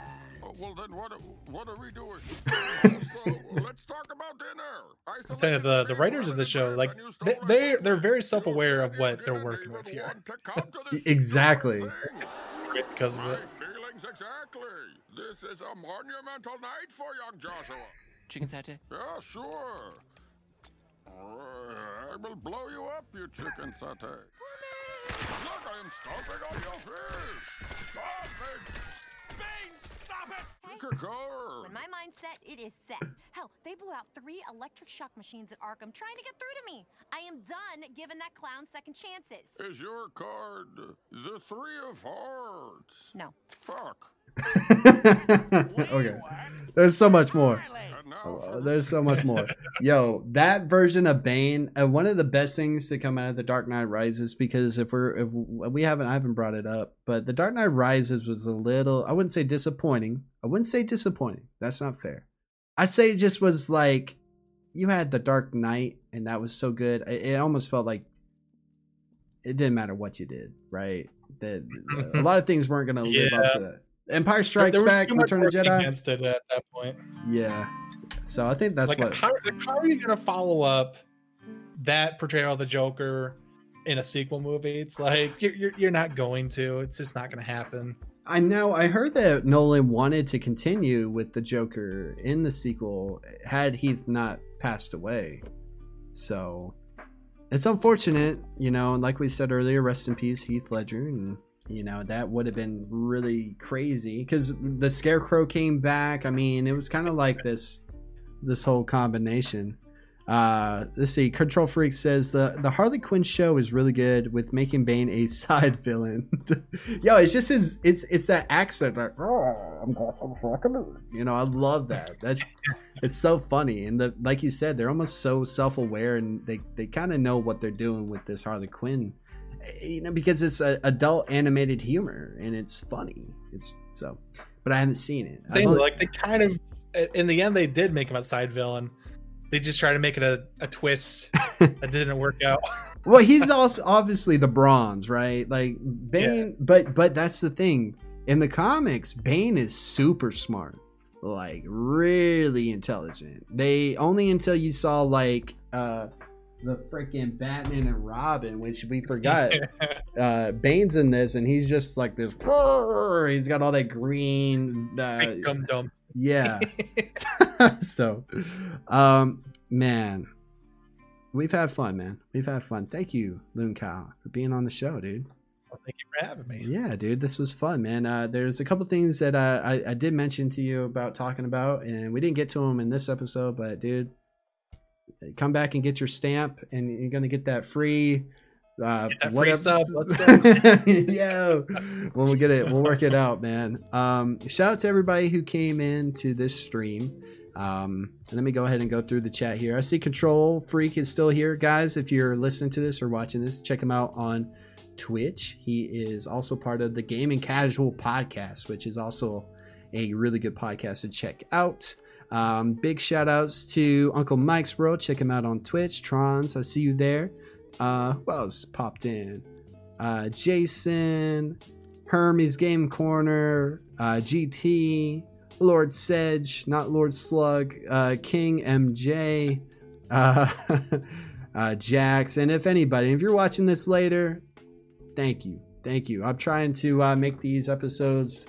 Uh, well then, what what are we doing? (laughs) so let's talk about dinner. I I'm telling you, the the writers of the show, like they they they're very self aware of what they're working with here. (laughs) exactly. because of it. Feelings exactly. This is a monumental night for young Joshua. Chicken satay? Yeah, sure. I will blow you up, you chicken satay. Look, I am stomping on your fish. Stop it! Bane, stop it! Kakar. When my mind's set, it is set. Hell, they blew out three electric shock machines at Arkham trying to get through to me. I am done giving that clown second chances. Is your card the three of hearts? No. Fuck. (laughs) okay. There's so much more. Oh, There's so much more. Yo, that version of Bane, uh, one of the best things to come out of the Dark Knight Rises, because if we're if we haven't I haven't brought it up, but the Dark Knight Rises was a little I wouldn't say disappointing. I wouldn't say disappointing. That's not fair. I'd say it just was like you had the Dark Knight, and that was so good. It, it almost felt like it didn't matter what you did, right? That (laughs) a lot of things weren't going to live up to that. Empire Strikes Back, Return of Jedi. against it at that point. Yeah. So I think that's like, what. how, like, how are you gonna follow up that portrayal of the Joker in a sequel movie? It's like you're you're, you're not going to. It's just not gonna happen. I know. I heard that Nolan wanted to continue with the Joker in the sequel had Heath not passed away. So it's unfortunate, you know. And like we said earlier, rest in peace, Heath Ledger, and you know that would have been really crazy because the Scarecrow came back. I mean, it was kind of like this, this whole combination. Uh, let's see. Control Freak says the the Harley Quinn show is really good with making Bane a (laughs) side villain. (laughs) Yo, it's just his. It's it's that accent like, oh, I'm Gotham fucking. You know, I love that. That's it's so funny, and the like you said, they're almost so self aware, and they they kind of know what they're doing with this Harley Quinn. You know, because it's a adult animated humor and it's funny. It's so, but I haven't seen it. They, only- like they kind of in the end they did make him a side villain. They just tried to make it a, a twist (laughs) that didn't work out. well he's also obviously the bronze right like bane but but that's the thing in the comics bane is super smart like really intelligent they only until you saw like uh the freaking batman and robin which we forgot (laughs) uh bane's in this and he's just like this he's got all that green uh, Dum dum. yeah. (laughs) (laughs) So um man we've had fun man. We've had fun. Thank you LootingKyle for being on the show dude. Well, thank you for having me. yeah dude this was fun man. Uh there's a couple things that uh, I, I did mention to you about talking about and we didn't get to them in this episode but dude come back and get your stamp and you're gonna get that free uh Get that free whatever- sub. (laughs) Let's go. yeah when we get it we'll work it out man. Um shout out to everybody who came in to this stream. Um let me go ahead and go through the chat here. I see control freak is still here. Guys if you're listening to this or watching this check him out on twitch. He is also part of the gaming casual podcast which is also a really good podcast to check out um, big shout outs to uncle mike's world. Check him out on twitch trons. I see you there. Uh who else popped in? Uh, Jason, Hermes Game Corner, uh, GT, Lord Sedge, not Lord Slug, uh, King MJ, (laughs) uh, uh, Jax, and if anybody, if you're watching this later, thank you, thank you. I'm trying to uh, make these episodes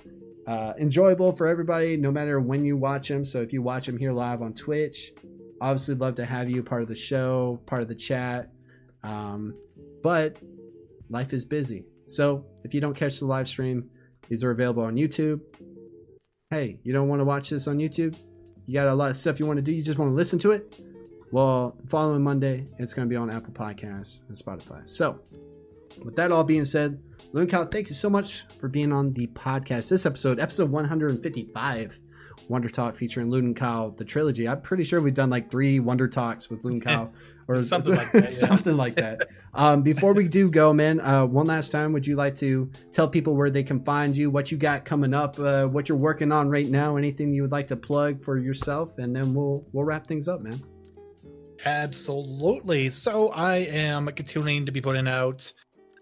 uh, enjoyable for everybody, no matter when you watch them. So if you watch them here live on Twitch, obviously love to have you part of the show, part of the chat. Um, but life is busy. So if you don't catch the live stream, these are available on YouTube. Hey, you don't want to watch this on YouTube? You got a lot of stuff you want to do, you just want to listen to it? Well, following Monday, it's going to be on Apple Podcasts and Spotify. So, with that all being said, Loon Cow, thank you so much for being on the podcast. This episode, episode 155, Wonder Talk featuring Loon Cow, the trilogy. I'm pretty sure we've done like three Wonder Talks with Loon Cow. (laughs) Or Something like (laughs) that, yeah. something like that. Um, before we do go, man, uh, one last time, would you like to tell people where they can find you, what you got coming up, uh, what you're working on right now, anything you would like to plug for yourself, and then we'll we'll wrap things up, man. Absolutely. So I am continuing to be putting out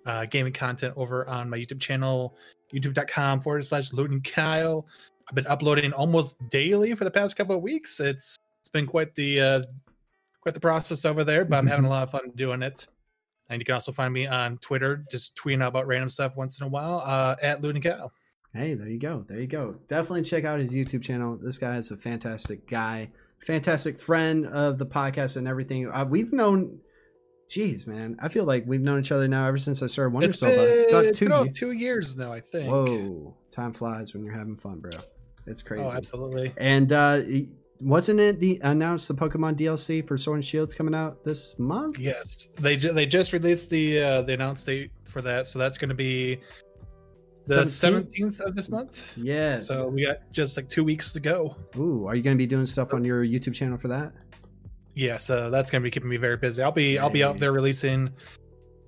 uh, gaming content over on my YouTube channel, youtube.com forward slash LootingKyle. I've been uploading almost daily for the past couple of weeks. It's it's been quite the uh, quite the process over there, but I'm having a lot of fun doing it. And you can also find me on Twitter, just tweeting out about random stuff once in a while uh, at LootingKyle. Hey, there you go. There you go. Definitely check out his YouTube channel. This guy is a fantastic guy, fantastic friend of the podcast and everything. Uh, we've known, jeez, man, I feel like we've known each other now ever since I started Wonder It's Soul. been, about two years. two years now, I think. Whoa, time flies when you're having fun, bro. It's crazy. Oh, absolutely. And uh, wasn't it the announced the Pokemon DLC for Sword and Shield's coming out this month? Yes, they ju- they just released the uh, the announced date for that, so that's going to be the 17th? seventeenth of this month. Yes. So we got just like two weeks to go. Ooh, are you going to be doing stuff on your YouTube channel for that? Yeah, so that's going to be keeping me very busy. I'll be I'll be out there releasing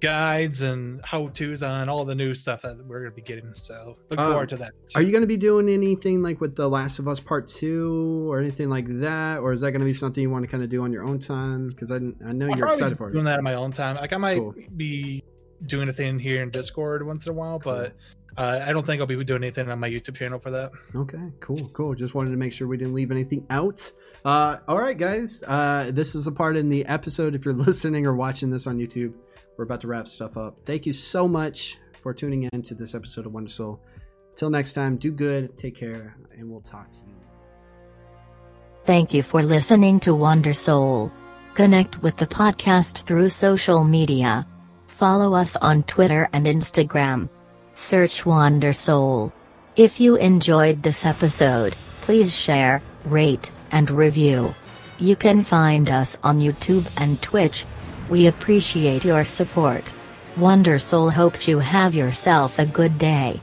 guides and how tos on all the new stuff that we're going to be getting. So look Uh, forward to that. Are you going to be doing anything like with The Last of Us Part 2 or anything like that? Or is that going to be something you want to kind of do on your own time? Because I, I know I'll you're excited for doing it. that on my own time. Like I might Cool. be doing a thing here in Discord once in a while, but uh, I don't think I'll be doing anything on my YouTube channel for that. Okay, cool, cool. Just wanted to make sure we didn't leave anything out. Uh, all right, guys. Uh, this is a part in the episode. If you're (laughs) listening or watching this on YouTube, we're about to wrap stuff up. Thank you so much for tuning in to this episode of Wonder Soul. till next time, do good, take care, and we'll talk to you. Thank you for listening to Wonder Soul. Connect with the podcast through social media. Follow us on Twitter and Instagram. Search Wonder Soul. If you enjoyed this episode, please share, rate, and review. You can find us on YouTube and Twitch. We appreciate your support. Wonder Soul hopes you have yourself a good day.